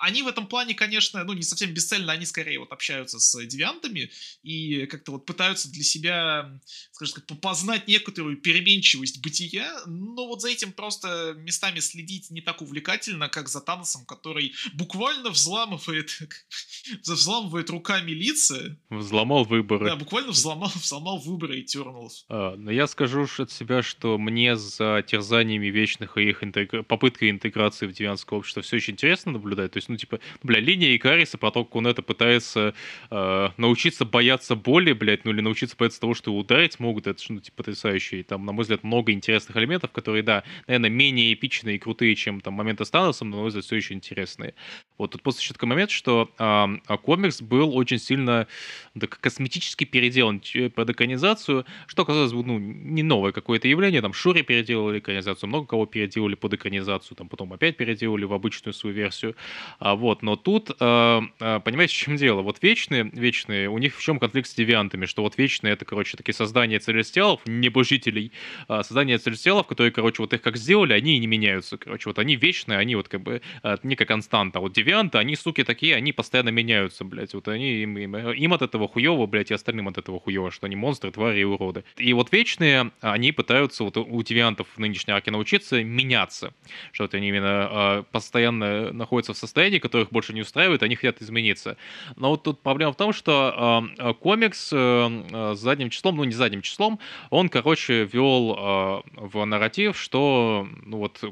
они в этом плане, конечно, ну, не совсем бесцельно, они скорее вот общаются с девиантами и как-то вот пытаются для себя, скажем так, познать некоторую переменчивость бытия, но вот за этим просто местами следить не так увлекательно, как за Таносом, который буквально взламывает, взламывает руками лица. Взломал выборы. Да, буквально взломал, взломал выборы Eternals. А, но я скажу от себя, что мне за терзаниями вечных и их интегра... попыткой интеграции в девиантское общество все очень интересно наблюдать. То есть ну, типа, бля, линия Икариса про то, как он это пытается э, научиться бояться боли, блядь, ну или научиться бояться того, что его ударить могут, это ну, типа, потрясающе. И там, на мой взгляд, много интересных элементов, которые, да, наверное, менее эпичные и крутые, чем там моменты с Таносом, но, на мой взгляд, все еще интересные. Вот тут просто еще такой момент, что э, комикс был очень сильно да, косметически переделан под экранизацию, что казалось бы, ну, не новое какое-то явление, там Шури переделали экранизацию, много кого переделали под экранизацию, там потом опять переделали в обычную свою версию. А, вот, но тут, а, а, понимаете, в чем дело? Вот вечные, вечные, у них в чем конфликт с девиантами, что вот вечные это, короче, такие создания целестиалов, небожителей, создания целестиалов, которые, короче, вот их как сделали, они и не меняются, короче, вот они вечные, они вот как бы не как константа, вот девианты они, суки, такие, они постоянно меняются, блядь. Вот они, им, им, им от этого хуево, блядь, и остальным от этого хуево, что они монстры, твари и уроды. И вот вечные, они пытаются вот у девиантов в нынешней арке научиться меняться. Что вот они именно э, постоянно находятся в состоянии, которых больше не устраивает, они хотят измениться. Но вот тут проблема в том, что э, комикс э, с задним числом, ну не задним числом, он, короче, вел э, в нарратив, что ну вот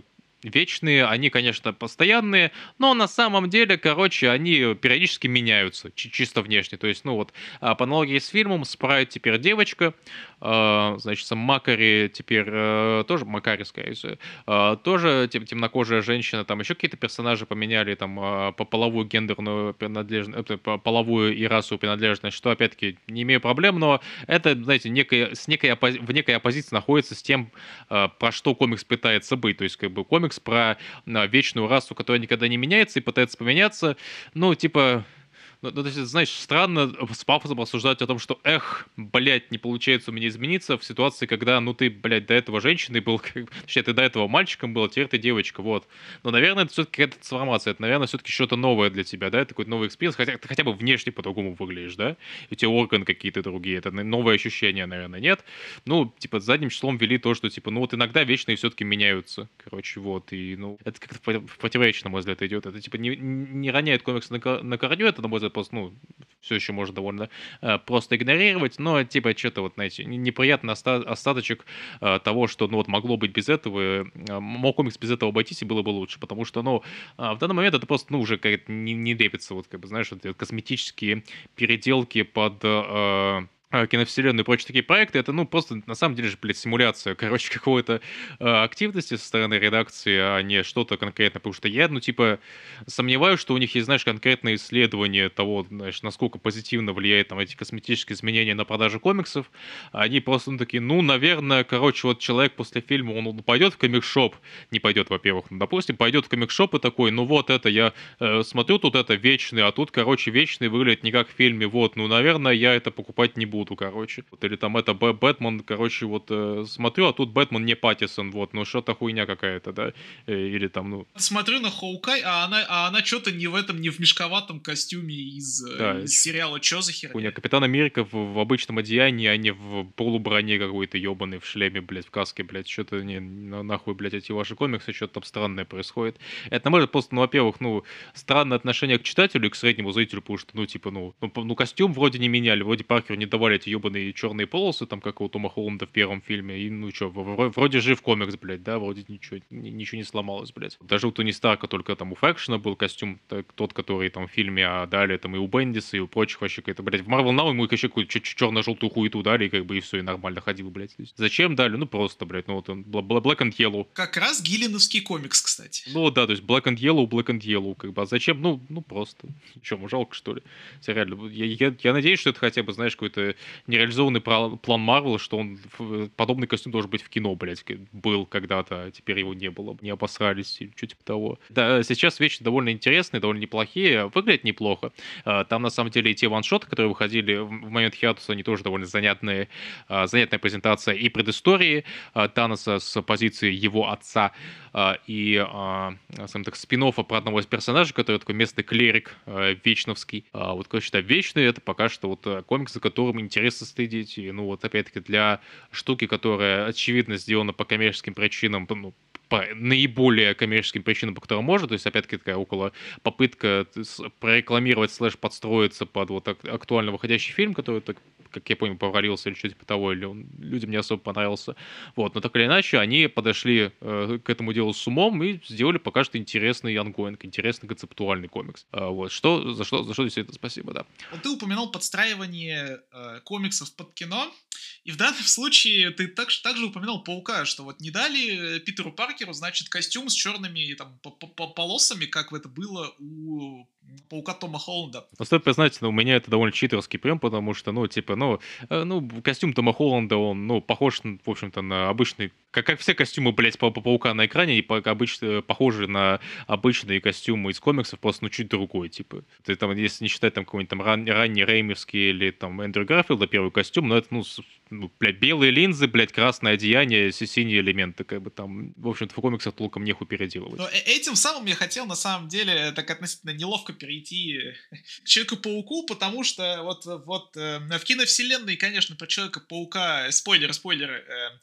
вечные, они, конечно, постоянные, но на самом деле, короче, они периодически меняются, чисто внешне. То есть, ну вот, а, по аналогии с фильмом, Спрайт теперь девочка, а, значит, Макари теперь э, тоже, Макари, скорее всего, а, тоже тем, темнокожая женщина, там еще какие-то персонажи поменяли, там, по половую гендерную принадлежность, э, половую и расовую принадлежность, что, опять-таки, не имею проблем, но это, знаете, некая, с некой, в некой оппозиции находится с тем, про что комикс пытается быть. То есть, как бы, комикс комикс про вечную расу, которая никогда не меняется и пытается поменяться. Ну, типа, ну, ну, то есть, знаешь, странно с пафосом рассуждать о том, что, эх, блядь, не получается у меня измениться в ситуации, когда, ну, ты, блядь, до этого женщиной был, точнее, ты до этого мальчиком был, а теперь ты девочка, вот. Но, наверное, это все-таки какая-то трансформация, это, наверное, все-таки что-то новое для тебя, да, это какой-то новый experience, хотя ты хотя бы внешне по-другому выглядишь, да, у тебя органы какие-то другие, это новое ощущение, наверное, нет. Ну, типа, задним числом ввели то, что, типа, ну, вот иногда вечные все-таки меняются, короче, вот, и, ну, это как-то противоречие, на мой взгляд, идет, это, типа, не, не роняет комикс на, на корню, это, на мой взгляд, просто, ну, все еще можно довольно э, просто игнорировать, но, типа, что-то вот, знаете, неприятный оста- остаточек э, того, что, ну, вот могло быть без этого, э, мог комикс без этого обойтись, и было бы лучше, потому что, ну, э, в данный момент это просто, ну, уже как не, не лепится, вот, как бы, знаешь, вот косметические переделки под... Э, киновселенную и прочие такие проекты, это, ну, просто, на самом деле же, блядь, симуляция, короче, какого-то э, активности со стороны редакции, а не что-то конкретное, потому что я, ну, типа, сомневаюсь, что у них есть, знаешь, конкретное исследование того, знаешь, насколько позитивно влияет там эти косметические изменения на продажу комиксов, они просто, ну, такие, ну, наверное, короче, вот человек после фильма, он, он пойдет в комикшоп, не пойдет, во-первых, ну, допустим, пойдет в комикшоп и такой, ну, вот это, я э, смотрю, тут это вечный, а тут, короче, вечный выглядит не как в фильме, вот, ну, наверное, я это покупать не буду буду, короче. Вот, или там это Б Бэтмен, короче, вот э, смотрю, а тут Бэтмен не Паттисон, вот, ну что-то хуйня какая-то, да, э, или там, ну... Смотрю на Хоукай, а она, а она что-то не в этом, не в мешковатом костюме из, э, да, из сериала «Чё за херня?» Хуйня, Капитан Америка в, в обычном одеянии, а не в полуброне какой-то ебаный, в шлеме, блядь, в каске, блядь, что-то не, нахуй, блядь, эти ваши комиксы, что-то там странное происходит. Это, может, просто, ну, во-первых, ну, странное отношение к читателю и к среднему зрителю, потому что, ну, типа, ну, ну, ну костюм вроде не меняли, вроде Паркер не давали эти ебаные черные полосы, там, как у Тома Холланда в первом фильме, и, ну, что, вроде жив комикс, блядь, да, вроде ничего, ничего не сломалось, блядь. Даже у Тони Старка только там у Фэкшена был костюм, так, тот, который там в фильме, а далее там и у Бендиса, и у прочих вообще какая-то, блядь, в Marvel Now ему еще какую-то черно-желтую хуету дали, и как бы и все, и нормально ходил, блядь. Зачем дали? Ну, просто, блядь, ну, вот он, Black and Yellow. Как раз гиллиновский комикс, кстати. Ну, да, то есть Black and Yellow, Black and Yellow, как бы, а зачем? Ну, ну, просто. Че, жалко, что ли? Реально, я, я, я надеюсь, что это хотя бы, знаешь, какой-то нереализованный план Марвел, что он подобный костюм должен быть в кино, блядь, был когда-то, а теперь его не было. Не обосрались или что типа того. Да, сейчас вещи довольно интересные, довольно неплохие, выглядят неплохо. А, там, на самом деле, и те ваншоты, которые выходили в момент Хиатуса, они тоже довольно занятные. А, занятная презентация и предыстории Таноса с позиции его отца, и, скажем так, спин про одного из персонажей, который такой местный клерик вечновский. Вот, короче, да, вечный, это пока что вот комикс, за которым интересно следить, и, ну, вот, опять-таки, для штуки, которая, очевидно, сделана по коммерческим причинам, ну, по наиболее коммерческим причинам, по которым можно, то есть, опять-таки, такая около попытка прорекламировать слэш подстроиться под вот актуально выходящий фильм, который, так, как я понял, провалился или что-то типа того, или он людям не особо понравился. Вот, но так или иначе, они подошли э, к этому делу с умом и сделали пока что интересный ангоинг, интересный концептуальный комикс. Э, вот, что, за что, за что действительно спасибо, да. Вот ты упомянул подстраивание э, комиксов под кино, и в данном случае ты так, также упоминал Паука, что вот не дали Питеру Паркеру, значит, костюм с черными там, полосами, как это было у Паука Тома Холланда. Ну, стоит признать, ну, у меня это довольно читерский прием, потому что, ну, типа, ну, э, ну, костюм Тома Холланда, он, ну, похож, в общем-то, на обычный как, как все костюмы, блядь, по паука на экране, и по, обычно, похожи на обычные костюмы из комиксов, просто ну чуть другой, типа. Ты там, если не считать там какой-нибудь там ран, ранний Реймерский или там Эндрю Гарфилда первый костюм, но это, ну, ну, блядь, белые линзы, блядь, красное одеяние, синие элементы, как бы там, в общем-то, в комиксах толком неху переделывать. Но э, этим самым я хотел, на самом деле, так относительно неловко перейти к Человеку-пауку, потому что вот, вот э, в киновселенной, конечно, про Человека-паука, спойлеры, спойлеры, э,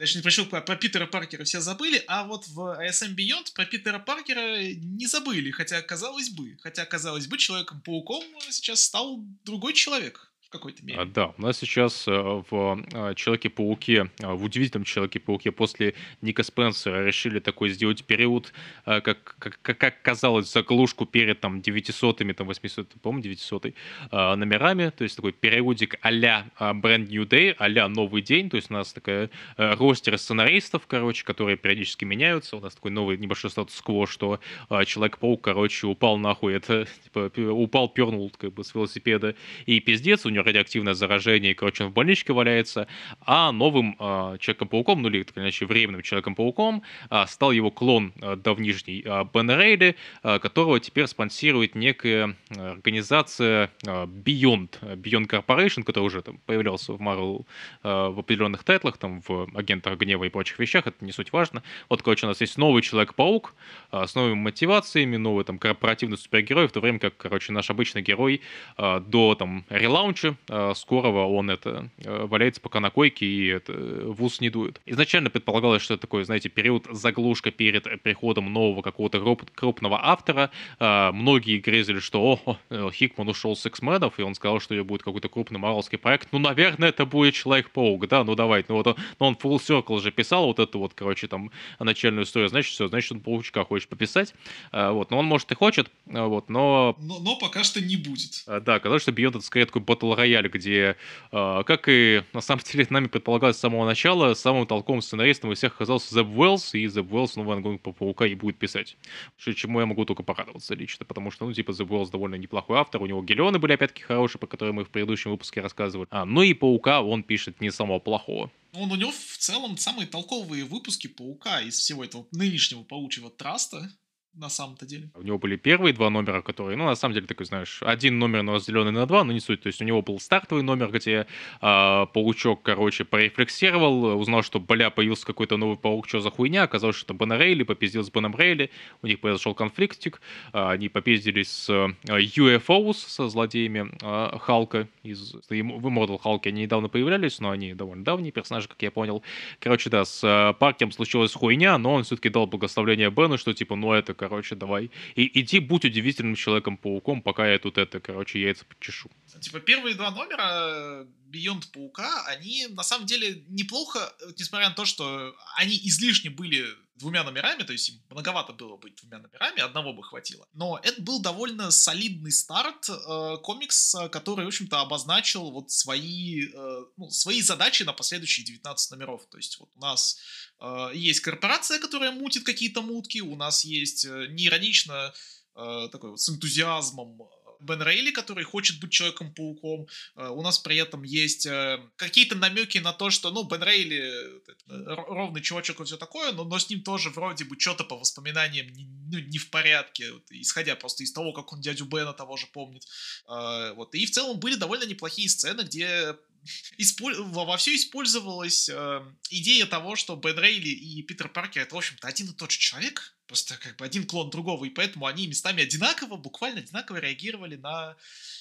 Значит, не про, про Питера Паркера все забыли, а вот в ASM Beyond про Питера Паркера не забыли, хотя казалось бы, хотя казалось бы, Человеком-пауком сейчас стал другой человек какой-то мере. А, да, у нас сейчас э, в э, Человеке-пауке, э, в удивительном Человеке-пауке после Ника Спенсера решили такой сделать период, как, как, как казалось, заглушку перед там 900-ми, там 800 по-моему, 900 номерами, то есть такой периодик а-ля Brand New Day, а-ля Новый день, то есть у нас такая ростер сценаристов, короче, которые периодически меняются, у нас такой новый небольшой статус-кво, что Человек-паук, короче, упал нахуй, это, типа, упал, пернул, как бы, с велосипеда, и пиздец, у него радиоактивное заражение, и, короче, он в больничке валяется, а новым э, Человеком-пауком, ну или, так иначе, временным Человеком-пауком э, стал его клон э, давнишний э, Бен Рейли, э, которого теперь спонсирует некая организация э, Beyond, Beyond Corporation, которая уже там появлялся в Marvel э, в определенных тайтлах, там, в Агентах Гнева и прочих вещах, это не суть важно. Вот, короче, у нас есть новый Человек-паук э, с новыми мотивациями, новый там корпоративный супергерой, в то время как, короче, наш обычный герой э, до там релаунча дальше э, скорого он это э, валяется пока на койке и это, в ус не дует. Изначально предполагалось, что это такой, знаете, период заглушка перед приходом нового какого-то крупного автора. Э, многие грезили, что о, Хикман ушел с X-менов, и он сказал, что это будет какой-то крупный марвелский проект. Ну, наверное, это будет Человек-паук, да, ну давай. Ну вот он, ну, он Full Circle же писал вот эту вот, короче, там, начальную историю, значит, все, значит, он Паучка хочет пописать. Вот, но он, может, и хочет, вот, но... Но, но пока что не будет. Да, казалось, что Beyond это скорее такой батл рояль, где, э, как и на самом деле нами предполагалось с самого начала, самым толковым сценаристом из всех оказался Зеб Уэллс, и Зеб Уэллс новый ангон по Паука и будет писать. Чему я могу только порадоваться лично, потому что, ну, типа, Зеб Уэллс довольно неплохой автор, у него Гелионы были опять-таки хорошие, по которым мы в предыдущем выпуске рассказывали. А, ну и Паука он пишет не самого плохого. Он у него в целом самые толковые выпуски Паука из всего этого нынешнего паучьего траста на самом-то деле. У него были первые два номера, которые, ну, на самом деле, такой, знаешь, один номер, но разделенный на два, но не суть. То есть у него был стартовый номер, где э, паучок, короче, порефлексировал, узнал, что, бля, появился какой-то новый паук, что за хуйня, оказалось, что это Бен Рейли, попиздил с Беном Рейли, у них произошел конфликтик, э, они попиздились с э, UFOs, со злодеями э, Халка, из в Immortal Халке они недавно появлялись, но они довольно давние персонажи, как я понял. Короче, да, с э, Паркем случилась хуйня, но он все-таки дал благословление Бену, что, типа, ну, это короче, давай. И иди будь удивительным Человеком-пауком, пока я тут это, короче, яйца почешу. Типа, первые два номера Beyond Паука, они на самом деле неплохо, несмотря на то, что они излишне были двумя номерами, то есть им многовато было быть двумя номерами, одного бы хватило. Но это был довольно солидный старт э, комикс, который, в общем-то, обозначил вот свои, э, ну, свои задачи на последующие 19 номеров. То есть вот у нас э, есть корпорация, которая мутит какие-то мутки, у нас есть э, неиронично э, такой вот с энтузиазмом Бен Рейли, который хочет быть Человеком-пауком. Э, у нас при этом есть э, какие-то намеки на то, что, ну, Бен Рейли э, ровный чувачок и все такое, но, но с ним тоже вроде бы что-то по воспоминаниям не, ну, не в порядке, вот, исходя просто из того, как он дядю Бена того же помнит. Вот. И в целом были довольно неплохие сцены, где исполь... вовсю использовалась э, идея того, что Бен Рейли и Питер Паркер это, в общем-то, один и тот же человек, просто как бы один клон другого, и поэтому они местами одинаково, буквально одинаково реагировали на,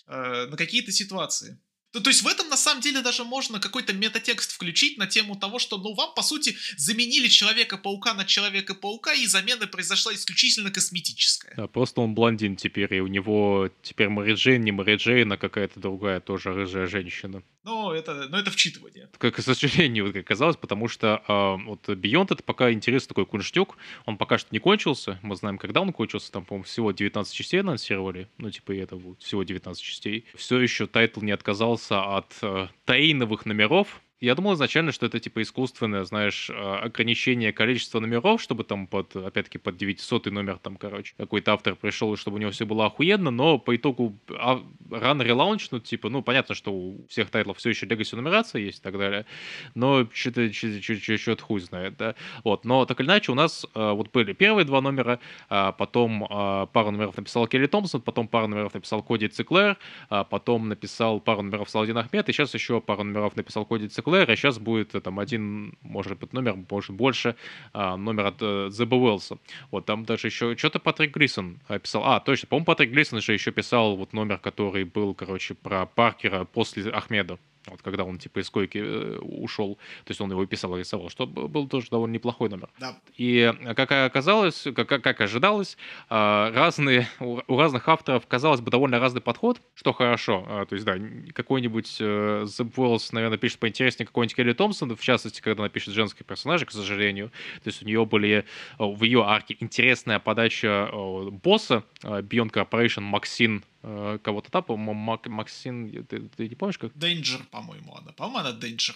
э, на какие-то ситуации. То, то есть в этом на самом деле даже можно какой-то метатекст включить на тему того, что ну вам по сути заменили Человека-паука на Человека-паука, и замена произошла исключительно косметическая. Да, просто он блондин теперь, и у него теперь Мэри Джейн, не Мэри Джейн, а какая-то другая тоже рыжая женщина. Ну, это, ну, это вчитывание. Как, к сожалению, вот как оказалось, потому что э, вот Beyond это пока интересный такой кунштюк. Он пока что не кончился. Мы знаем, когда он кончился. Там, по-моему, всего 19 частей анонсировали. Ну, типа, и это будет всего 19 частей. Все еще тайтл не отказался от э, таиновых номеров, Я думал изначально, что это типа искусственное, знаешь, а, ограничение количества номеров, чтобы там под, опять-таки, под 900 номер там, короче, какой-то автор пришел, чтобы у него все было охуенно, но по итогу а, рано relaunch, ну, типа, ну, понятно, что у всех тайтлов все еще Legacy нумерация есть и так далее, но что-то что-то хуй знает, да. Вот, но так или иначе у нас а, вот были первые два номера, а, потом а, пару номеров написал Келли Томпсон, потом пару номеров написал Коди Циклер, а, потом написал пару номеров Саладин Ахмед, и сейчас еще пару номеров написал Коди Циклер, а сейчас будет э, там один, может быть, номер, может больше, а, номер от э, Зеба Уэллса. Вот там даже еще что-то Патрик Глисон писал. А, точно, по-моему, Патрик Глисон же еще писал вот номер, который был, короче, про Паркера после Ахмеда вот когда он типа из койки э, ушел, то есть он его писал и рисовал, что был тоже довольно неплохой номер. Да. И как оказалось, как, как ожидалось, а, разные, у разных авторов, казалось бы, довольно разный подход, что хорошо. А, то есть, да, какой-нибудь э, The Wells, наверное, пишет поинтереснее какой-нибудь Келли Томпсон, в частности, когда она пишет женских персонажей, к сожалению. То есть у нее были в ее арке интересная подача босса Beyond Corporation Максин Э, кого-то там, по-моему, Максин, ты, ты не помнишь как? Danger, по-моему, она. По-моему, она Danger.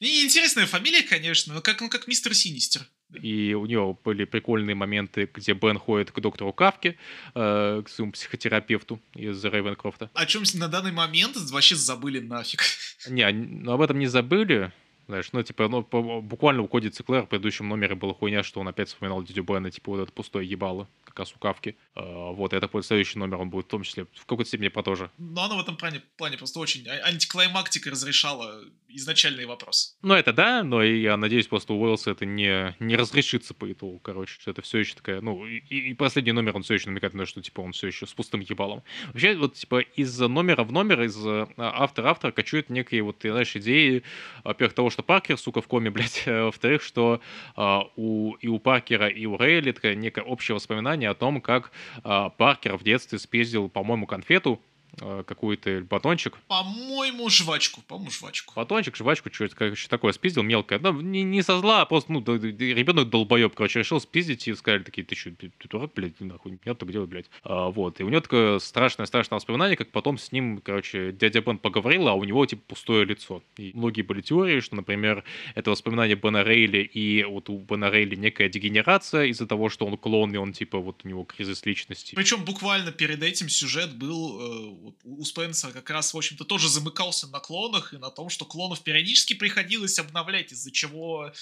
И интересная фамилия, конечно, но как, ну, как мистер Синистер. И у нее были прикольные моменты, где Бен ходит к доктору Кавке, э, к своему психотерапевту из Рейвенкрофта. О чем на данный момент вообще забыли нафиг. Не, ну, об этом не забыли. Знаешь, ну, типа, ну, буквально у Коди Циклера в предыдущем номере была хуйня, что он опять вспоминал дядю Бена, типа, вот это пустое ебало как раз у Кавки. Uh, вот, это будет следующий номер, он будет в том числе в какой-то степени про то же. Но оно в этом плане, плане просто очень а, антиклаймактика разрешала изначальный вопрос. Ну, это да, но я надеюсь, просто у Уэллса это не, не разрешится по итогу, короче, что это все еще такая, ну, и, и последний номер, он все еще намекает на то, что, типа, он все еще с пустым ебалом. Вообще, вот, типа, из номера в номер, из а, автора-автора кочуют некие, вот, знаешь, идеи, во-первых, того, что Паркер, сука, в коме, блядь, во-вторых, что а, у, и у Паркера, и у Рейли такое некое общее воспоминание о том, как э, Паркер в детстве спиздил, по-моему, конфету. Э, какой-то батончик. По-моему, жвачку. По-моему, жвачку. Батончик, жвачку, что это короче, такое спиздил, мелкое. Ну, не, не со зла, а просто, ну, ребенок долбоеб, короче, решил спиздить и сказали такие, ты что, ты, дурак, блядь, нахуй, нет, так делай, блядь. А, вот, и у него такое страшное-страшное воспоминание, как потом с ним, короче, дядя Бен поговорил, а у него, типа, пустое лицо. И многие были теории, что, например, это воспоминание Бена Рейли, и вот у Бена Рейли некая дегенерация из-за того, что он клон, и он, типа, вот у него кризис личности. Причем буквально перед этим сюжет был э, вот у Спенсера как раз, в общем-то, тоже замыкался на клонах и на том, что клонов периодически приходилось обновлять, из-за чего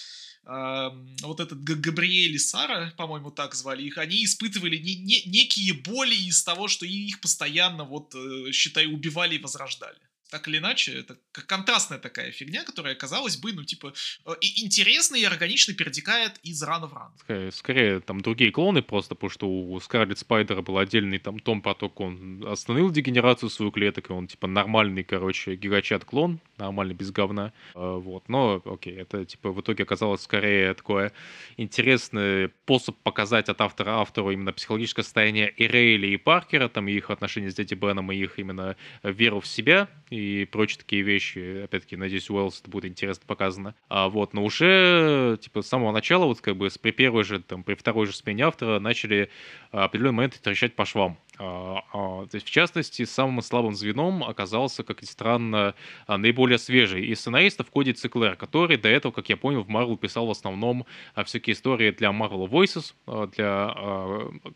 э, вот этот Габриэль и Сара, по-моему, так звали их, они испытывали не, не, некие боли из того, что их постоянно, вот, э, считай, убивали и возрождали так или иначе, это контрастная такая фигня, которая, казалось бы, ну, типа, э, интересно и органично перетекает из рана в ран. Скорее, скорее, там другие клоны просто, потому что у Скарлетт Спайдера был отдельный там том поток, он остановил дегенерацию свою клеток, и он, типа, нормальный, короче, гигачат-клон, нормальный, без говна, э, вот, но, окей, это, типа, в итоге оказалось скорее такое интересный способ показать от автора автору именно психологическое состояние и Рейли, и Паркера, там, и их отношения с Дядей Беном, и их именно веру в себя, и прочие такие вещи. Опять-таки, надеюсь, Уэллс это будет интересно показано. А вот, но уже, типа, с самого начала, вот как бы с при первой же, там, при второй же смене автора начали а, определенный момент трещать по швам. А, а, то есть, в частности, самым слабым звеном оказался, как ни странно, наиболее свежий из сценаристов Коди Циклер, который до этого, как я понял, в Marvel писал в основном всякие истории для Marvel Voices, для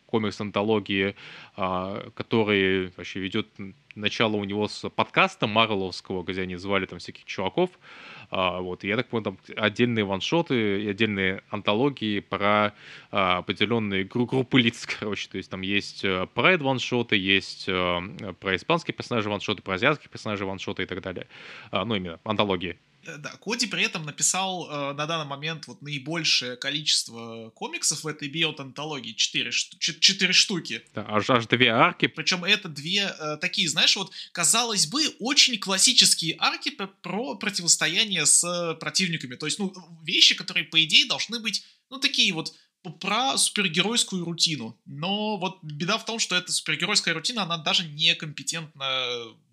комикс-антологии, который вообще ведет начало у него с подкаста Марвеловского, где они звали там всяких чуваков, а, вот, и я так понял, там отдельные ваншоты и отдельные антологии про а, определенные гру- группы лиц, короче, то есть там есть э, прайд ваншоты, есть а, про испанские персонажи ваншоты, про азиатских персонажей ваншоты и так далее, а, ну, именно антологии. Э, да, Коди при этом написал э, на данный момент вот наибольшее количество комиксов в этой биот-антологии. Четыре, четыре штуки. Да, аж, аж две арки. Причем это две э, такие, знаешь, вот, казалось бы, очень классические арки про противостояние с противниками. То есть, ну, вещи, которые, по идее, должны быть, ну, такие вот про супергеройскую рутину. Но вот беда в том, что эта супергеройская рутина, она даже не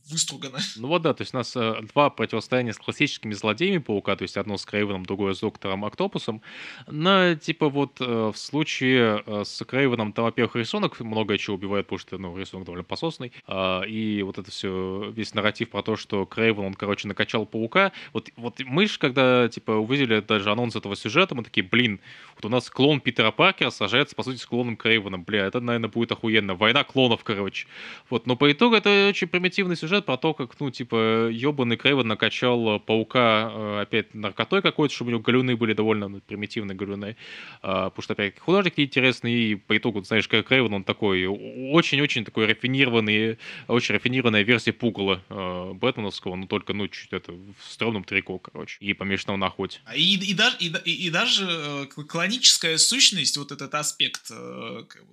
выстругано. Ну вот да, то есть у нас э, два противостояния с классическими злодеями Паука, то есть одно с Крейвеном, другое с Доктором Октопусом. Но типа вот э, в случае э, с Крейвеном там, во-первых, рисунок много чего убивает, потому что ну, рисунок довольно пососный. Э, и вот это все, весь нарратив про то, что Крейвен, он, короче, накачал Паука. Вот, вот мы же, когда типа увидели даже анонс этого сюжета, мы такие, блин, вот у нас клон Питера Паркера сажается, по сути, с клоном Крейвена. Бля, это, наверное, будет охуенно. Война клонов, короче. Вот, но по итогу это очень примитивный сюжет про то, как, ну, типа, ебаный Крейвен накачал э, паука э, опять наркотой какой-то, чтобы у него галюны были довольно ну, примитивные галюны. А, потому что, опять, художник интересный, и по итогу, знаешь, Крейвен, он такой очень-очень такой рафинированный, очень рафинированная версия пугала э, Бэтменовского, но только, ну, чуть это в стрёмном трико, короче, и помешанного на охоте. А и, и, даже, и, и, и даже клоническая сущность, вот этот аспект,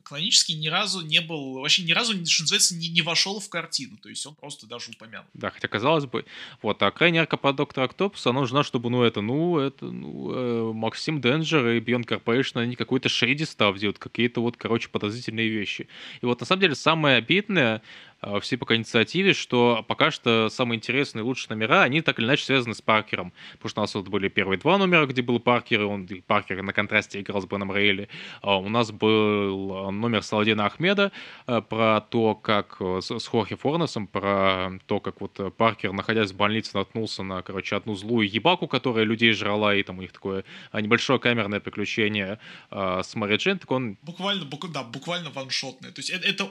клонический ни разу не был, вообще ни разу, что называется, не, не вошел в картину, то есть он просто даже упомянут. Да, хотя казалось бы, вот, а крайне ярко под доктора Октопуса, она нужна, чтобы, ну, это, ну, это, ну, э, Максим Денджер и Beyond Corporation, они какой-то шейди став делают, какие-то вот, короче, подозрительные вещи. И вот, на самом деле, самое обидное, Э, всей пока инициативе, что пока что самые интересные, лучшие номера, они так или иначе связаны с Паркером. Потому что у нас вот были первые два номера, где был Паркер, и он и Паркер на контрасте играл с Беном Рейли. А у нас был номер Саладина Ахмеда э, про то, как э, с Хорхе Форнесом, про то, как вот Паркер, находясь в больнице, наткнулся на, короче, одну злую ебаку, которая людей жрала, и там у них такое небольшое камерное приключение с Мэри Джейн, так он... Буквально, бук, да, буквально ваншотное. То есть это, это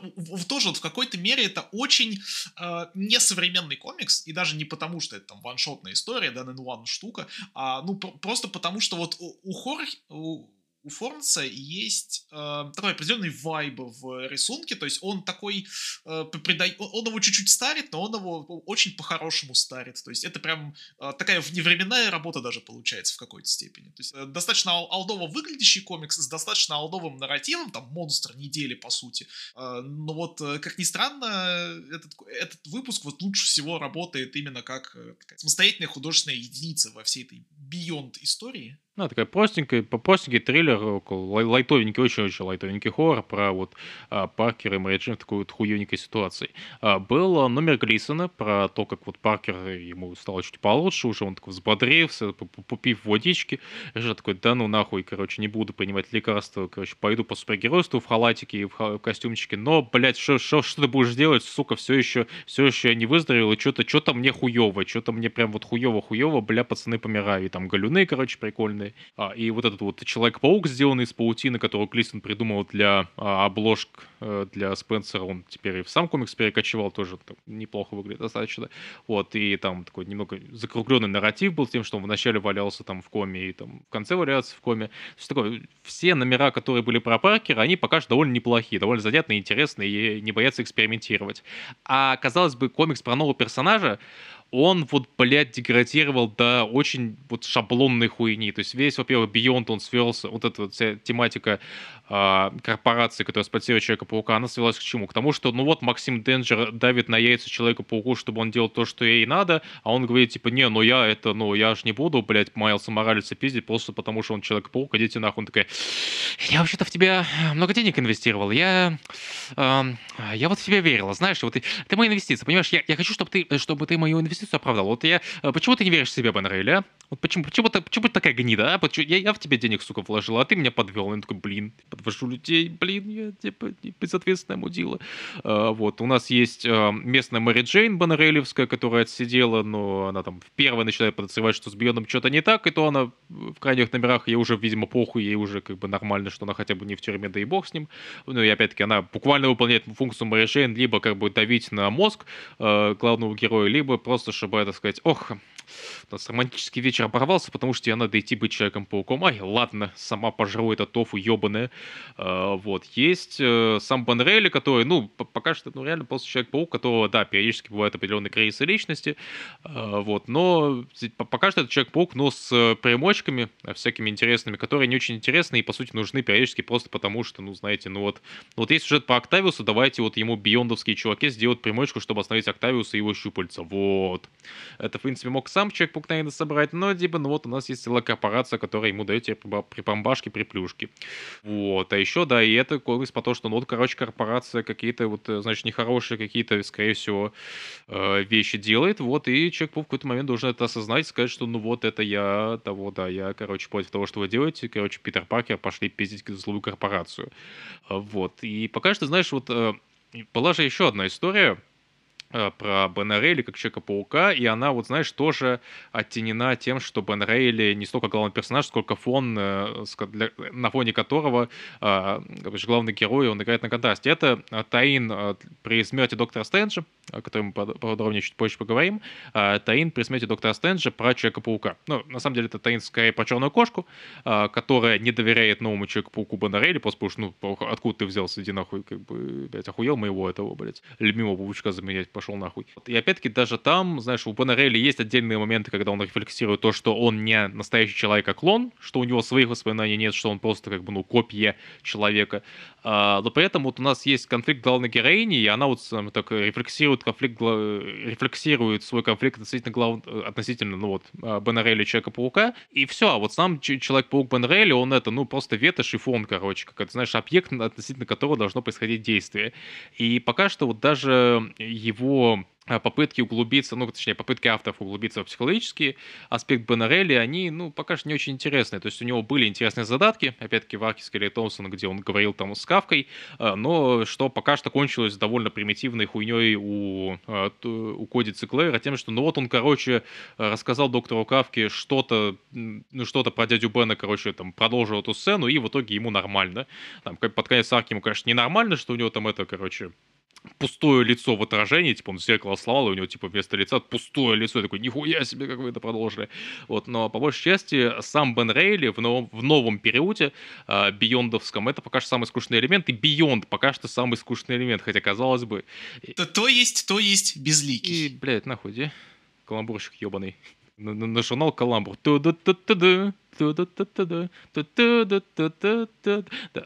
тоже вот в какой-то мере это очень э, несовременный комикс, и даже не потому, что это там ваншотная история, да, one штука, а ну просто потому, что вот у, у Хорх, у, у Форнса есть э, такой определенный вайб в рисунке, то есть он такой, э, придай, он его чуть-чуть старит, но он его очень по-хорошему старит, то есть это прям э, такая вневременная работа даже получается в какой-то степени. То есть э, достаточно алдово выглядящий комикс с достаточно алдовым нарративом, там монстр недели по сути, э, но вот, э, как ни странно, этот, этот выпуск вот лучше всего работает именно как э, самостоятельная художественная единица во всей этой Beyond истории. Ну, такая простенькая, простенький триллер, около лайтовенький, очень-очень лайтовенький хоррор про вот а, Паркера и Мэри Джейн в такой вот хуёненькой ситуации. А, был номер Глисона про то, как вот Паркер ему стало чуть получше, уже он такой взбодрился, попив водички, решил такой, да ну нахуй, короче, не буду принимать лекарства, короче, пойду по супергеройству в халатике и в костюмчике, но, блядь, что, ты будешь делать, сука, все еще, все еще я не выздоровел, и что-то, что-то мне хуёво, что-то мне прям вот хуёво-хуёво, бля, пацаны помирают, и там галюны, короче, прикольные, стороны. А, и вот этот вот Человек-паук, сделанный из паутины, которого Клистон придумал для а, обложек э, для Спенсера, он теперь и в сам комикс перекочевал, тоже так, неплохо выглядит достаточно. Вот, и там такой немного закругленный нарратив был тем, что он вначале валялся там в коме и там в конце валяется в коме. То есть такое, все номера, которые были про Паркера, они пока что довольно неплохие, довольно занятные, интересные и не боятся экспериментировать. А, казалось бы, комикс про нового персонажа, он вот, блядь, деградировал до очень вот шаблонной хуйни. То есть весь, во-первых, Beyond, он свелся, вот эта вот вся тематика э, корпорации, которая спонсирует Человека-паука, она свелась к чему? К тому, что, ну вот, Максим Денджер давит на яйца Человека-пауку, чтобы он делал то, что ей надо, а он говорит, типа, не, ну я это, ну я ж не буду, блядь, Майлса Моралеса пиздить просто потому, что он Человек-паук, идите нахуй. Он такая, я вообще-то в тебя много денег инвестировал, я, э, я вот в тебя верила, знаешь, вот ты, ты мои инвестиции, понимаешь, я, я хочу, чтобы ты, чтобы ты мою инвестицию инвестицию оправдал. Вот я... Э, почему ты не веришь в себя, Бен Рейли, а? Вот почему, почему, ты, почему ты такая гнида, а? Почему, я, я в тебе денег, сука, вложил, а ты меня подвел. Я такой, блин, подвожу людей, блин, я типа безответственная мудила. А, вот, у нас есть а, местная Мэри Джейн Баннерелевская, которая отсидела, но она там в первой начинает подозревать, что с Бьоном что-то не так, и то она в крайних номерах, ей уже, видимо, похуй, ей уже как бы нормально, что она хотя бы не в тюрьме, да и бог с ним. Ну и опять-таки она буквально выполняет функцию Мэри Джейн, либо как бы давить на мозг э, главного героя, либо просто, чтобы, так сказать, ох, у нас романтический вечер оборвался, потому что тебе надо идти быть Человеком-пауком. Ай, ладно, сама пожру это тофу ебаное. А, вот, есть э, сам Банрелли, который, ну, пока что, ну, реально просто Человек-паук, которого, да, периодически бывают определенные кризисы личности, а, вот, но пока что это Человек-паук, но с примочками всякими интересными, которые не очень интересны и, по сути, нужны периодически просто потому, что, ну, знаете, ну вот, ну, вот есть сюжет по Октавиусу, давайте вот ему биондовские чуваки сделают примочку, чтобы остановить Октавиуса и его щупальца. Вот. Это, в принципе, мог сам человек паук наверное, собрать, но типа, ну вот у нас есть целая корпорация, которая ему дает тебе припамбашки, приплюшки. Вот, а еще, да, и это комикс по то, что, ну вот, короче, корпорация какие-то вот, э, значит, нехорошие какие-то, скорее всего, э, вещи делает, вот, и человек в какой-то момент должен это осознать сказать, что, ну вот, это я того, да, я, короче, против того, что вы делаете, короче, Питер Паркер, пошли пиздить злую корпорацию. Вот, и пока что, знаешь, вот э, была же еще одна история, про Бен Рейли как Человека-паука, и она, вот знаешь, тоже оттенена тем, что Бен Рейли не столько главный персонаж, сколько фон, э, на фоне которого э, главный герой, он играет на контрасте. Это э, Таин э, при смерти Доктора Стрэнджа, о котором мы подробнее чуть позже поговорим, э, Таин при смерти Доктора Стрэнджа про Человека-паука. Ну, на самом деле, это Таин скорее про Черную Кошку, э, которая не доверяет новому Человеку-пауку Бен Рейли, просто потому что, ну, откуда ты взялся, иди нахуй, как бы, блядь, охуел моего этого, блядь, любимого паучка заменять пошел нахуй. И опять-таки даже там, знаешь, у Бонарелли есть отдельные моменты, когда он рефлексирует то, что он не настоящий человек, а клон, что у него своих воспоминаний нет, что он просто как бы, ну, копия человека. А, но при этом вот у нас есть конфликт главной героини, и она вот так рефлексирует конфликт, рефлексирует свой конфликт относительно, глав... относительно ну вот, а, Бонарелли Человека-паука, и все, а вот сам Человек-паук Бонарелли, он это, ну, просто ветошь и фон, короче, как это, знаешь, объект, относительно которого должно происходить действие. И пока что вот даже его его а, попытки углубиться, ну, точнее, попытки авторов углубиться в психологический аспект Беннерелли, они, ну, пока что не очень интересные. То есть у него были интересные задатки, опять-таки, в арке Скелли Томпсона, где он говорил там с Кавкой, а, но что пока что кончилось довольно примитивной хуйней у, а, у Коди Циклера, тем, что, ну, вот он, короче, рассказал доктору Кавке что-то, ну, что-то про дядю Бена, короче, там, продолжил эту сцену, и в итоге ему нормально. Там, под конец арки ему, конечно, ненормально, что у него там это, короче, пустое лицо в отражении, типа он зеркало сломал, и у него типа вместо лица пустое лицо, я такой, нихуя себе, как вы это продолжили. Вот, но по большей части сам Бен Рейли в новом, в новом периоде, э, биондовском, это пока что самый скучный элемент, и бионд пока что самый скучный элемент, хотя казалось бы... То, то есть, то есть безликий. И, блядь, нахуй, где? Каламбурщик ебаный. На, на, на журнал Каламбур. Ту-ду-ту-ту-ду.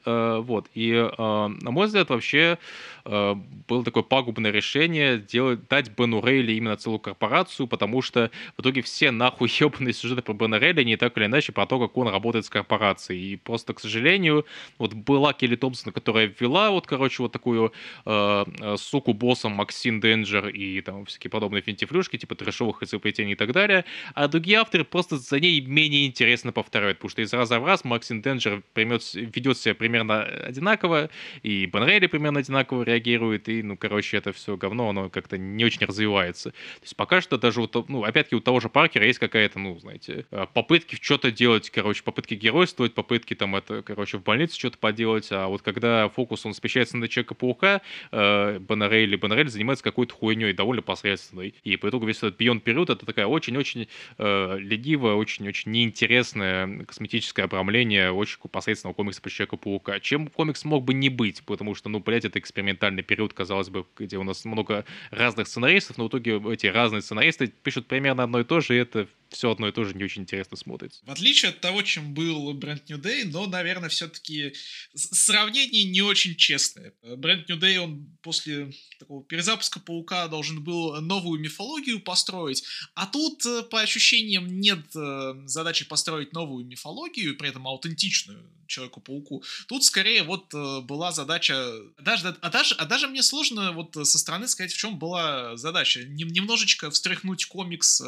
Вот. И, на мой взгляд, вообще было такое пагубное решение делать, дать Бену Рейли именно целую корпорацию, потому что в итоге все нахуй ебаные сюжеты про Бена Рейли не так или иначе про то, как он работает с корпорацией. И просто, к сожалению, вот была Келли Томпсон, которая ввела вот, короче, вот такую э, суку боссом Максин Денджер и там всякие подобные финтифлюшки, типа трешовых изобретений и так далее, а другие авторы просто за ней менее интересно повторяют, потому что из раза в раз Максин Денджер ведет себя примерно одинаково, и Бен Рейли примерно одинаково реагирует, и, ну, короче, это все говно, оно как-то не очень развивается. То есть пока что даже, вот, ну, опять-таки у того же Паркера есть какая-то, ну, знаете, э, попытки что-то делать, короче, попытки геройствовать, попытки там это, короче, в больнице что-то поделать, а вот когда фокус, он смещается на Человека-паука, э, Бен Рейли, Бен Рейли занимается какой-то хуйней, довольно посредственной. И по итогу весь этот Beyond Period это такая очень-очень э, ленивая, очень-очень неинтересная косметическое обрамление очень посредственного комикса по Человеку-паука. Чем комикс мог бы не быть, потому что, ну, блядь, это экспериментальный период, казалось бы, где у нас много разных сценаристов, но в итоге эти разные сценаристы пишут примерно одно и то же, и это все одно и то же не очень интересно смотрится. В отличие от того, чем был Brand New Day, но, наверное, все-таки сравнение не очень честное. Brand New Day, он после такого перезапуска Паука должен был новую мифологию построить, а тут, э, по ощущениям, нет э, задачи построить новую мифологию, при этом аутентичную Человеку-пауку. Тут скорее вот э, была задача... Даже, а, даже, а даже мне сложно вот со стороны сказать, в чем была задача. Немножечко встряхнуть комикс,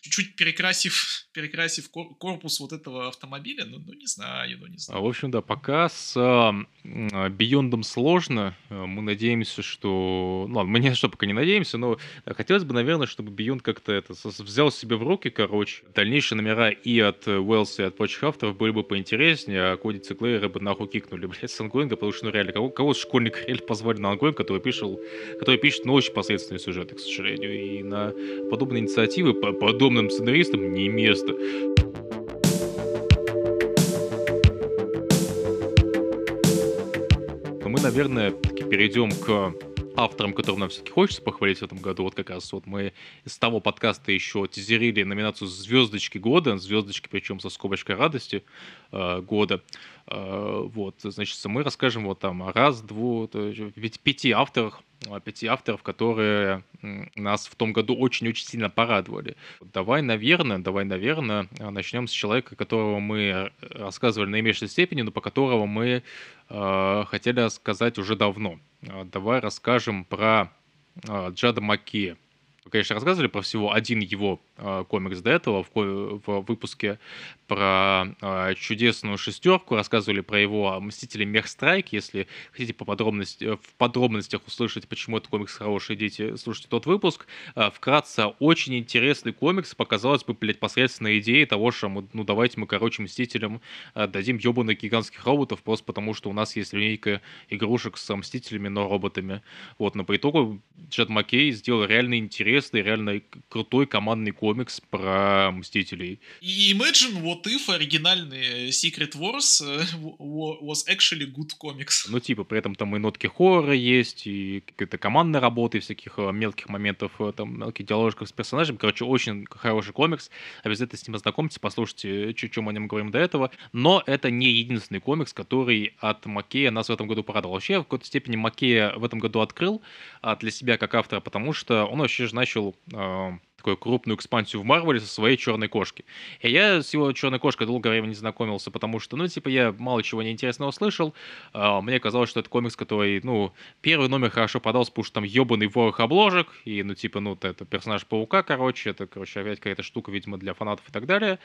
чуть-чуть перекрасить перекрасив, перекрасив корпус вот этого автомобиля, ну, ну не знаю, ну не знаю. А, в общем, да, пока с э, Биондом сложно. Мы надеемся, что... Ну, ладно, мы не что пока не надеемся, но хотелось бы, наверное, чтобы Beyond как-то это взял себе в руки, короче. Дальнейшие номера и от Уэллса, и от прочих авторов были бы поинтереснее, а Коди Циклера бы нахуй кикнули, блядь, с ангоинга, потому что, ну, реально, кого, кого школьник реально позвали на ангоинг, который пишет, который пишет, ну, очень посредственные сюжеты, к сожалению, и на подобные инициативы, по подобным сценаристам не место. Но мы, наверное, перейдем к авторам, которым нам все-таки хочется похвалить в этом году. Вот как раз вот мы из того подкаста еще тизерили номинацию «Звездочки года», звездочки причем со скобочкой радости э, года. Э, вот, значит, мы расскажем вот там раз, двух, пяти авторах, пяти авторов, которые нас в том году очень-очень сильно порадовали. Давай, наверное, давай, наверное, начнем с человека, которого мы рассказывали на наименьшей степени, но по которого мы э, хотели рассказать уже давно. Давай расскажем про э, Джада Маккея. Конечно, рассказывали про всего один его э, комикс до этого в, в выпуске про э, чудесную шестерку, рассказывали про его Мстители Мехстрайк. Если хотите по подробности, в подробностях услышать, почему этот комикс хороший, идите слушайте тот выпуск. Э, вкратце, очень интересный комикс. Показалось бы, блядь, посредственная идея того, что мы, ну давайте мы, короче, Мстителям э, дадим ебаных гигантских роботов, просто потому что у нас есть линейка игрушек с Мстителями, но роботами. Вот, но по итогу Джет Маккей сделал реально интересный интересный, реально крутой командный комикс про Мстителей. И Imagine What If оригинальный Secret Wars э, was actually good comics. Ну, типа, при этом там и нотки хоррора есть, и какая-то командная работа, и всяких э, мелких моментов, э, там, мелких диалогов с персонажем. Короче, очень хороший комикс. Обязательно с ним ознакомьтесь, послушайте, что мы о нем говорим до этого. Но это не единственный комикс, который от Макея нас в этом году порадовал. Вообще, в какой-то степени Макея в этом году открыл а, для себя как автора, потому что он вообще же начал э, такую крупную экспансию в Марвеле со своей черной кошки. И я с его черной кошкой долгое время не знакомился, потому что, ну, типа, я мало чего неинтересного слышал. Э, мне казалось, что это комикс, который, ну, первый номер хорошо подался, потому что там ебаный ворох обложек, и, ну, типа, ну, это персонаж Паука, короче, это, короче, опять какая-то штука, видимо, для фанатов и так далее.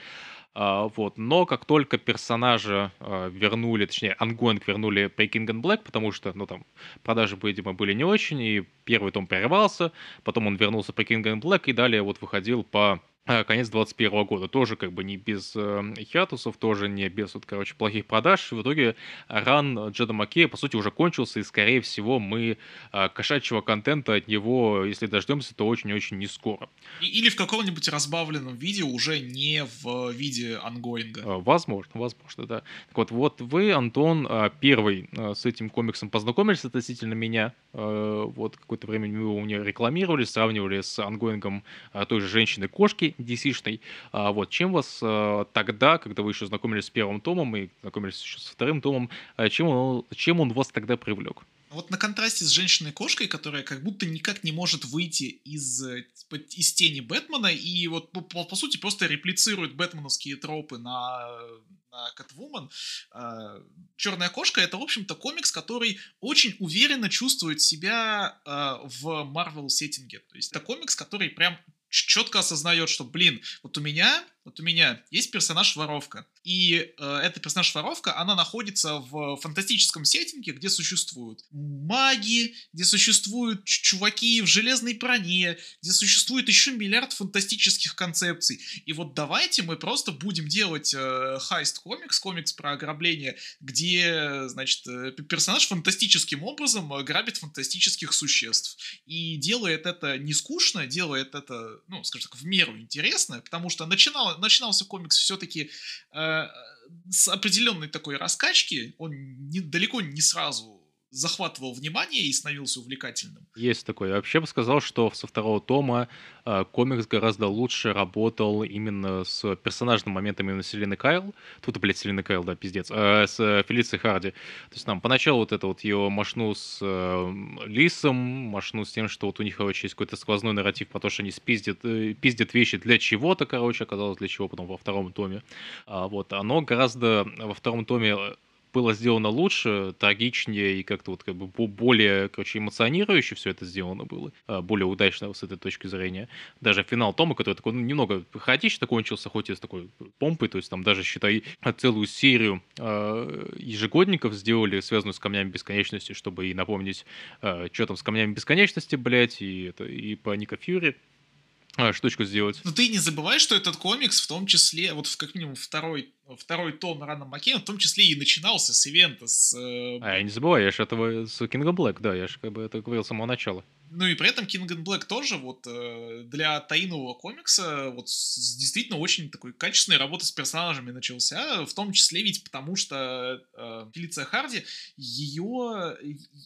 А, вот. Но как только персонажа а, вернули, точнее, ongoing вернули при King in Black, потому что, ну, там, продажи, видимо, были не очень, и первый том прервался, потом он вернулся при King in Black, и далее вот выходил по а, конец 21 года. Тоже как бы не без э, hiatus ов, тоже не без, вот, короче, плохих продаж. В итоге run Джеда Маккея, по сути, уже кончился, и, скорее всего, мы э, кошачьего контента от него, если дождемся, то очень-очень не скоро. Или в каком-нибудь разбавленном виде, уже не в виде ongoing а. Э, возможно, возможно, да. Так вот, вот вы, Антон, э, первый э, с этим комиксом познакомились относительно меня. Э, вот какое-то время мы его меня рекламировали, сравнивали с ongoing ом э, той же женщины-кошки, DC-шной. А, вот, чем вас а, тогда, когда вы еще знакомились с первым томом и знакомились еще со вторым томом, чем он, чем он вас тогда привлек? Вот на контрасте с женщиной-кошкой, которая как будто никак не может выйти из, типа, из тени Бэтмена и вот по, по сути просто реплицирует бэтменовские тропы на, на Catwoman. Черная кошка это, в общем-то, комикс, который очень уверенно чувствует себя в Marvel сеттинге. То есть это комикс, который прям четко осознает, что, блин, вот у меня вот у меня есть персонаж-воровка. И э, эта персонаж-воровка, она находится в фантастическом сеттинге, где существуют маги, где существуют чуваки в железной броне, где существует еще миллиард фантастических концепций. И вот давайте мы просто будем делать э, heist-комикс, комикс про ограбление, где, значит, э, персонаж фантастическим образом э, грабит фантастических существ. И делает это не скучно, делает это, ну, скажем так, в меру интересно, потому что начинал, начинался комикс все-таки э, с определенной такой раскачки, он не, далеко не сразу захватывал внимание и становился увлекательным. Есть такое. Я вообще бы сказал, что со второго тома э, комикс гораздо лучше работал именно с персонажным моментом именно Селины Кайл. Тут, блядь, Селина Кайл, да, пиздец. Э, с Фелицией Харди. То есть нам поначалу вот это вот ее машну с э, Лисом, машну с тем, что вот у них, короче, есть какой-то сквозной нарратив про то, что они спиздят, э, пиздят вещи для чего-то, короче, оказалось для чего потом во втором томе. А, вот, оно гораздо во втором томе было сделано лучше, трагичнее и как-то вот как бы более, короче, эмоционирующе все это сделано было, а, более удачно с этой точки зрения. Даже финал Тома, который такой ну, немного хаотично кончился, хоть и с такой помпой, то есть там даже, считай, целую серию э, ежегодников сделали, связанную с Камнями Бесконечности, чтобы и напомнить, э, что там с Камнями Бесконечности, блядь, и, это, и по Ника Фьюри, а, штучку сделать. Но ты не забывай, что этот комикс в том числе, вот в как минимум второй, второй том Рана Маккейна, в том числе и начинался с ивента, с... Э... А, я не забываю, я же этого с Кинга Блэк, да, я же как бы это говорил с самого начала. Ну и при этом King and Black тоже вот э, для таинового комикса вот с, действительно очень такой качественной работы с персонажами начался, в том числе ведь потому что э, Фелиция Харди, ее,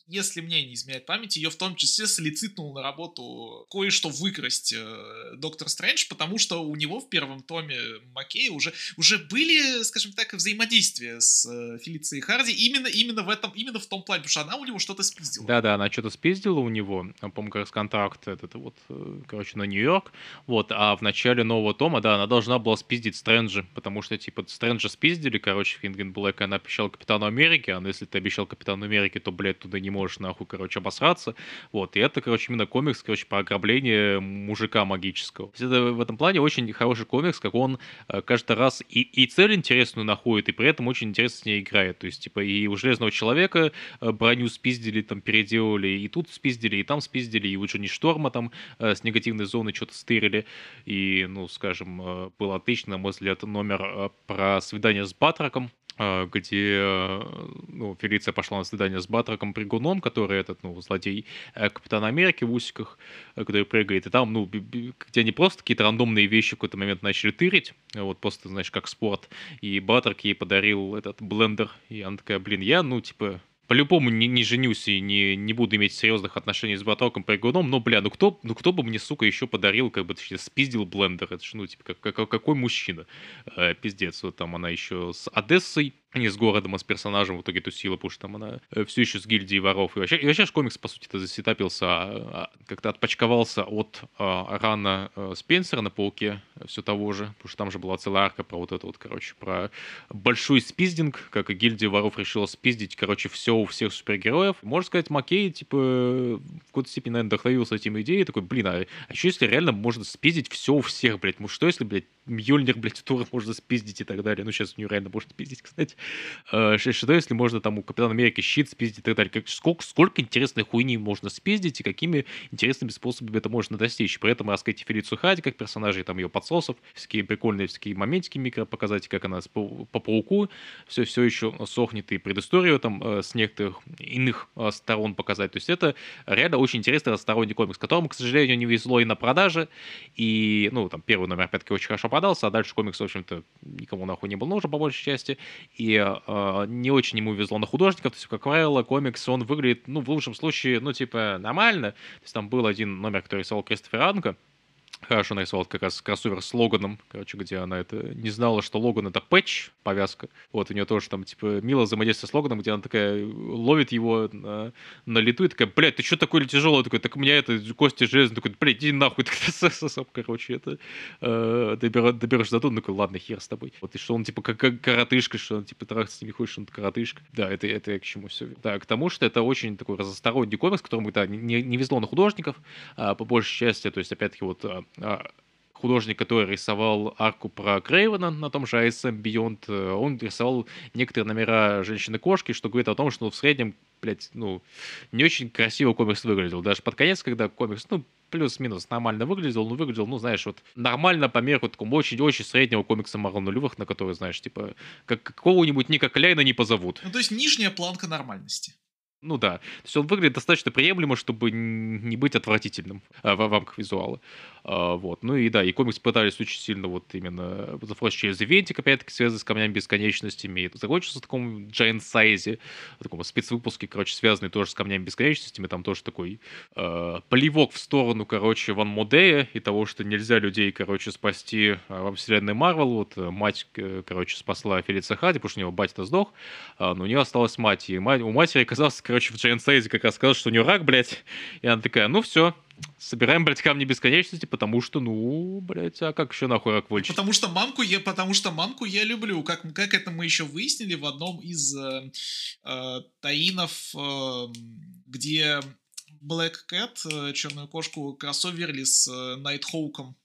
если мне не изменяет память, ее в том числе солицитнул на работу кое-что выкрасть э, Доктор Стрэндж, потому что у него в первом томе Маккея уже, уже были, скажем так, взаимодействия с э, Фелицией Харди именно, именно в этом, именно в том плане, потому что она у него что-то спиздила. Да-да, она что-то спиздила у него, по-моему, как раз контракт этот вот, э, короче, на Нью-Йорк, вот, а в начале нового тома, да, она должна была спиздить Стрэнджа, потому что, типа, Стрэнджа спиздили, короче, Финген Блэк, она обещала Капитану Америки, а если ты обещал Капитану Америки, то, блядь, туда не можешь, нахуй, короче, обосраться, вот, и это, короче, именно комикс, короче, про ограбление мужика магического. Это в этом плане очень хороший комикс, как он э, каждый раз и, и цель интересную находит, и при этом очень интересно с ней играет, то есть, типа, и у Железного Человека э, броню спиздили, там, переделали, и тут спиздили, и там спиздили, и у Джонни Шторма там э, с негативной зоны что-то стырили, и, ну, скажем, э, был отлично, на мой взгляд, номер про свидание с Батраком, где э, ну, Фелиция пошла на свидание с Батраком Пригуном, который этот, ну, злодей э, Капитана Америки в усиках, э, который прыгает, и там, ну, где они просто какие-то рандомные вещи в какой-то момент начали тырить, вот просто, знаешь, как спорт, и Батрак ей подарил этот блендер, и она такая, блин, я, ну, типа, по-любому не, не женюсь и не, не буду иметь серьезных отношений с Батроком Прыгуном, но, бля, ну кто, ну кто бы мне, сука, еще подарил, как бы, точнее, спиздил блендер, это ж, ну, типа, как, как, какой мужчина, э, пиздец, вот там она еще с Одессой, не с городом, а с персонажем в итоге тусила, потому что там она э, все еще с гильдией воров. И вообще, и вообще комикс, по сути, то засетапился, а, а, как-то отпочковался от а, рана а, Спенсера на Пауке, все того же, потому что там же была целая арка про вот это вот, короче, про большой спиздинг, как и гильдия воров решила спиздить, короче, все у всех супергероев. Можно сказать, Маккей, типа, в какой-то степени, наверное, вдохновился этим идеей, такой, блин, а, а что если реально можно спиздить все у всех, блядь? Ну что если, блядь, Мьёльнир, блядь, Тора можно спиздить и так далее. Ну, сейчас у нее реально можно спиздить, кстати. Э, что если можно там у Капитана Америки щит спиздить и так далее. Как, сколько, сколько интересной хуйни можно спиздить и какими интересными способами это можно достичь. При этом раскрыть Фелицию Хади как персонажей, там ее подсосов, всякие прикольные всякие моментики микро показать, как она по, по пауку все, все еще сохнет и предысторию там э, с некоторых иных э, сторон показать. То есть это реально очень интересный разносторонний комикс, которому, к сожалению, не везло и на продаже. И, ну, там, первый номер, опять-таки, очень хорошо попадался, а дальше комикс, в общем-то, никому нахуй не был нужен, по большей части, и э, не очень ему везло на художников, то есть, как правило, комикс, он выглядит, ну, в лучшем случае, ну, типа, нормально, то есть, там был один номер, который рисовал Кристофер Анка, хорошо нарисовал как раз кроссовер с Логаном, короче, где она это не знала, что Логан это пэтч, повязка. Вот у нее тоже там, типа, мило взаимодействие с Логаном, где она такая ловит его на, на лету и такая, блядь, ты что такой тяжелый? Такой, так у меня это кости железные. Такой, блядь, иди нахуй. Так, короче, это э, добер, доберешься до туда. Такой, ладно, хер с тобой. Вот и что он, типа, как, как коротышка, что он, типа, трахаться с ними хочешь, он коротышка. Да, это, это я к чему все. Да, к тому, что это очень такой разносторонний комикс, которому, да, не, не везло на художников, а, по большей части, то есть, опять-таки, вот а, художник, который рисовал арку про Крейвена на том же ISM Beyond, э, он рисовал некоторые номера «Женщины-кошки», что говорит о том, что ну, в среднем, блядь, ну, не очень красиво комикс выглядел. Даже под конец, когда комикс, ну, плюс-минус нормально выглядел, но выглядел, ну, знаешь, вот нормально по мерку такому очень-очень среднего комикса Марвел нулевых, на который, знаешь, типа, как какого-нибудь Ника Кляйна не позовут. Ну, то есть нижняя планка нормальности. Ну да. То есть он выглядит достаточно приемлемо, чтобы не быть отвратительным а, в рамках визуала. А, вот. Ну и да, и комикс пытались очень сильно вот именно зафрочить через ивентик, опять-таки, связанный с камнями бесконечностями. И закончился в таком giant size, в таком спецвыпуске, короче, связанный тоже с камнями бесконечностями. Там тоже такой э, плевок в сторону, короче, Ван Модея и того, что нельзя людей, короче, спасти во вселенной Марвел. Вот э, мать, короче, спасла Фелица Хади, потому что у него батя сдох, а, но у нее осталась мать. И мать, у матери оказался, короче, в Giant Size как раз сказал, что у нее рак, блядь. И она такая, ну все, собираем, блядь, камни бесконечности, потому что, ну, блядь, а как еще нахуй рак вылечить? Потому что мамку я, потому что мамку я люблю. Как, как это мы еще выяснили в одном из э, э, таинов, э, где Black Cat, э, черную кошку, кроссоверли с э, Найтхоуком.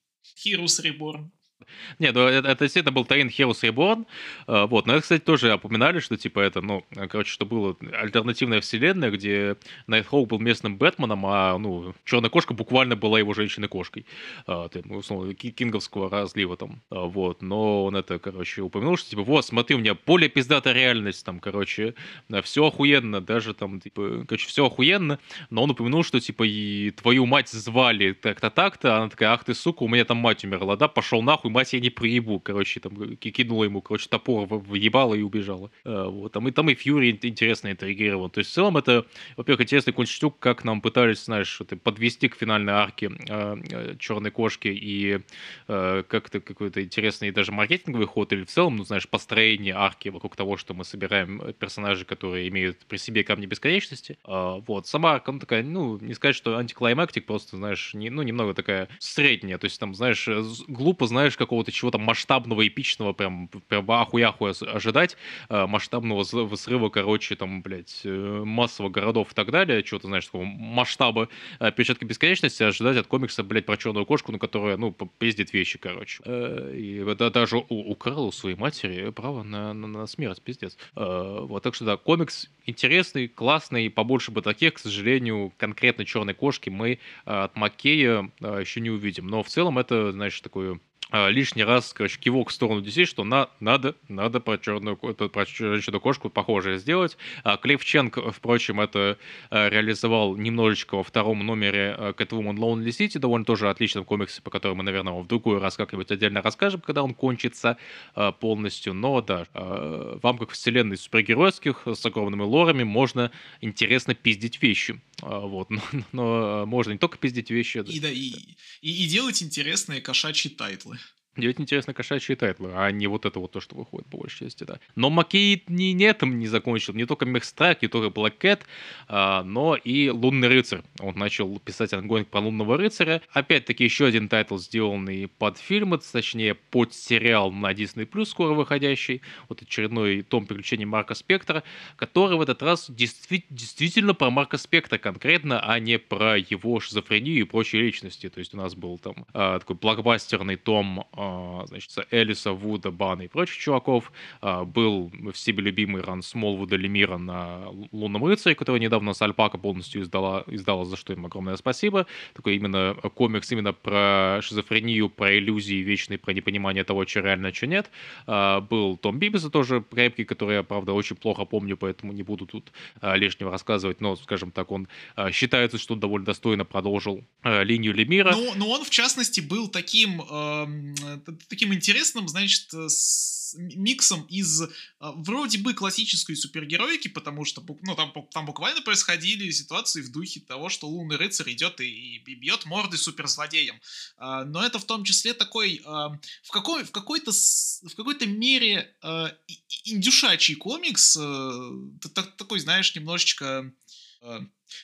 Heroes Reborn. Не, ну это, это действительно был Таин Heroes Reborn. Вот, но это, кстати, тоже упоминали, что типа это, ну, короче, что было альтернативная вселенная, где Найтхоук был местным Бэтменом, а, ну, Черная кошка буквально была его женщиной-кошкой. Ты, ну, условно, кинговского разлива там. Uh, вот, но он это, короче, упомянул, что типа, вот, смотри, у меня более пиздатая реальность, там, короче, все охуенно, даже там, типа, короче, все охуенно, но он упомянул, что, типа, и твою мать звали так-то так-то, она такая, ах ты, сука, у меня там мать умерла, да, пошел нахуй, мать я не проебу, короче, там кинула ему, короче, топор въебала и убежала. А, вот, там и, там и Фьюри интересно интригирован. То есть в целом это, во-первых, интересный кончтюк, как нам пытались, знаешь, это подвести к финальной арке э, а, Черной Кошки и э, как-то какой-то интересный даже маркетинговый ход или в целом, ну, знаешь, построение арки вокруг того, что мы собираем персонажей, которые имеют при себе камни бесконечности. Э, вот, сама арка, ну, такая, ну, не сказать, что антиклаймактик, просто, знаешь, не, ну, немного такая средняя, то есть там, знаешь, глупо знаешь какого-то чего-то масштабного, эпичного, прям, прям ахуяху ожидать, э, масштабного взрыва, короче, там, блядь, э, массовых городов и так далее, чего-то, знаешь, такого масштаба э, перчатки бесконечности ожидать от комикса, блядь, про черную кошку, на которая, ну, пиздит вещи, короче. И это даже украл у своей матери право на, на, смерть, пиздец. Вот, так что, да, комикс интересный, классный, побольше бы таких, к сожалению, конкретно черной кошки мы от Маккея еще не увидим. Но в целом это, знаешь, такое лишний раз, короче, кивок в сторону DC, что на, надо, надо про черную, про женщину кошку похожее сделать. А Клифф Ченк, впрочем, это а, реализовал немножечко во втором номере Catwoman Lonely City, довольно тоже отличном комиксе, по которому мы, наверное, в другой раз как-нибудь отдельно расскажем, когда он кончится полностью. Но да, вам, как вселенной супергеройских с огромными лорами, можно интересно пиздить вещи. Вот, но, но можно не только пиздить вещи. И, да, и, и, и делать интересные кошачьи тайтлы. Делать интересно кошачьи title ы, а не вот это вот то, что выходит по большей части, да. Но Маккей на, на этом не закончил, не только Mech Strike, не только Black Cat, а, но и Лунный рыцарь. Он начал писать ongoing про Лунного рыцаря. Опять-таки еще один title, сделанный под фильмы, точнее под сериал на Disney+, скоро выходящий. Вот очередной том приключений Марка Спектра, который в этот раз действи- действительно про Марка Спектра конкретно, а не про его шизофрению и прочие личности. То есть у нас был там а, такой блокбастерный том значит, Элиса, Вуда, Бана и прочих чуваков. А, был в себе любимый ран Смолвуда Лемира на Лунном рыцаре, который недавно с Альпака полностью издала, издала, за что им огромное спасибо. Такой именно комикс именно про шизофрению, про иллюзии вечные, про непонимание того, что реально, что нет. А, был Том Бибиса тоже крепкий, который я, правда, очень плохо помню, поэтому не буду тут лишнего рассказывать, но, скажем так, он считается, что он довольно достойно продолжил линию Лемира. Ну, но он, в частности, был таким э, таким интересным, значит, э, с миксом из а, вроде бы классической супергероики, потому что ну, там, там буквально происходили ситуации в духе того, что лунный рыцарь идет и, и бьет морды суперзлодеям. Но это в том числе такой в, какой, в, какой-то, в какой-то мере индюшачий комикс, э, такой, знаешь, немножечко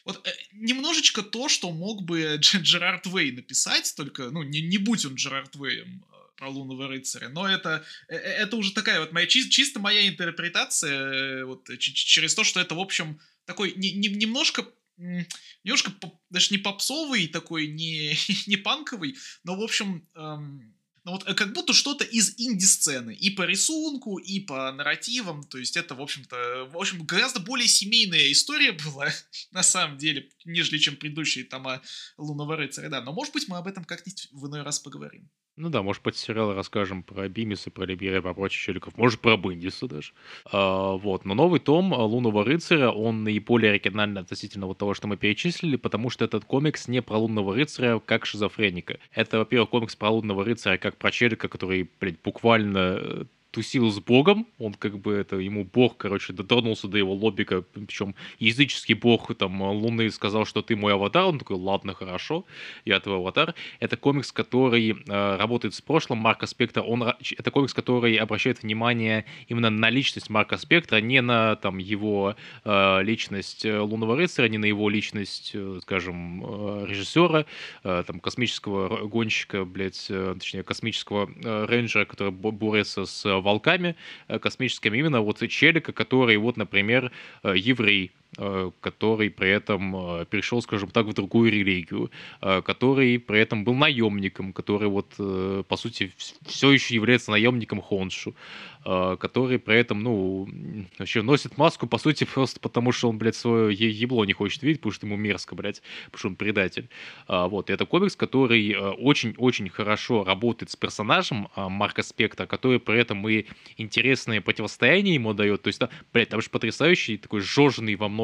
вот э, немножечко то, что мог бы Джерард Вей написать, только, ну, не, не будь он Джерард Веем, про лунного рыцаря. Но это, э, э, это уже такая вот моя, чисто, моя интерпретация э, вот, через то, что это, в общем, такой не, не, немножко немножко даже не попсовый такой, не, не панковый, но, в общем, эм, ну вот как будто что-то из инди-сцены. И по рисунку, и по нарративам. То есть это, в общем-то, в общем, гораздо более семейная история была, на самом деле, нежели чем предыдущие тома Лунного рыцаря. Да, но, может быть, мы об этом как-нибудь в иной раз поговорим. Ну да, может, под сериал расскажем про Бимиса, про Либерия, про прочих челиков. Может, про Бендиса даже. А, вот. Но новый том а, Лунного рыцаря, он наиболее оригинальный относительно вот того, что мы перечислили, потому что этот комикс не про Лунного рыцаря как шизофреника. Это, во-первых, комикс про Лунного рыцаря как про челика, который, блядь, буквально э, тусил с богом, он как бы это, ему бог, короче, дотронулся до его лобика, причем языческий бог там Луны сказал, что ты мой аватар, он такой, ладно, хорошо, я твой аватар. Это комикс, который э, работает с прошлым Марка Спектра, он, это комикс, который обращает внимание именно на личность Марка Спектра, не на там его э, личность э, Лунного рыцаря, не на его личность, э, скажем, э, режиссера, э, там, космического гонщика, блядь, э, точнее, космического э, рейнджера, который борется с волками э, космическими, именно вот Челика, который вот, например, э, еврей, который при этом э, перешел, скажем так, в другую религию, э, который при этом был наемником, который вот, по сути, все еще является наемником Хоншу, который при этом, ну, вообще носит маску, по сути, просто потому, что он, блядь, свое ебло не хочет видеть, потому что ему мерзко, блядь, потому что он предатель. Вот, и это комикс, который очень-очень хорошо работает с персонажем Марка Спектра, который при этом и интересные противостояния ему дает, то есть, да, блядь, там же потрясающий такой жженый во многом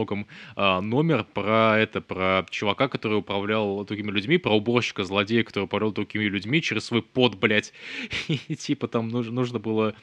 а, номер про это, про чувака, который управлял другими людьми, про уборщика, злодея, который управлял другими людьми через свой пот, блядь. И типа там нужно, нужно было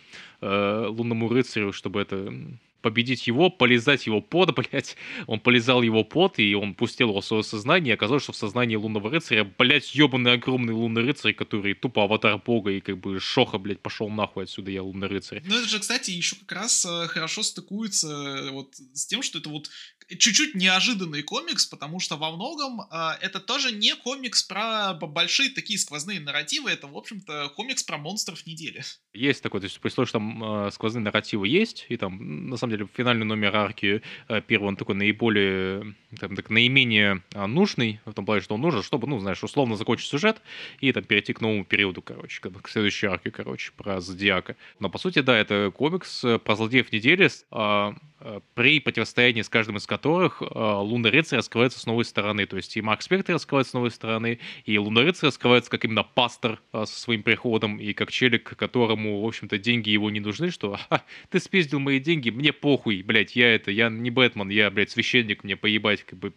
э, лунному рыцарю, чтобы это победить его, полезать его под, блядь. Он полезал его под, и он пустил его в свое сознание, и оказалось, что в сознании лунного рыцаря, блядь, ебаный огромный лунный рыцарь, который тупо аватар бога, и как бы шоха, блядь, пошел нахуй отсюда, я лунный рыцарь. Ну это же, кстати, еще как раз э, хорошо стыкуется э, вот с тем, что это вот чуть-чуть неожиданный комикс, потому что во многом э, это тоже не комикс про большие такие сквозные нарративы, это, в общем-то, комикс про монстров недели. Есть такой, то есть при условии, что там э, сквозные нарративы есть, и там, на самом деле, финальный номер арки э, первый, он такой наиболее, там, так, наименее э, нужный, в том плане, что он нужен, чтобы, ну, знаешь, условно закончить сюжет и там перейти к новому периоду, короче, к, следующей арке, короче, про Зодиака. Но, по сути, да, это комикс э, про злодеев недели, э, Э, при противостоянии с каждым из которых э, Лунный Рыцарь раскрывается с новой стороны. То есть и Марк Спектр раскрывается с новой стороны, и Лунный Рыцарь раскрывается как именно пастор э, со своим приходом, и как челик, которому, в общем-то, деньги его не нужны, что ты спиздил мои деньги, мне похуй, блядь, я это, я не Бэтмен, я, блядь, священник, мне поебать, как бы,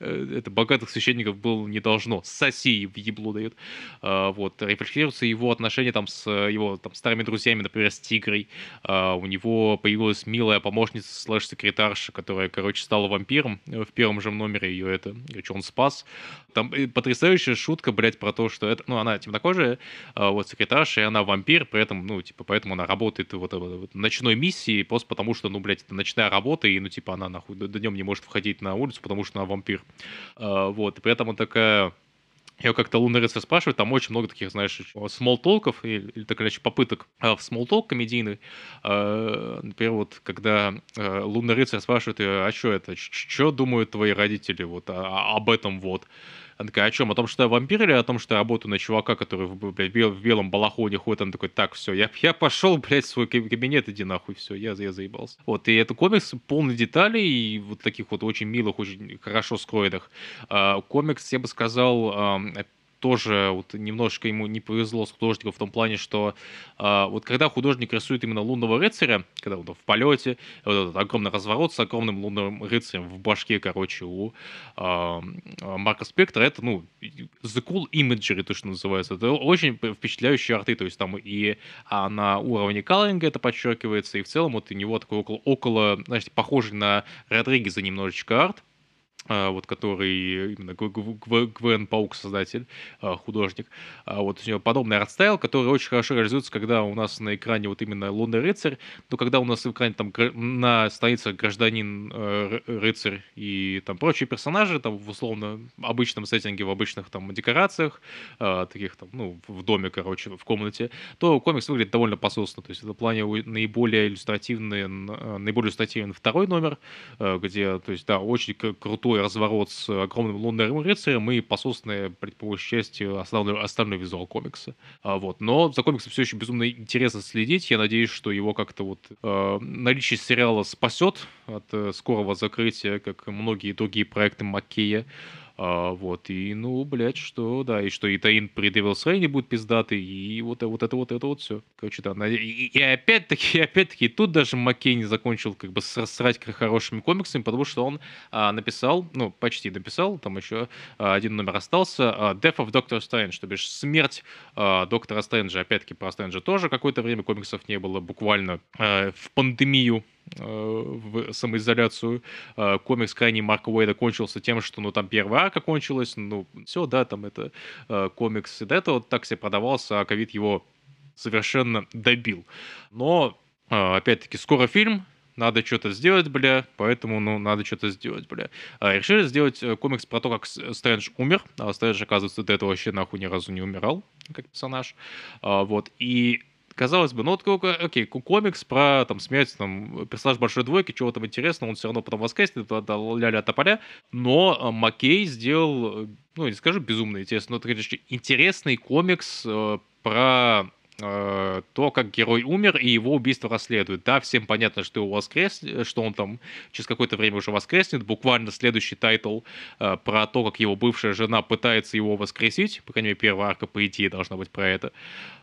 это богатых священников было не должно, соси в ебло дает. Вот, рефлексируется его отношения там с его там старыми друзьями, например, с Тигрой, у него появилась милая помощница слэш-секретарша, которая, короче, стала вампиром в первом же номере ее это, короче, он спас. Там э, потрясающая шутка, блядь, про то, что это, ну, она темнокожая, а, вот, секретарша, и она вампир, при этом, ну, типа, поэтому она работает вот, вот ночной миссии, просто потому что, ну, блядь, это ночная работа, и, ну, типа, она, нахуй, днем не может входить на улицу, потому что она вампир. А, вот, и при этом он такая я как-то лунный рыцарь спрашивает, там очень много таких, знаешь, смолтолков или, или так иначе попыток а в смолтолк комедийный. Э, например, вот когда э, лунный рыцарь спрашивает, а что это, что думают твои родители вот а, об этом вот. Она такая, о чем? О том, что я вампир или о том, что я работаю на чувака, который блядь, в белом балахоне ходит? Он такой, так, все, я, я пошел, блядь, в свой кабинет, иди нахуй, все, я, я заебался. Вот, и это комикс полный деталей и вот таких вот очень милых, очень хорошо скроенных. А, комикс, я бы сказал, а, тоже вот немножечко ему не повезло с художником в том плане, что э, вот когда художник рисует именно лунного рыцаря, когда он в полете, вот этот огромный разворот с огромным лунным рыцарем в башке, короче, у э, Марка Спектора, это, ну, the cool imagery, то, что называется. Это очень впечатляющие арты, то есть там и а на уровне coloring а это подчеркивается, и в целом вот у него такой около, около знаете, похожий на Родригеза немножечко арт, вот который именно Гвен Паук, создатель, а, художник. А вот у него подобный art style, который очень хорошо реализуется, когда у нас на экране вот именно лунный рыцарь, но когда у нас в экране там на странице гражданин рыцарь и там прочие персонажи, там в условно обычном сеттинге, в обычных там декорациях, таких там, ну, в доме, короче, в комнате, то комикс выглядит довольно пососно. То есть в плане наиболее иллюстративный, наиболее иллюстративный второй номер, где, то есть, да, очень крутой крутой разворот с огромным лунным рыцарем и пососное, по большей части, основной, основной визуал комикса. А, вот. Но за комиксом все еще безумно интересно следить. Я надеюсь, что его как-то вот э, наличие сериала спасет от э, скорого закрытия, как многие другие проекты Маккея. А, вот, и, ну, блядь, что, да, и что и Таин при Devil's Reign будет пиздатый, и вот, вот это вот это вот все. Короче, да, и, и опять-таки, опять-таки, тут даже Маккей не закончил как бы срать хорошими комиксами, потому что он а, написал, ну, почти написал, там еще а, один номер остался, а, Death of Doctor Strange, то бишь смерть а, Доктора Стрэнджа, опять-таки про Стрэнджа тоже какое-то время комиксов не было, буквально а, в пандемию Э, в самоизоляцию. Э, комикс крайне Марка Уэйда кончился тем, что, ну, там первая арка кончилась, ну, все, да, там это э, комикс и до этого так себе продавался, а ковид его совершенно добил. Но, опять-таки, скоро фильм, надо что-то сделать, бля, поэтому, ну, надо что-то сделать, бля. А, решили сделать комикс про то, как Стрэндж умер, а Стрэндж, оказывается, до этого вообще нахуй ни разу не умирал, как персонаж, а, вот, и казалось бы, ну вот, окей, комикс про там смерть там персонаж большой двойки, чего там интересного, он все равно потом воскреснет, ля-ля тополя, но э, Маккей сделал, ну, не скажу безумно интересно, но это, конечно, интересный комикс э, про э, то, как герой умер, и его убийство расследуют. Да, всем понятно, что его воскрес, что он там через какое-то время уже воскреснет. Буквально следующий title э, про то, как его бывшая жена пытается его воскресить. По крайней мере, первая арка, по идее, должна быть про это.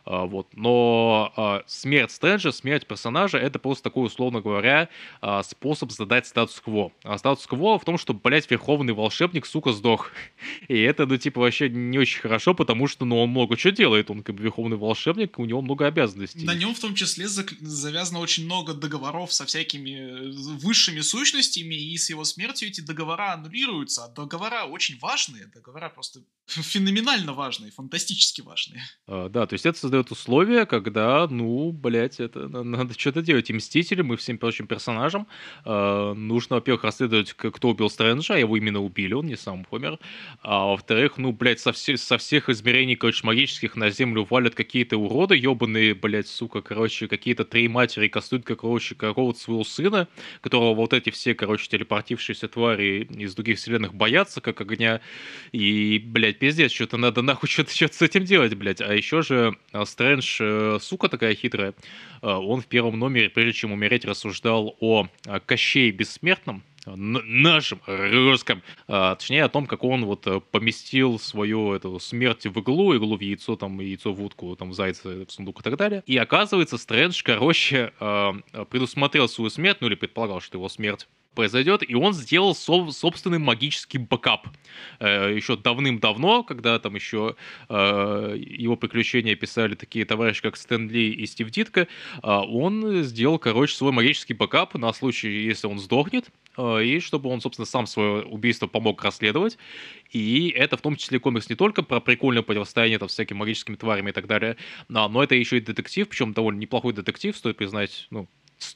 Э, вот. Но э, смерть Стрэнджа, смерть персонажа, это просто такой, условно говоря, э, способ задать статус-кво. А статус-кво в том, что, блядь, верховный волшебник, сука, сдох. И это, ну, типа, вообще не очень хорошо, потому что, ну, он много чего делает. Он, как бы, верховный волшебник, у него много обязанностей. На нем в том числе завязано очень много договоров со всякими э, высшими сущностями, и с его смертью эти договора аннулируются. А договора очень важные, договора просто феноменально важные, фантастически важные. А, да, то есть это создает условия, когда, ну, блядь, это надо что-то делать. И Мстители, мы всем прочим персонажам, э, нужно, во-первых, расследовать, кто убил Стрэнджа, а его именно убили, он не сам помер. А во-вторых, ну, блядь, со, все, со всех измерений, короче, магических на землю валят какие-то уроды, ебаные, блядь, сука, короче, какие-то три матери кастуют, короче, какого-то своего сына, которого вот эти все, короче, телепортившиеся твари из других вселенных боятся, как огня. И, блядь, пиздец, что-то надо нахуй что-то что с этим делать, блядь. А еще же а, Стрэндж, э, сука такая хитрая, э, он в первом номере, прежде чем умереть, рассуждал о Кощее Бессмертном, нашем русском, а, точнее о том, как он вот э, поместил свою эту смерть в иглу, иглу в яйцо, там, яйцо в утку, там, зайца, в сундук и так далее. И оказывается, Стрэндж, короче, э, предусмотрел свою смерть, ну или предполагал, что его смерть произойдет, и он сделал со- собственный магический бэкап. Э, еще давным-давно, когда там еще э, его приключения писали такие товарищи, как Стэн Ли и Стив Дитко, э, он сделал, короче, свой магический бэкап на случай, если он сдохнет, э, и чтобы он, собственно, сам свое убийство помог расследовать. И это в том числе комикс не только про прикольное противостояние там, с всякими магическими тварями и так далее, но, но это еще и детектив, причем довольно неплохой детектив, стоит признать, ну,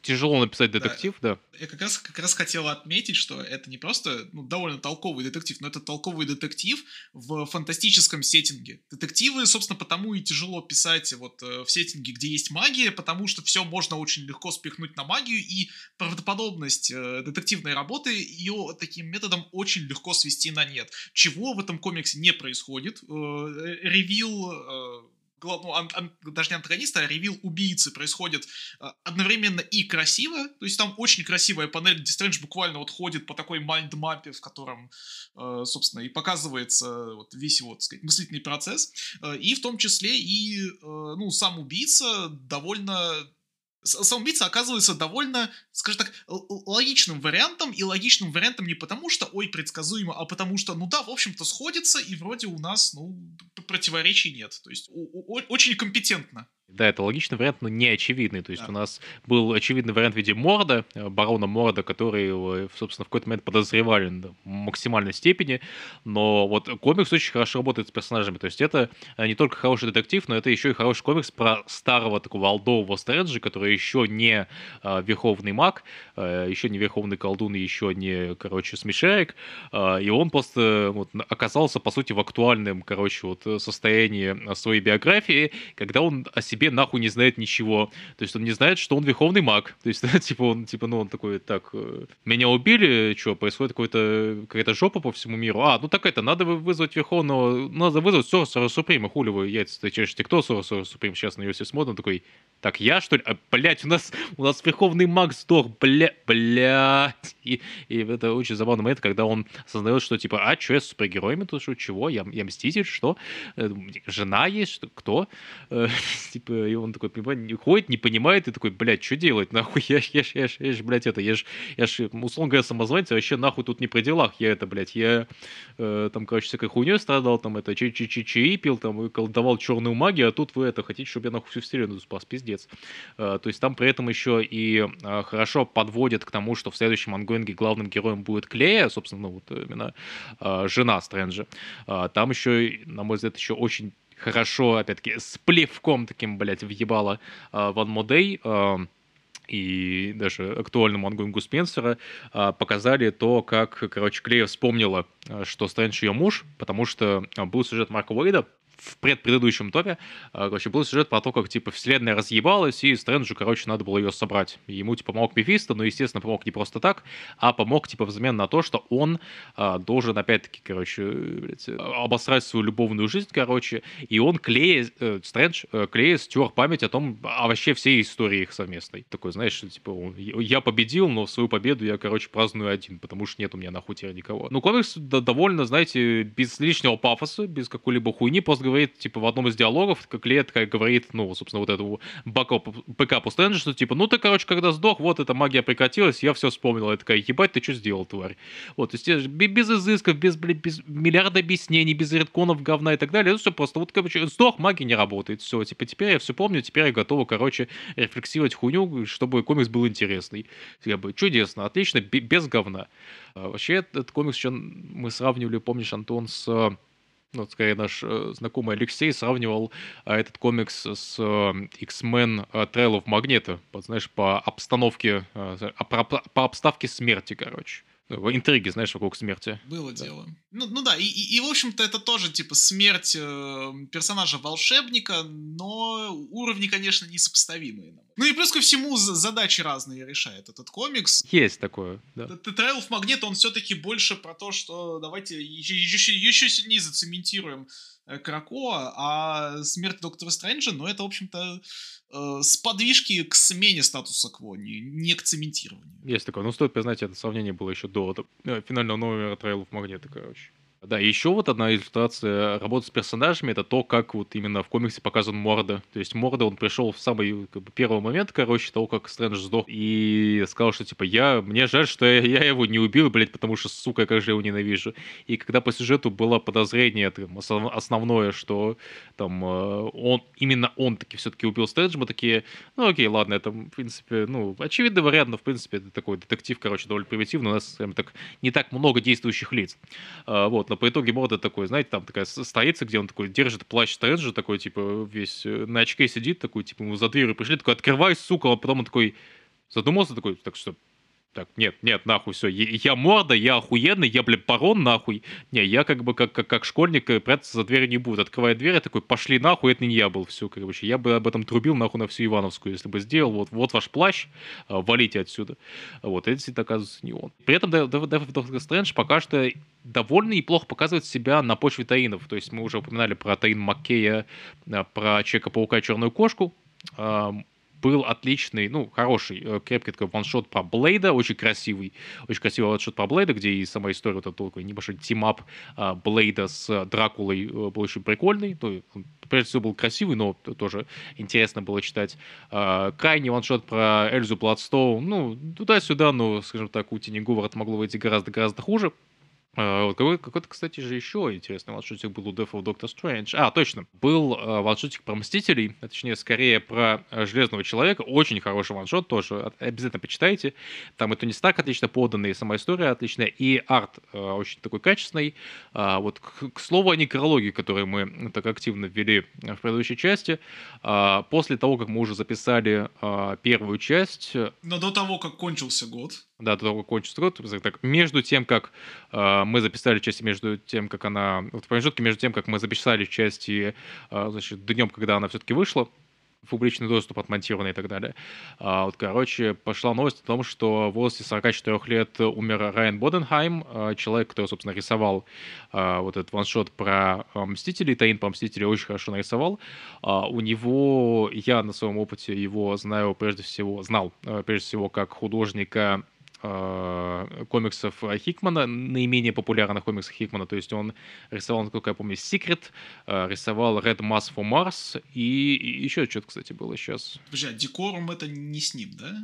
тяжело написать детектив, да. да. Я как раз, как раз хотел отметить, что это не просто ну, довольно толковый детектив, но это толковый детектив в фантастическом сеттинге. Детективы, собственно, потому и тяжело писать вот э, в сеттинге, где есть магия, потому что все можно очень легко спихнуть на магию, и правдоподобность э, детективной работы ее таким методом очень легко свести на нет. Чего в этом комиксе не происходит. Э, ревил ну, ан, ан, даже не антагониста, а ревил убийцы происходит а, одновременно и красиво, то есть там очень красивая панель, где Стрэндж буквально вот ходит по такой майндмапе, в котором, э, собственно, и показывается вот весь его, так сказать, мыслительный процесс, э, и в том числе и, э, ну, сам убийца довольно самоубийца оказывается довольно, скажем так, логичным вариантом, и логичным вариантом не потому, что, ой, предсказуемо, а потому что, ну да, в общем-то, сходится, и вроде у нас, ну, противоречий нет. То есть очень компетентно. Да, это логичный вариант, но не очевидный. То есть да. у нас был очевидный вариант в виде Морда, э, барона Морда, который, э, собственно, в какой-то момент подозревали в максимальной степени. Но вот комикс очень хорошо работает с персонажами. То есть это э, не только хороший детектив, но это еще и хороший комикс про старого такого алдового Стрэнджа, который еще не э, верховный маг, э, еще не верховный колдун, еще не, короче, смешарик. Э, и он просто вот, оказался, по сути, в актуальном, короче, вот состоянии своей биографии, когда он о себе себе нахуй не знает ничего. То есть он не знает, что он верховный маг. То есть, типа, он, типа, ну, он такой, так, э, меня убили, что, происходит какой-то, какая-то жопа по всему миру. А, ну так это, надо вызвать верховного, надо вызвать Сорсера Суприма, хули вы яйца встречаете, кто Сорсера Суприм сейчас на UFC смотрит, он такой, так, я, что ли? А, блядь, у нас, у нас верховный маг сдох, бля, блядь. И, и это очень забавный момент, когда он осознает, что, типа, а, что я с супергероями тут, что, чего, я, я мститель, что? Э, жена есть, что, кто? Типа, и он такой, понимает, ходит, не понимает, и такой, блядь, что делать, нахуй, я я я ж, я ж блядь, это, я ж, я ж, условно говоря, самозванец, а вообще нахуй тут не при делах, я это, блядь, я э, там, короче, всякой хуйней страдал, там, это, чи чи чи чи пил, там, и колдовал черную магию, а тут вы это, хотите, чтобы я нахуй всю вселенную спас, пиздец. Э, то есть там при этом еще и э, хорошо подводят к тому, что в следующем ongoing е главным героем будет Клея, собственно, ну, вот именно э, жена Стрэнджа. Э, там еще, на мой взгляд, еще очень хорошо, опять-таки, с плевком таким, блядь, в ебало э, One More Day, э, и даже актуальному ongoing у Спенсера э, показали то, как, короче, Клея вспомнила, что Стрэндж ее муж, потому что был сюжет Марка Уэйда, в предпредыдущем топе, а, короче, был сюжет про то, как, типа, вселенная разъебалась, и Стрэнджу, короче, надо было ее собрать. ему, типа, помог Мефисто, но, естественно, помог не просто так, а помог, типа, взамен на то, что он а, должен, опять-таки, короче, блядь, обосрать свою любовную жизнь, короче, и он клея, э, Стрэндж, э, клея стер память о том, о вообще всей истории их совместной. Такой, знаешь, типа, он, я победил, но свою победу я, короче, праздную один, потому что нет у меня на хуте никого. Ну, комикс довольно, знаете, без лишнего пафоса, без какой-либо хуйни, просто говорит, типа, в одном из диалогов, как Лет как говорит, ну, собственно, вот этому бэкапу, Стрэнджа, что, типа, ну, ты, короче, когда сдох, вот эта магия прекратилась, я все вспомнил. Я такая, ебать, ты что сделал, тварь? Вот, то есть, без изысков, без, блин, без миллиарда объяснений, без редконов, говна и так далее, это все просто, вот, короче, сдох, магия не работает, все, типа, теперь я все помню, теперь я готова, короче, рефлексировать хуйню, чтобы комикс был интересный. Как бы, чудесно, отлично, без говна. А, вообще, этот комикс еще мы сравнивали, помнишь, Антон, с ну, скорее наш э, знакомый Алексей сравнивал э, этот комикс с э, X-Men э, Trail of Magneto, по, знаешь, по обстановке, э, по, по обставке смерти, короче. Интриги, знаешь, вокруг смерти. Было да. дело. Ну, ну да, и, и, и, в общем-то, это тоже, типа, смерть э, персонажа-волшебника, но уровни, конечно, несопоставимые. Ну и плюс ко всему задачи разные решает этот комикс. Есть такое, да. Trail of Magnet, он все-таки больше про то, что давайте еще, еще, еще сильнее зацементируем э, Кракоа, а смерть Доктора Стрэнджа, ну это, в общем-то, э, сподвижки к смене статуса кво, не, не к цементированию. Есть такое. Но стоит признать, это сравнение было еще до э, финального номера of Magneto, короче. Да, еще вот одна иллюстрация работы с персонажами, это то, как вот именно в комиксе показан Морда. То есть Морда, он пришел в самый как бы, первый момент, короче, того, как Стрэндж сдох, и сказал, что типа, я, мне жаль, что я, я его не убил, блядь, потому что, сука, как же я его ненавижу. И когда по сюжету было подозрение там, основное, что там э, он, именно он таки все-таки убил Стрэнджа, мы такие, ну окей, ладно, это, в принципе, ну, очевидный вариант, но, в принципе, это такой детектив, короче, довольно примитивный, у нас, скажем так, не так много действующих лиц. А, вот, по итоге Морда такой, знаете, там такая стоится, где он такой держит плащ Стрэнджа, такой, типа, весь э, на очке сидит, такой, типа, ему за дверью пришли, такой, открывай, сука, а потом он такой задумался, такой, так что, так, нет, нет, нахуй, все, я, морда, я охуенный, я, блин, барон, нахуй. Не, я как бы как, как, как школьник э, прятаться за дверью не буду. Открывает дверь, я такой, пошли нахуй, это не я был, все, короче. Я бы об этом трубил нахуй на всю Ивановскую, если бы сделал, вот, вот ваш плащ, а, валите отсюда. Вот, это действительно оказывается не он. При этом Доктор Стрэндж пока что довольно неплохо показывает себя на почве tie-in ов. То есть мы уже упоминали про tie-in Маккея, а, про Человека-паука Черную кошку был отличный, ну, хороший, э, крепкий такой one-shot про Блейда, очень красивый, очень красивый one-shot про Блейда, где и сама история, вот такой небольшой team-up а, Блейда с Дракулой э, был очень прикольный, ну, прежде всего был красивый, но тоже интересно было читать. А, крайний ваншот про Эльзу Бладстоун, ну, туда-сюда, но, скажем так, у Тини Говард могло выйти гораздо-гораздо хуже. А, какой, какой-то, кстати же, еще интересный ваншотик был у Death of Doctor Strange. А, точно. Был э, ваншотик про Мстителей, а точнее, скорее про э, Железного Человека. Очень хороший ваншот тоже. Обязательно почитайте. Там это не так отлично поданный, сама история отличная, и арт э, очень такой качественный. А, вот, к, к слову о некрологии, которую мы так активно ввели в предыдущей части. А, после того, как мы уже записали а, первую часть... Но до того, как кончился год да, до того, как кончится год, так, между тем, как э, мы записали части, между тем, как она, в промежутке между тем, как мы записали части, э, значит, днем, когда она все-таки вышла, публичный доступ отмонтированный и так далее. А, вот, короче, пошла новость о том, что в возрасте 44 лет умер Райан Боденхайм, а, человек, который, собственно, рисовал а, вот этот ваншот про Мстителей, Таин по Мстителей очень хорошо нарисовал. А, у него, я на своем опыте его знаю прежде всего, знал прежде всего как художника Э, комиксов Хикмана, наименее популярных комиксов Хикмана. То есть он рисовал, насколько я помню, Secret, э, рисовал Red Mass for Mars и, и еще что-то, кстати, было сейчас. Подожди, а Декорум это не с ним, да?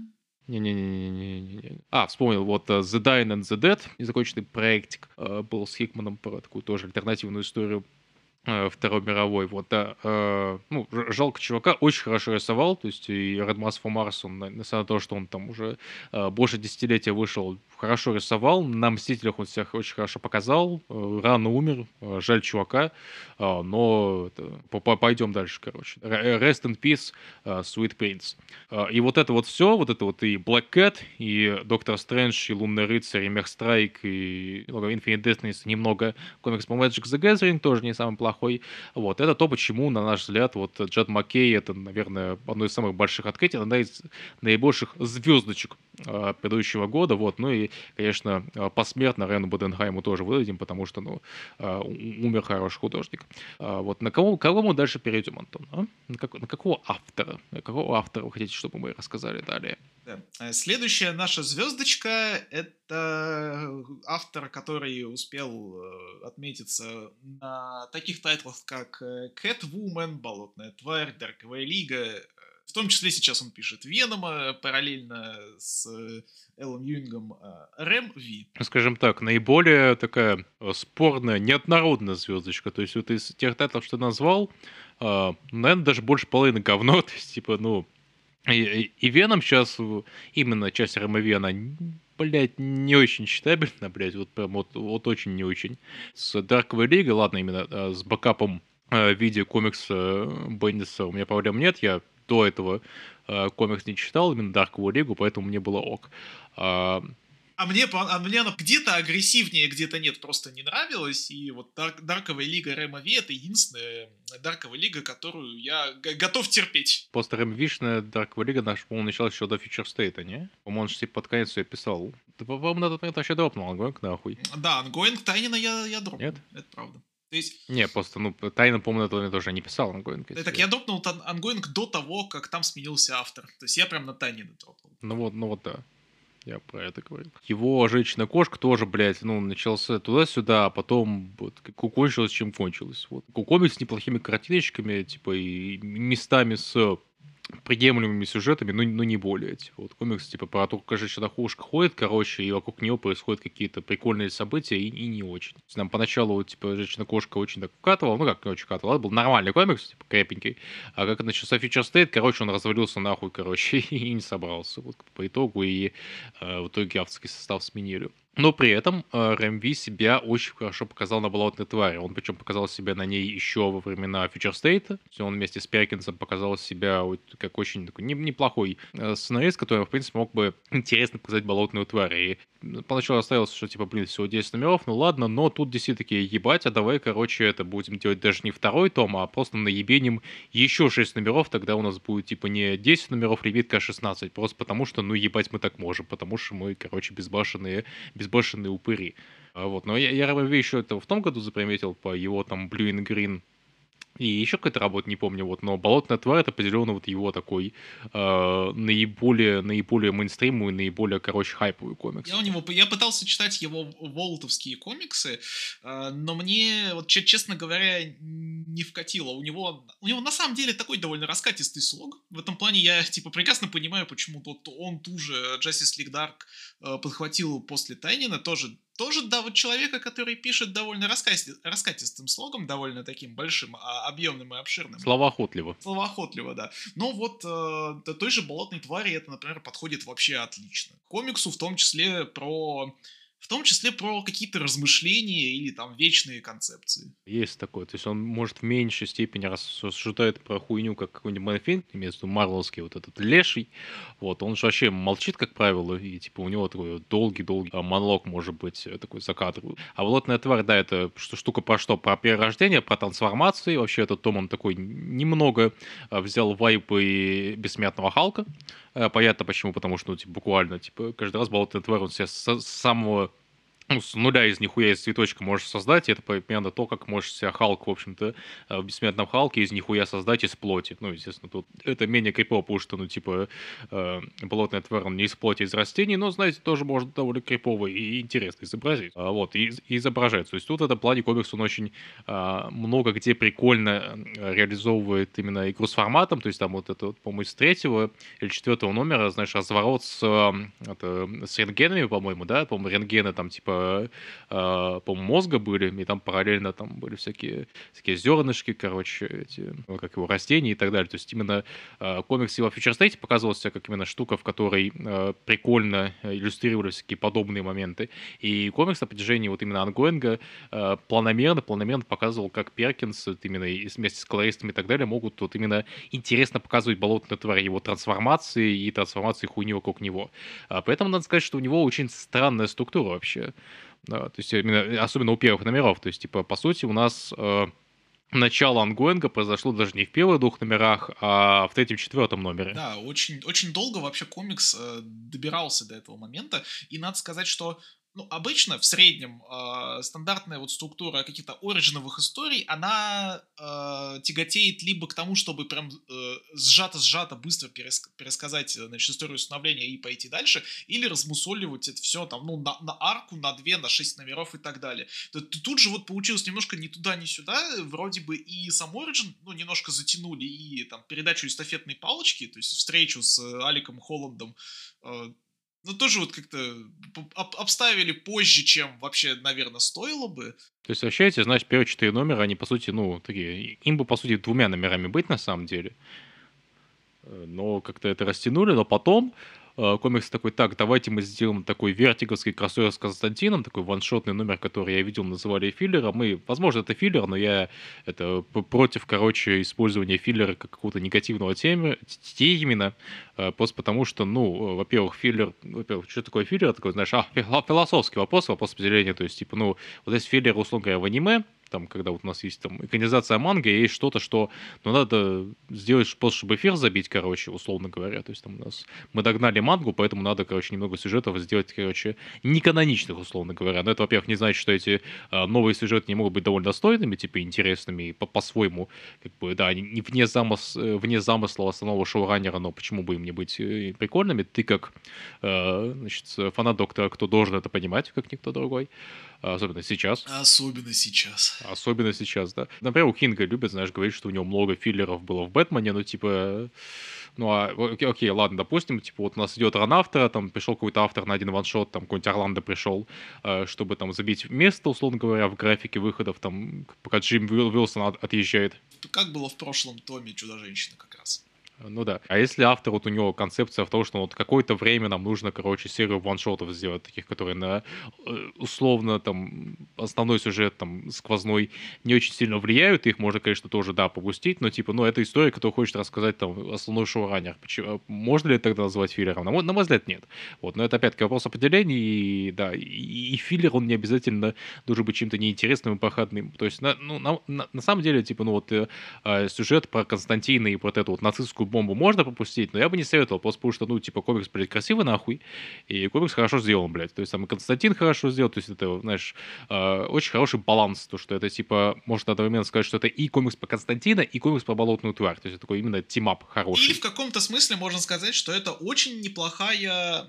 Не-не-не-не-не-не. А, вспомнил, вот uh, The Dying and the Dead, незаконченный проектик, был с Хикманом про такую тоже альтернативную историю Э, Второй мировой, вот, да, э, ну, жалко чувака, очень хорошо рисовал, то есть и Red Mass for Mars, он, несмотря на то, что он там уже э, больше десятилетия вышел, хорошо рисовал, на Мстителях он себя очень хорошо показал, э, рано умер, э, жаль чувака, э, но это, пойдем дальше, короче. Rest in Peace, э, Sweet. Э, и вот это вот все, вот это вот и Black Cat, и Доктор Стрэндж, и Лунный Рыцарь, и Мех Страйк, и Infinite Destiny, немного комикс по Magic the Gathering, тоже не самый плохой, неплохой. Вот, это то, почему, на наш взгляд, вот Джад Маккей это, наверное, одно из самых больших открытий, одна из наибольших звездочек э, предыдущего года, вот, ну и, конечно, э, посмертно Рену Боденхайму тоже выдадим, потому что, ну, э, умер хороший художник. Э, вот, на кого, кого мы дальше перейдем, Антон? А? На, как, на какого автора? На какого автора вы хотите, чтобы мы рассказали далее? Да. Следующая наша звездочка — это автор, который успел э, отметиться на таких тайтлах, как Catwoman, Болотная тварь, Дарковая лига. В том числе сейчас он пишет Венома параллельно с Эллом Юингом Рэм Ви. Скажем так, наиболее такая спорная, неоднородная звездочка. То есть вот из тех тайтлов, что назвал, наверное, даже больше половины говно. То есть, типа, ну, и, и Веном сейчас, именно часть РМВ, она, блядь, не очень читабельна, блядь, вот прям вот, вот очень не очень. С Дарковой Лигой, ладно, именно э, с бэкапом э, в виде комикса э, Бендиса у меня проблем нет, я до этого комикс не читал, именно Дарковую Лигу, поэтому мне было ок. А, мне, а мне она где-то агрессивнее, где-то нет, просто не нравилась. И вот Дарк, Дарковая лига Рэма Ви это единственная Дарковая лига, которую я готов терпеть. После Рэм Вишная Дарковая лига наша, по-моему, началась еще до Future State а, не? По-моему, он же под конец ее писал. Ты, по-моему, на тот момент вообще дропнул ongoing нахуй. Да, Ongoing Тайниона я, я дропнул. Нет? Это правда. То есть... Не, просто, ну, Тайнион, помню, на тот момент тоже не писал ongoing. Да, так я дропнул ongoing до того, как там сменился автор. То есть я прям на Тайнионе дропнул. Ну вот, ну вот да. Я про это говорю. Его женщина-кошка тоже, блядь, ну, начался туда-сюда, а потом вот кончилось, чем кончилось. Вот. Комикс с неплохими картиночками, типа, и местами с приемлемыми сюжетами, но, но не более. Типа, вот комикс, типа, про то, как женщина-кошка ходит, короче, и вокруг него происходят какие-то прикольные события, и, и не очень. Нам поначалу, типа, женщина-кошка очень так вкатывала, ну, как не очень вкатывала, это был нормальный комикс, типа, крепенький, а как начался Future State, короче, он развалился нахуй, короче, и не собрался, вот, по итогу, и э, в итоге авторский состав сменили. Но при этом э, РМВ себя очень хорошо показал на болотной твари. Он причем показал себя на ней еще во времена Future State. Он вместе с Перкинсом показал себя вот как очень такой неплохой э, сценарист, который, в принципе, мог бы интересно показать болотную тварь. И поначалу оставилось, что, типа, блин, всего 10 номеров, ну ладно, но тут действительно такие, ебать, а давай, короче, это будем делать даже не второй том, а просто наебеним еще 6 номеров, тогда у нас будет, типа, не 10 номеров ребитка, а 16, просто потому что, ну, ебать, мы так можем, потому что мы, короче, безбашенные, безбашенные упыри. А вот, но я, я еще это в том году заприметил по его там Blue and Green и еще какая-то работа, не помню, вот, но «Болотная тварь» это определенно вот его такой э, наиболее, наиболее мейнстримовый, наиболее, короче, хайповый комикс. Я у него, я пытался читать его волтовские комиксы, э, но мне, вот честно говоря, не вкатило. У него, у него на самом деле такой довольно раскатистый слог. В этом плане я, типа, прекрасно понимаю, почему тот, он ту же Justice League Dark э, подхватил после Тайнина, тоже тоже да, вот человека, который пишет довольно раскати, раскатистым слогом, довольно таким большим, а, объемным и обширным. Словоохотливо. Словоохотливо, да. Но вот э, той же «Болотной твари» это, например, подходит вообще отлично. Комиксу в том числе про в том числе про какие-то размышления или там вечные концепции. Есть такое, то есть он может в меньшей степени рассуждает про хуйню, как какой-нибудь Мэнфин, имеется в Марвелский вот этот леший, вот, он же вообще молчит, как правило, и типа у него такой долгий-долгий а, монолог может быть э, такой закадровый. А болотная тварь, да, это штука про что? Про перерождение, про трансформации, вообще этот том он такой немного а, взял вайпы бессмертного Халка, понятно почему, потому что, ну, типа, буквально, типа, каждый раз болотная тварь, он себя с самого ну, с нуля из нихуя из цветочка можешь создать, и это примерно то, как можешь себя Халк, в общем-то, э, в бессмертном Халке из нихуя создать из плоти. Ну, естественно, тут это менее крипово, потому что, ну, типа, э, болотная тварь, он не из плоти, а из растений, но, знаете, тоже может довольно крипово и интересно изобразить. А, вот, и, изображать. То есть тут в этом плане комикс, он очень а, много где прикольно э, реализовывает именно игру с форматом, то есть там вот это, по-моему, из третьего или четвертого номера, знаешь, разворот с, это, с рентгенами, по-моему, да, по-моему, рентгены там, типа, э, по-моему, мозга были, и там параллельно там были всякие, всякие зернышки, короче, эти, ну, как его, растения и так далее. То есть именно э, комикс его Future State показывался как именно штука, в которой э, прикольно иллюстрировались всякие подобные моменты. И комикс на протяжении вот именно ангоинга э, планомерно, планомерно показывал, как Перкинс, вот именно вместе с колористами и так далее, могут вот именно интересно показывать болотную тварь, его трансформации и трансформации хуйни вокруг него. А поэтому надо сказать, что у него очень странная структура вообще. Да, то есть именно, особенно у первых номеров. То есть, типа, по сути, у нас э, начало ангоинга произошло даже не в первых двух номерах, а в третьем-четвертом номере. Да, очень, очень долго вообще комикс э, добирался до этого момента, и надо сказать, что ну, обычно в среднем э, стандартная вот структура каких-то оригиновых историй, она э, тяготеет либо к тому, чтобы прям э, сжато-сжато быстро переск- пересказать значит, историю становления и пойти дальше, или размусоливать это все там, ну, на, на арку, на две, на шесть номеров и так далее. Тут же вот получилось немножко ни туда, ни сюда, вроде бы и сам Origin, ну, немножко затянули, и там передачу эстафетной палочки, то есть встречу с Аликом Холландом, э, ну, тоже вот как-то об обставили позже, чем вообще, наверное, стоило бы. То есть, вообще, эти, значит, первые четыре номера, они, по сути, ну, такие, им бы, по сути, двумя номерами быть, на самом деле. Э, но как-то это растянули, но потом комикс такой, так, давайте мы сделаем такой вертиговский кроссовер с Константином, такой ваншотный номер, который я видел, называли филлером, и, возможно, это филлер, но я это против, короче, использования филлера как какого-то негативного темы, термина, э, просто потому что, ну, во-первых, филлер, во-первых, что такое филлер, такой, знаешь, а, философский вопрос, вопрос определения, то есть, типа, ну, вот здесь филлер, условно говоря, в аниме, там, когда вот у нас есть там экранизация манга, есть что-то, что, ну, надо сделать просто, чтобы эфир забить, короче, условно говоря. То есть там у нас мы догнали мангу, поэтому надо, короче, немного сюжетов сделать, короче, не каноничных, условно говоря. Но это, во-первых, не значит, что эти а, новые сюжеты не могут быть довольно достойными, типа, интересными по- по-своему, как бы, да, не вне, замыс... Вне замысла основного шоураннера, но почему бы им не быть э, прикольными? Ты как, э, значит, фанат доктора, кто должен это понимать, как никто другой. Особенно сейчас. Особенно сейчас. Особенно сейчас, да. Например, у Кинга любят, знаешь, говорить, что у него много филлеров было в Бэтмене, ну, типа... Ну, а, окей, окей, ладно, допустим, типа, вот у нас идет ран автора, там пришел какой-то автор на один ваншот, там какой-нибудь Орландо пришел, э, чтобы там забить место, условно говоря, в графике выходов, там, пока Джим Уилсон отъезжает. Как было в прошлом томе Чудо-женщина как раз. Ну да. А если автор, вот у него концепция в том, что вот какое-то время нам нужно, короче, серию ваншотов сделать, таких, которые на э, условно там основной сюжет там сквозной не очень сильно влияют, их можно, конечно, тоже, да, попустить, но типа, ну, это история, которую хочет рассказать там основной шоураннер. Почему, можно ли тогда назвать филлером? На мой, на мой взгляд, нет. Вот, но это опять-таки вопрос определения, и да, и, и филлер, он не обязательно должен быть чем-то неинтересным и проходным. То есть, на, ну, на, на, на самом деле, типа, ну, вот э, э сюжет про Константина и вот эту вот нацистскую бомбу можно пропустить, но я бы не советовал, просто потому что, ну, типа, комикс, блядь, красивый нахуй, и комикс хорошо сделан, блядь. То есть там и Константин хорошо сделал, то есть это, знаешь, э, очень хороший баланс, то, что это, типа, можно одновременно сказать, что это и комикс про Константина, и комикс про Болотную тварь. То есть это такой именно team-up хороший. Или в каком-то смысле можно сказать, что это очень неплохая,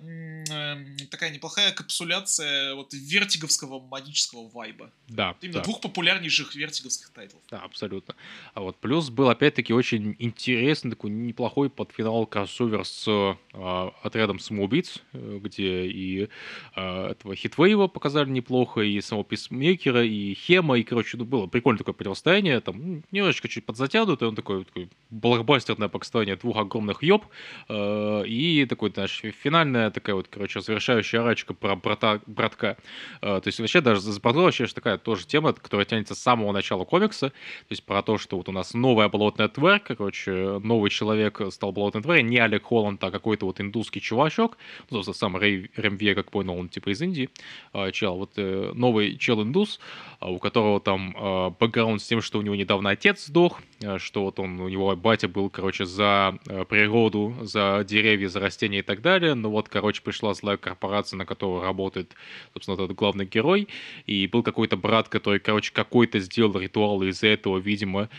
такая неплохая капсуляция вот вертиговского магического вайба. Да. Именно да. двух популярнейших вертиговских тайтлов. Да, абсолютно. А вот плюс был опять-таки очень интересный такой неплохой под финал кроссовер с э, отрядом самоубийц, э, где и э, этого Хитвейва показали неплохо, и самого Писмейкера, и Хема, и, короче, ну, было прикольное такое противостояние, там, ну, немножечко чуть подзатянут, и он такой, такой блокбастерное показание двух огромных ёб, э, и такой, знаешь, финальная такая вот, короче, завершающая арочка про брата, братка. Э, то есть вообще даже с братком вообще такая тоже тема, которая тянется с самого начала комикса, то есть про то, что вот у нас новая болотная тварь, короче, новый человек стал болотной тварью, не Алек Холланд, а какой-то вот индусский чувачок, ну, собственно, сам Рэй Ремве, как понял, он типа из Индии, э, чел, вот э, новый чел-индус, у которого там бэкграунд с тем, что у него недавно отец сдох, что вот он, у него батя был, короче, за природу, за деревья, за растения и так далее, но вот, короче, пришла злая корпорация, на которой работает, собственно, этот главный герой, и был какой-то брат, который, короче, какой-то сделал ритуал, и из-за этого, видимо,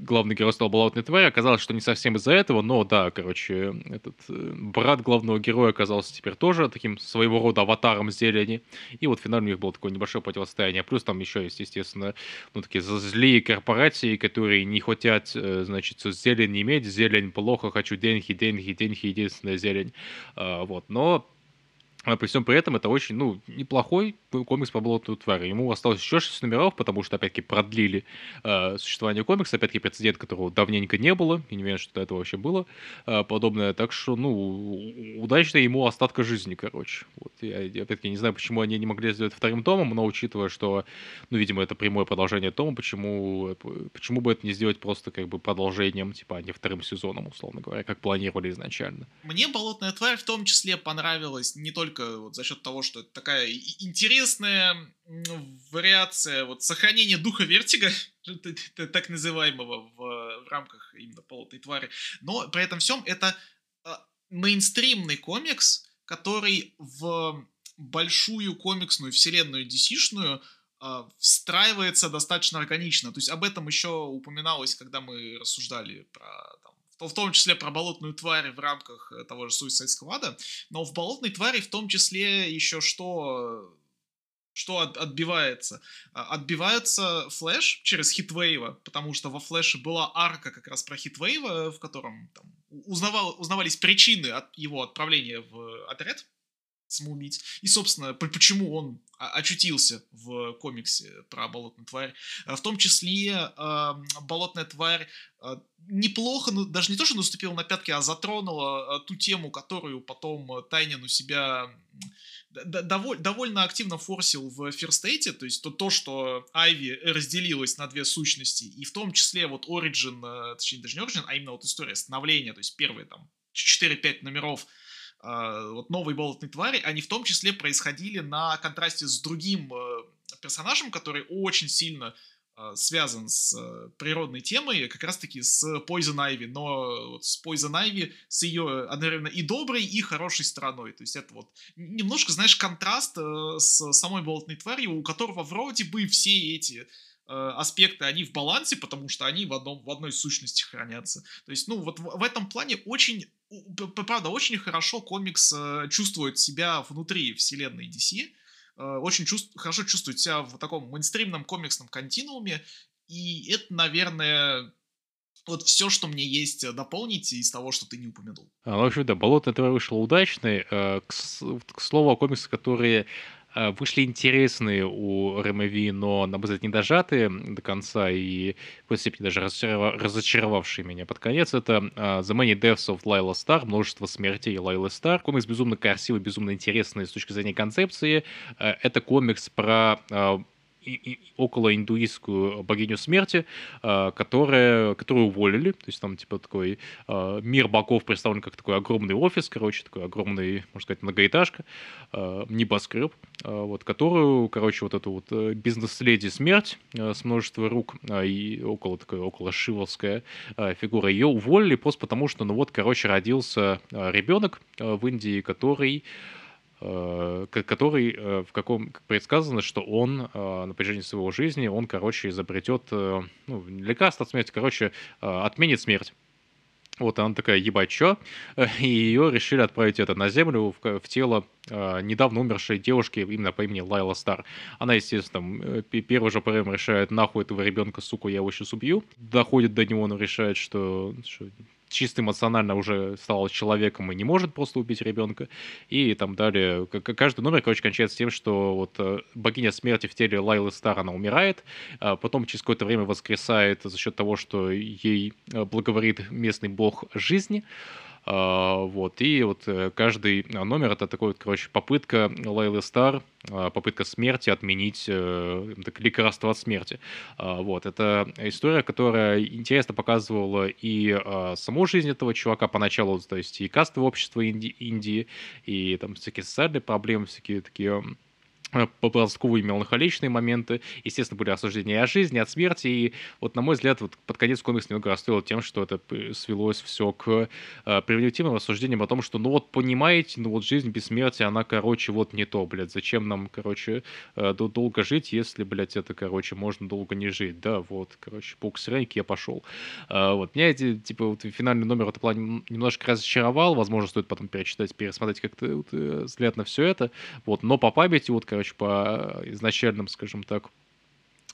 главный герой стал болотной тварью. Оказалось, что не совсем из-за этого, но да, короче, этот э, брат главного героя оказался теперь тоже таким своего рода аватаром зелени. И вот финально у них было такое небольшое противостояние. Плюс там еще есть, естественно, ну, такие злые корпорации, которые не хотят, э, значит, зелень иметь. Зелень плохо, хочу деньги, деньги, деньги, единственная зелень. А, вот, но а при всем при этом это очень, ну, неплохой комикс по болотной твари. Ему осталось еще 6 номеров, потому что, опять-таки, продлили э, существование комикса. Опять-таки, прецедент, которого давненько не было. Я не уверен, что до этого вообще было э, подобное. Так что, ну, удачно ему остатка жизни, короче. Вот. Я, опять-таки, не знаю, почему они не могли сделать вторым томом, но учитывая, что, ну, видимо, это прямое продолжение тома, почему, почему бы это не сделать просто, как бы, продолжением, типа, а не вторым сезоном, условно говоря, как планировали изначально. Мне болотная тварь в том числе понравилась не только только вот за счет того, что это такая интересная вариация вот сохранения духа вертига, так называемого в, в рамках именно полотной твари, но при этом всем это а, мейнстримный комикс, который в большую комиксную вселенную DC-шную а, встраивается достаточно органично. То есть об этом еще упоминалось, когда мы рассуждали про там, в том числе про болотную тварь в рамках э, того же Suicide Squad, но в болотной твари в том числе еще что что от, отбивается? А, отбивается Флэш через Хитвейва, потому что во Флэше была арка как раз про Хитвейва, в котором там, узнавал, узнавались причины от его отправления в отряд самоубийц. И, собственно, почему он очутился в комиксе про болотную тварь. А, в том числе э, болотная тварь э, неплохо, ну, даже не то, что наступила на пятки, а затронула э, ту тему, которую потом Тайнин у себя доволь, довольно активно форсил в State, то есть то, то, что Айви разделилась на две сущности, и в том числе вот Origin, точнее даже не Origin, а именно вот история становления, то есть первые там 4-5 номеров э, вот новой болотной твари, они в том числе происходили на контрасте с другим э, персонажем, который очень сильно э, связан с э, природной темой, как раз-таки с Poison Ivy, но с Poison Ivy, с ее одновременно и доброй, и хорошей стороной. То есть это вот немножко, знаешь, контраст э, с самой болотной тварью, у которого вроде бы все эти аспекты, они в балансе, потому что они в, одном, в одной сущности хранятся. То есть, ну, вот в, в этом плане очень, правда, очень хорошо комикс э, чувствует себя внутри вселенной DC, э, очень чувств, хорошо чувствует себя в таком мейнстримном комиксном континууме, и это, наверное, вот все, что мне есть дополнить из того, что ты не упомянул. А, ну, в общем, да, «Болото» этого вышло удачный. К, к слову о комиксах, которые Э, вышли интересные у РМВ, но, на мой взгляд, не дожатые до конца и в какой-то степени даже разочаровавшие меня под конец. Это uh, The Many Deaths of Лайла Стар, множество смертей Лайлы Стар. Комикс безумно красивый, безумно интересный с точки зрения концепции. Uh, это комикс про около индуистскую богиню смерти, а, которая, которую уволили. То есть там типа такой а, мир богов представлен как такой огромный офис, короче, такой огромный, можно сказать, многоэтажка, а, небоскреб, вот, которую, короче, вот эту вот э, бизнес-леди смерть с множеством рук и около такой, около шивовская фигура, ее уволили просто потому, что, ну вот, короче, родился ребенок в Индии, который Э, который, э, в каком предсказано, что он э, на протяжении своего жизни, он, короче, изобретет ну, лекарство от смерти, короче, отменит смерть. Вот она такая, ебать, чё? И ее решили отправить это на землю, в, в тело э, недавно умершей девушки именно по имени Лайла Стар. Она, естественно, первый же время решает, нахуй этого ребенка, сука, я его сейчас убью. Доходит до него, но решает, что, что чисто эмоционально уже стал человеком и не может просто убить ребенка. И там далее, каждый номер, короче, кончается тем, что вот э, богиня смерти в теле Лайлы Стар, она умирает, а потом через какое-то время воскресает за счет того, что ей э, благоволит местный бог жизни. А, вот, и вот э, каждый номер это такой вот, короче, попытка Лейлы Стар, а, попытка смерти отменить э, так, лекарство от смерти. А, вот, это история, которая интересно показывала и саму жизнь этого чувака поначалу, то есть и кастовое общество Индии, Индии и там всякие социальные проблемы, всякие такие Э, подростковые меланхоличные моменты. Естественно, были рассуждения о жизни, от смерти. И вот, на мой взгляд, вот под конец комикс немного расстроил тем, что это свелось все к э, превентивным рассуждениям о том, что, ну вот, понимаете, ну вот жизнь без смерти, она, короче, вот не то, блядь. Зачем нам, короче, э, долго жить, если, блядь, это, короче, можно долго не жить. Да, вот, короче, паук сыренький, я пошел. Э, вот, меня эти, типа, вот финальный номер в этом плане немножко разочаровал. Возможно, стоит потом перечитать, пересмотреть как-то вот, э, взгляд на все это. Вот, но по памяти, вот, короче, по изначальным, скажем так,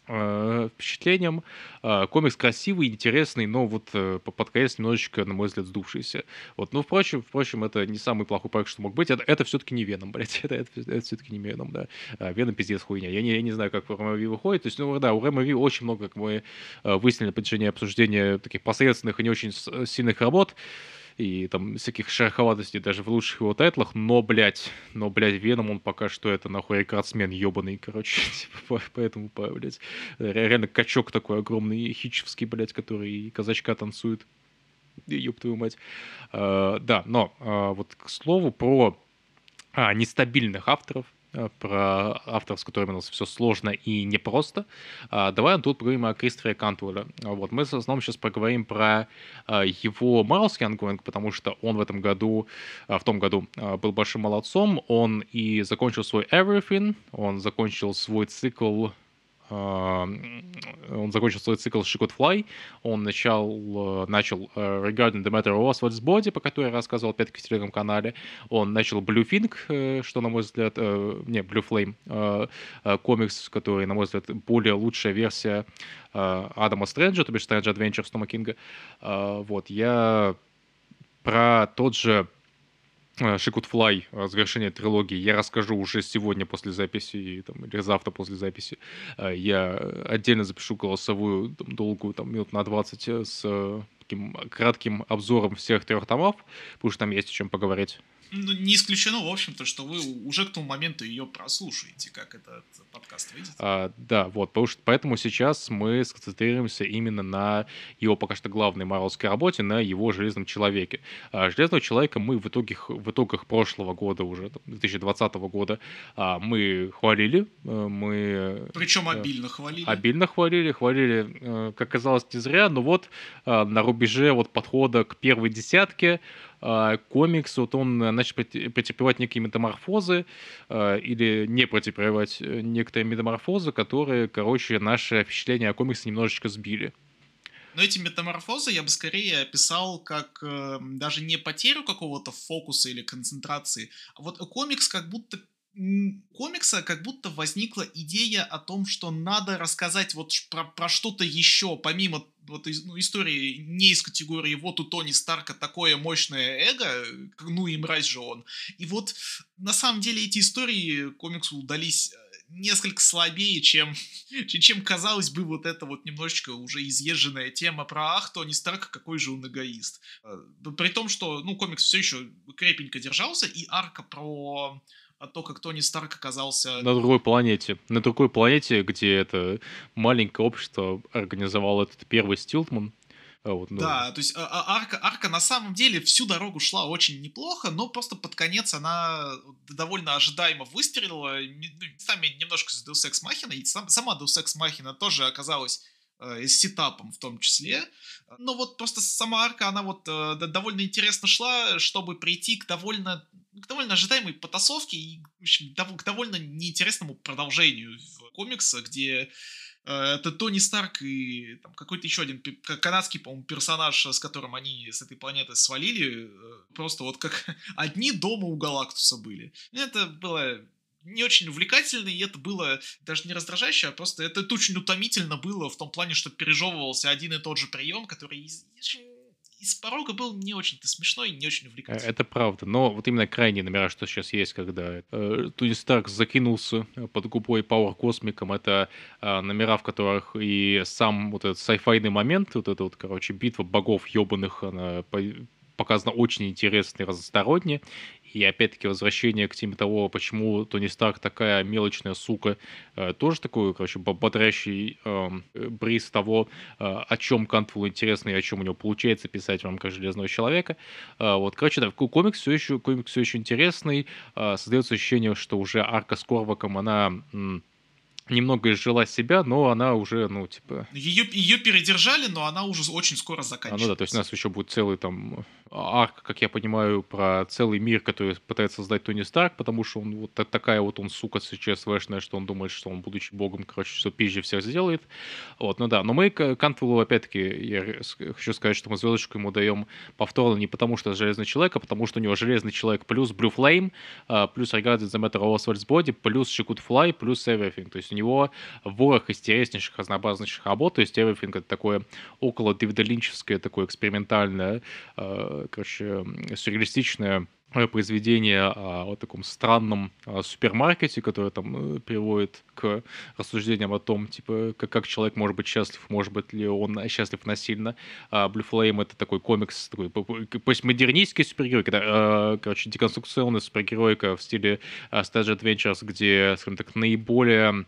э, впечатлениям. Э, комикс красивый, интересный, но вот э, под конец немножечко, на мой взгляд, сдувшийся. Вот, но, впрочем, впрочем, это не самый плохой проект, что мог быть. Это, это все-таки не Веном, блядь. Это, это, это все-таки не Веном, да. Веном пиздец хуйня. Я не, я не знаю, как у Рэма выходит. То есть, ну, да, у Рэма очень много, как мы выяснили на протяжении обсуждения таких посредственных и не очень сильных работ и там всяких шероховатостей даже в лучших его тайтлах, но, блядь, но, блядь, Веном он пока что это, нахуй, рекордсмен ебаный, короче, типа, поэтому, блядь, реально качок такой огромный, хичевский, блядь, который казачка танцует, ёб твою мать. Uh, да, но uh, вот к слову про а, нестабильных авторов, про авторов, с которыми у нас все сложно и непросто. А, давай тут поговорим о Кристофере Кантуэле. Вот, мы в основном сейчас поговорим про а, его марвеловский ongoing, потому что он в этом году, а, в том году был большим молодцом. Он и закончил свой Everything, он закончил свой цикл он закончил свой цикл She Fly, он начал, э, начал э, Regarding the Matter of Oswald's Body, по которой я рассказывал опять-таки в телеграм-канале, он начал Blue Fink, э, что, на мой взгляд, не, Blue Flame, комикс, который, на мой взгляд, более лучшая версия Адама Стрэнджа, то бишь Strange Adventures Тома Кинга. Вот, я про тот же She Could Fly, завершение трилогии, я расскажу уже сегодня после записи там, или завтра после записи. Э, я отдельно запишу голосовую там, долгую, там, минут на 20 э, с э, таким кратким обзором всех трех томов, потому что там есть о чем поговорить. Ну, не исключено, в общем-то, что вы уже к тому моменту ее прослушаете, как этот подкаст выйдет. А, да, вот, потому что, поэтому сейчас мы сконцентрируемся именно на его пока что главной марвелской работе, на его «Железном человеке». А, «Железного человека» мы в, итоге, в итогах прошлого года уже, 2020 года, а, мы хвалили, э, мы... Причем э, обильно хвалили. Обильно хвалили, хвалили, э, как казалось, не зря, но вот на рубеже вот подхода к первой десятке а, комикс, вот он начал претерпевать некие метаморфозы а, или не претерпевать э, некоторые метаморфозы, которые, короче, наше впечатление о комиксе немножечко сбили. Но эти метаморфозы я бы скорее описал как э, даже не потерю какого-то фокуса или концентрации, а вот комикс как будто комикса как будто возникла идея о том, что надо рассказать вот про, про что-то еще, помимо вот ну, истории не из категории вот у Тони Старка такое мощное эго, ну и мразь же он. И вот на самом деле эти истории комиксу удались э, несколько слабее, чем, чем казалось бы вот эта вот немножечко уже изъезженная тема про ах, Тони Старк, какой же он эгоист. Э, при том, что, ну, комикс все еще крепенько держался, и арка про а то, как Тони Старк оказался... На другой планете. На другой планете, где это маленькое общество организовало этот первый Стилтман. А вот, ну... Да, то есть а, а, арка, арка на самом деле всю дорогу шла очень неплохо, но просто под конец она довольно ожидаемо выстрелила, местами немножко с Deus Ex Machina, и сам, сама Deus Ex Machina тоже оказалась э, с сетапом в том числе. Но вот просто сама арка, она вот э, довольно интересно шла, чтобы прийти к довольно к довольно ожидаемой потасовке и в общем, к довольно неинтересному продолжению комикса, где э, это Тони Старк и там, какой-то еще один канадский, по-моему, персонаж, с которым они с этой планеты свалили, просто вот как одни дома у Галактуса были. Это было не очень увлекательно, и это было даже не раздражающе, а просто это, это очень утомительно было в том плане, что пережевывался один и тот же прием, который очень из порога был не очень-то смешной, не очень увлекательный. Это правда, но вот именно крайние номера, что сейчас есть, когда э, Тони Старк закинулся под губой Power Космиком, это э, номера, в которых и сам вот этот сайфайный момент, вот эта вот, короче, битва богов ебаных, она показано очень интересно и разносторонне. И опять-таки возвращение к теме того, почему Тони Старк такая мелочная сука, э, тоже такой, короче, бодрящий э, бриз того, э, о чем Кантфул интересно и о чем у него получается писать в рамках Железного Человека. Э, вот, короче, да, комикс все еще, комикс все еще интересный. Создается ощущение, что уже арка с Корваком, она... Немного изжила себя, но она уже, ну, типа... Ее, ее передержали, но она уже очень скоро заканчивается. А, ну да, то есть у нас еще будет целый там арк, как я понимаю, про целый мир, который пытается создать Тони Старк, потому что он вот такая вот он, сука, СЧСВшная, что он думает, что он, будучи богом, короче, все пизже всех сделает. Вот, ну да, но мы Кантвеллу, опять-таки, я хочу сказать, что мы звездочку ему даем повторно не потому, что Железный Человек, а потому что у него Железный Человек плюс Blue Flame, а, плюс Regarded the Matter of Oswald's Body, плюс She Could Fly, плюс Everything. То есть у него ворох интереснейших, разнообразнейших работ, то есть Everything это такое около Дэвида Линчевское, такое экспериментальное э, короче, сюрреалистичное произведение о, о таком странном о супермаркете, которое там э, приводит к рассуждениям о том, типа, как, как человек может быть счастлив, может быть ли он счастлив насильно. А Blue Flame — это такой комикс, такой постмодернистский супергерой, когда, короче, деконструкционная супергеройка в стиле Stage Adventures, где, скажем так, наиболее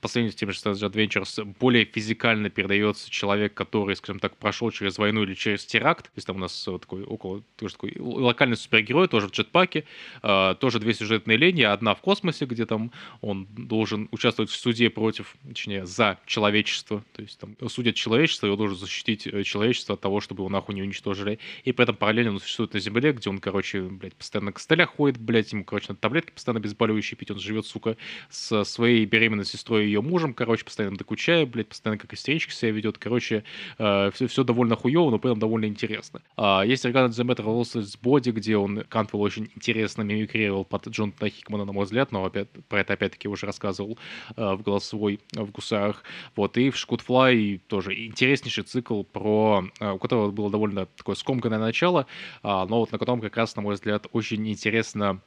по сравнению с тем же Savage Adventures, более физикально передается человек, который, скажем так, прошел через войну или через теракт. То есть там у нас такой около, тоже такой локальный супергерой, тоже в джетпаке, э, тоже две сюжетные линии, одна в космосе, где там он должен участвовать в суде против, точнее, за человечество. То есть там судят человечество, и он должен защитить э, человечество от того, чтобы его нахуй не уничтожили. И при этом параллельно он существует на Земле, где он, короче, блядь, постоянно на костылях ходит, блядь, ему, короче, на таблетки постоянно обезболивающие пить, он живет, сука, с своей беременной сестрой и ее мужем, короче, постоянно докучая, блядь, постоянно как истеричка себя ведет, короче, э, все, все довольно хуево, но при этом довольно интересно. А, есть Regarding the Matter of Oswald's Body, где он Кантвелл очень интересно мимикрировал под Джонатана Хикмана, на мой взгляд, но опять, про это опять-таки уже рассказывал э, в голосовой э, в Гусарах. Вот, и в She Could Fly тоже интереснейший цикл про... Э, у которого было довольно такое скомканное начало, э, но вот на котором как раз, на мой взгляд, очень интересно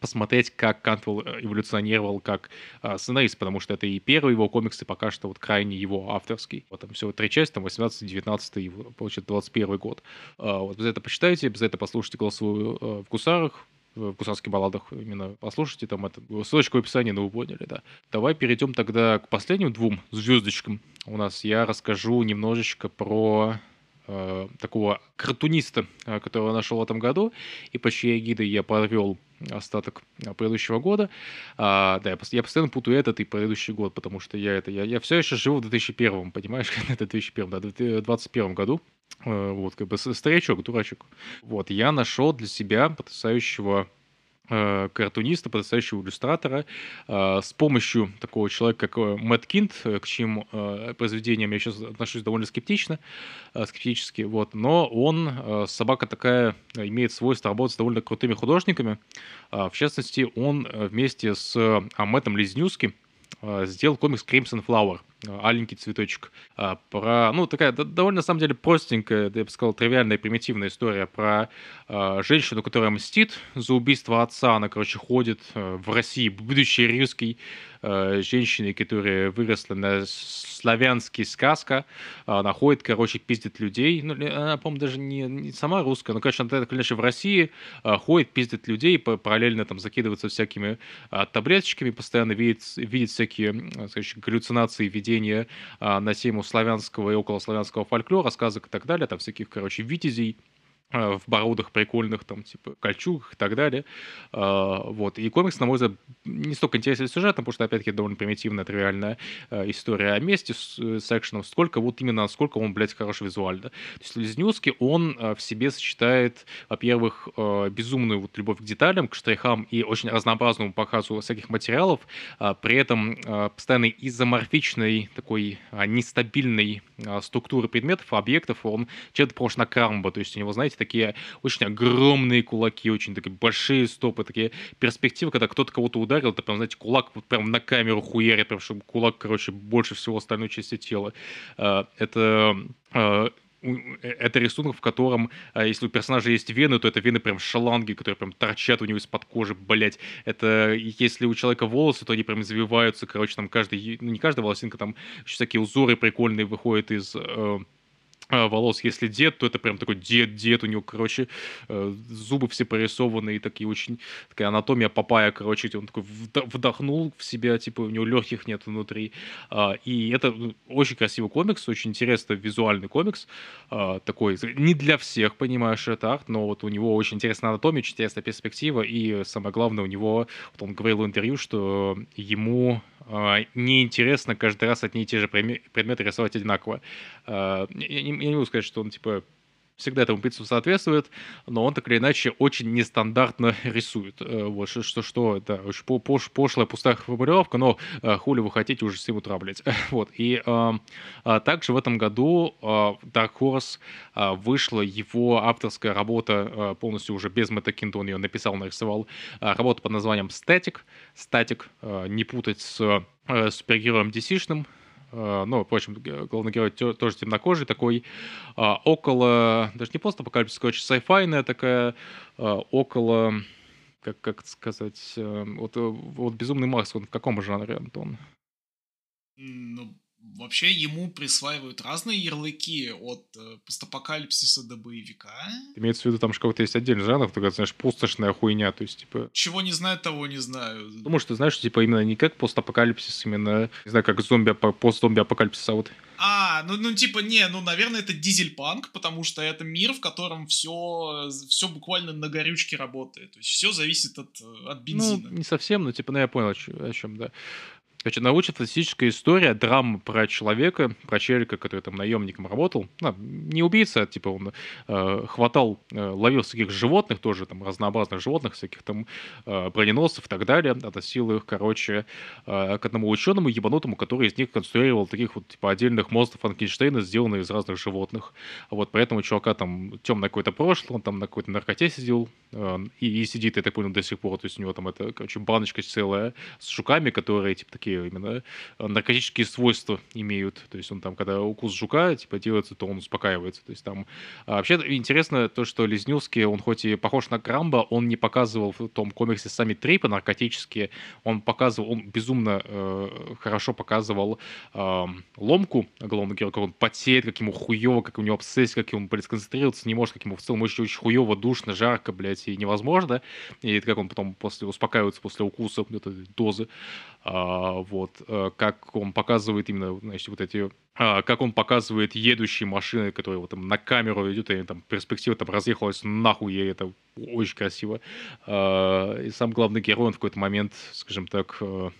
посмотреть, как Кантвелл э, эволюционировал как э, сценарист, потому что это и первый его комикс, и пока что вот крайне его авторский. Вот там всего три части, там 18, 19 и, получается, 21 год. Э, вот за это почитайте, за это послушайте голосовую э, в Гусарах, в гусарских балладах именно послушайте, там это ссылочка в описании, но вы поняли, да. Давай перейдем тогда к последним двум звездочкам. У нас я расскажу немножечко про э, такого картуниста, э, которого нашел в этом году, и по чьей эгидой я подвел остаток э, предыдущего года. А, да, я, я постоянно путаю этот и предыдущий год, потому что я это я, я все еще живу в 2001, понимаешь, это 2001, да, 2021 году. Э, вот, как бы старичок, дурачок. Вот, я нашел для себя потрясающего Э, картуниста, потрясающего иллюстратора, э, с помощью такого человека, как э, Мэтт Кинт, к чьим произведениям я сейчас отношусь довольно скептично, скептически, вот, но он, собака такая, имеет свойство работать с довольно крутыми художниками, в частности, он вместе с Амметом Лизнюски сделал комикс Crimson Flower – аленький цветочек. А, про, ну, такая довольно, на самом деле, простенькая, я бы сказал, тривиальная, примитивная история про а, женщину, которая мстит за убийство отца. Она, короче, ходит а, в России, будущей русской а, женщиной, которая выросла на славянский сказка. Она ходит, короче, пиздит людей. Ну, она, по-моему, даже не, не сама русская, но, конечно, она, конечно, в России а, ходит, пиздит людей, параллельно там закидывается всякими а, таблеточками, постоянно видит, видит всякие, скажем, галлюцинации, видения произведения а, на тему славянского и околославянского фольклора, сказок и так далее, там всяких, короче, витязей, в бородах прикольных, там, типа, кольчугах и так далее. А, вот. И комикс, на мой взгляд, не столько интересен сюжетом, потому что, опять-таки, довольно примитивная, тривиальная э, история о месте с, с экшеном, сколько вот именно, сколько он, блядь, хорош визуально. То есть Лизнюцкий, он э, в себе сочетает, во-первых, безумную вот любовь к деталям, к штрихам и очень разнообразному показу всяких материалов, а при этом постоянной изоморфичной, такой нестабильной структуры предметов, объектов, он чем-то похож на Крамбо, то есть у него, знаете, такие очень огромные кулаки, очень такие большие стопы, такие перспективы, когда кто-то кого-то ударил, это прям, знаете, кулак вот прям на камеру хуярит, прям, чтобы кулак, короче, больше всего остальной части тела. А, это а, это рисунок, в котором, если у персонажа есть вены, то это вены прям шаланги, которые прям торчат у него из-под кожи, блять. Это если у человека волосы, то они прям завиваются, короче, там каждый, ну не каждая волосинка, там всякие узоры прикольные выходят из э, волос. Если дед, то это прям такой дед-дед, у него, короче, э, зубы все порисованные, такие очень, такая анатомия папая, короче, он такой вдохнул в себя, типа, у него легких нет внутри. А, и это ну, очень красивый комикс, очень интересный визуальный комикс, а, такой, не для всех, понимаешь, это арт, но вот у него очень интересная анатомия, очень интересная перспектива, и самое главное, у него, вот он говорил в интервью, что ему а, неинтересно каждый раз одни и те же предметы рисовать одинаково. А, я не, могу сказать, что он, типа, всегда этому принципу соответствует, но он так или иначе очень нестандартно рисует. Э, вот, что, что, это очень пош, пошлая пустая формулировка, но э, хули вы хотите уже 7 утра, блядь. вот, и э, также в этом году э, Dark Horse э, вышла его авторская работа, э, полностью уже без Мэтта Кинта, он ее написал, нарисовал, э, работа под названием Static. Static, э, не путать с э, супергероем DC-шным, Э, ну, впрочем, главный герой тоже темнокожий, такой а, около, даже не просто апокалипсис, короче, сайфайная такая, а, около, как, как сказать, э, вот, вот «Безумный Марс», он в каком жанре, Антон? Ну, Вообще ему присваивают разные ярлыки от э, постапокалипсиса до боевика. Имеется в виду, там же какой-то есть отдельный жанр, такая, знаешь, пустошная хуйня, то есть, типа... Чего не знаю, того не знаю. Думаю, что, знаешь, типа, именно не как постапокалипсис, именно, не знаю, как зомби, пост-зомби-апокалипсис, а вот... А, ну, ну, типа, не, ну, наверное, это дизель-панк, потому что это мир, в котором все, все буквально на горючке работает. То есть все зависит от, от Ну, бензина. не совсем, но, типа, ну, я понял, о чем, да. Короче, научно-фантастическая история, драма про человека, про челика, который там наемником работал. Ну, не убийца, а типа он э, хватал, э, ловил всяких животных, тоже там разнообразных животных, всяких там э, броненосцев и так далее, относил их, короче, э, к одному ученому ебанутому, который из них конструировал таких вот типа отдельных монстров Франкенштейна, сделанных из разных животных. Вот поэтому у чувака там темное какое-то прошлое, он там на какой-то наркоте сидел э, и, и сидит, я так понял, до сих пор. То есть у него там это, короче, баночка целая с жуками, которые типа такие именно э, наркотические свойства имеют. То есть он там, когда укус жука типа делается, то он успокаивается. То есть там а, вообще интересно то, что Лизнювский, он хоть и похож на Крамба, он не показывал в том комиксе сами трипы наркотические, он показывал, он безумно э, хорошо показывал э, ломку главного героя, как он потеет, как ему хуево, как у него обсессия, как ему, блядь, сконцентрироваться не может, как ему в целом очень, очень хуево, душно, жарко, блядь, и невозможно. И как он потом после успокаивается после укуса вот этой дозы. А, вот, э, как он показывает именно, значит, вот эти а, как он показывает едущие машины, которые вот там на камеру идут, и там перспектива там разъехалась нахуй, и это очень красиво. А, И сам главный герой, он в какой-то момент, скажем так, э,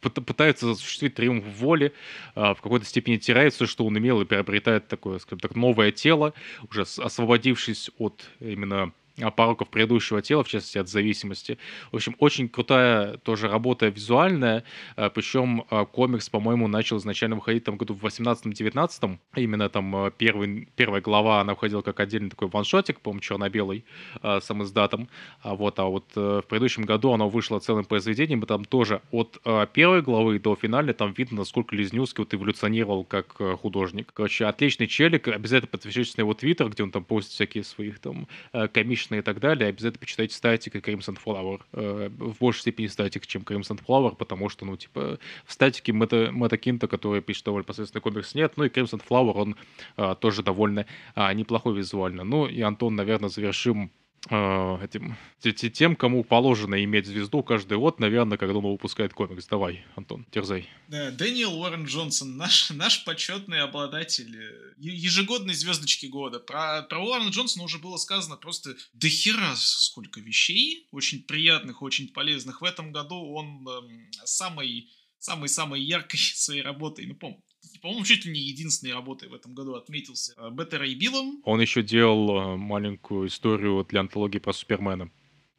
пыт- пытается осуществить триумф воли, в какой-то степени теряет все, что он имел, и приобретает такое, скажем так, новое тело, уже освободившись от именно пороков предыдущего тела, в частности, от зависимости. В общем, очень крутая тоже работа визуальная, а, причем а, комикс, по-моему, начал изначально выходить там году в 18-19, именно там а, первый, первая глава, она выходила как отдельный такой ваншотик, по-моему, черно-белый, сам издатом, а вот, а вот э, в предыдущем году оно вышло целым произведением, и там тоже от первой главы до финальной там видно, насколько Лизнюцкий вот эволюционировал как э, художник. Короче, отличный челик, обязательно подпишитесь на его твиттер, где он там постит всякие своих там э, комичные и так далее, обязательно почитайте статик и Crimson Flower. Э, в большей степени статик, чем Crimson Flower, потому что, ну, типа, в статике Мэтта, Мэтта Кинта, который пишет довольно посредственный комикс, нет, ну и Crimson Flower, он а, тоже довольно а, неплохой визуально. Ну и, Антон, наверное, завершим этим, те- те- тем, кому положено иметь звезду каждый год, наверное, когда он выпускает комикс. Давай, Антон, терзай. Да, Дэниел Уоррен Джонсон, наш, наш почетный обладатель э, ежегодной звездочки года. Про, про Уоррена Джонсона уже было сказано просто до хера сколько вещей, очень приятных, очень полезных. В этом году он эм, самой самой-самой яркой своей работой, ну, по по-моему, чуть ли не единственной работой в этом году отметился э, Бета Рэй Биллом. Он еще делал э, маленькую историю для антологии про Супермена,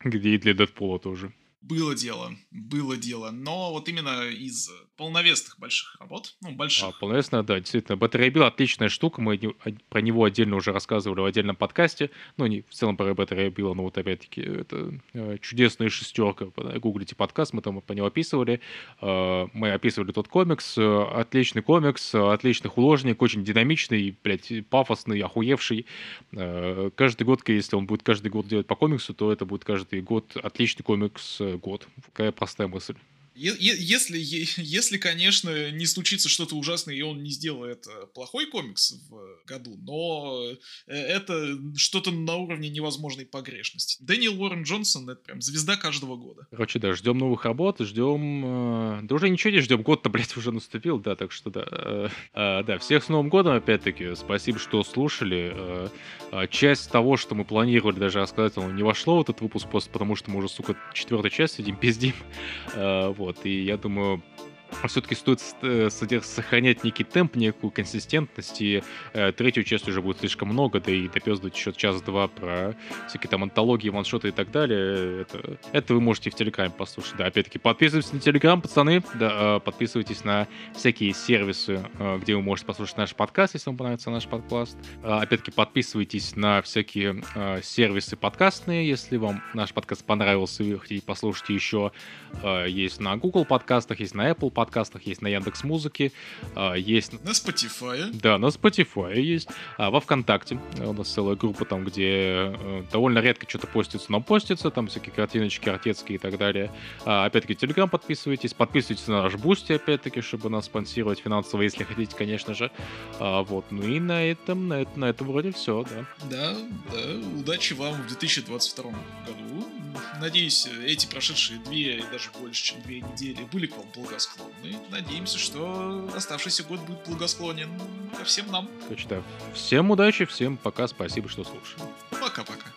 где и для Дэдпула тоже. Было дело, было дело. Но вот именно из полновесных больших работ, ну, больших, А, полновесная, да, действительно. Battery отличная штука, мы о- про него отдельно уже рассказывали в отдельном подкасте. Ну, не в целом про Battery но вот опять-таки это э, чудесная шестерка. Гуглите подкаст, мы там по нему описывали. Э, Мы описывали тот комикс. Э, Отличный комикс, отличный художник, очень динамичный, блядь, пафосный, охуевший. Каждый год, если он будет каждый год делать по комиксу, то это будет каждый год отличный комикс год. Какая простая мысль. Если, если, конечно, не случится что-то ужасное, и он не сделает э, плохой комикс в году, но э, это что-то на уровне невозможной погрешности. Дэниел Уоррен Джонсон — это прям звезда каждого года. Короче, да, ждем новых работ, ждем... э, Да уже ничего не ждем, год-то, блядь, уже наступил, да, так что да. э, э, Да, всех с Новым годом, опять-таки, спасибо, что слушали. Э, э, Часть того, что мы планировали даже рассказать, оно не вошло в этот выпуск, просто потому что мы уже, сука, четвертую часть сидим, пиздим. Э, Вот, и я думаю, все-таки стоит э, сохранять некий темп, некую консистентность, и э, третью часть уже будет слишком много, да и допездывать еще час-два про всякие там антологии, ваншоты и так далее. Это, это вы можете в Телеграме послушать. Да, опять-таки, подписывайтесь на Телеграм, пацаны. Да, э, подписывайтесь на всякие сервисы, э, где вы можете послушать наш подкаст, если вам понравится наш подкаст. Э, Опять-таки, подписывайтесь на всякие э, сервисы подкастные, если вам наш подкаст понравился, и вы хотите послушать еще. Э, Есть на Google подкастах, есть на Apple подкастах, подкастах, есть на Яндекс Музыке, а, есть... На Spotify. Да, на Spotify есть. А во ВКонтакте у нас целая группа там, где э, довольно редко что-то постится, но постится, там всякие картиночки артецкие и так далее. А, опять-таки, Телеграм подписывайтесь, подписывайтесь на наш Бусти, опять-таки, чтобы нас спонсировать финансово, если хотите, конечно же. А, вот, ну и на этом, на, это, на этом вроде все, да. Да, да, удачи вам в 2022 году. Надеюсь, эти прошедшие две и даже больше, чем две недели были к вам благосклонны. Надеемся, что оставшийся год будет благосклонен ко всем нам. Да. Всем удачи, всем пока, спасибо, что слушали. Пока-пока.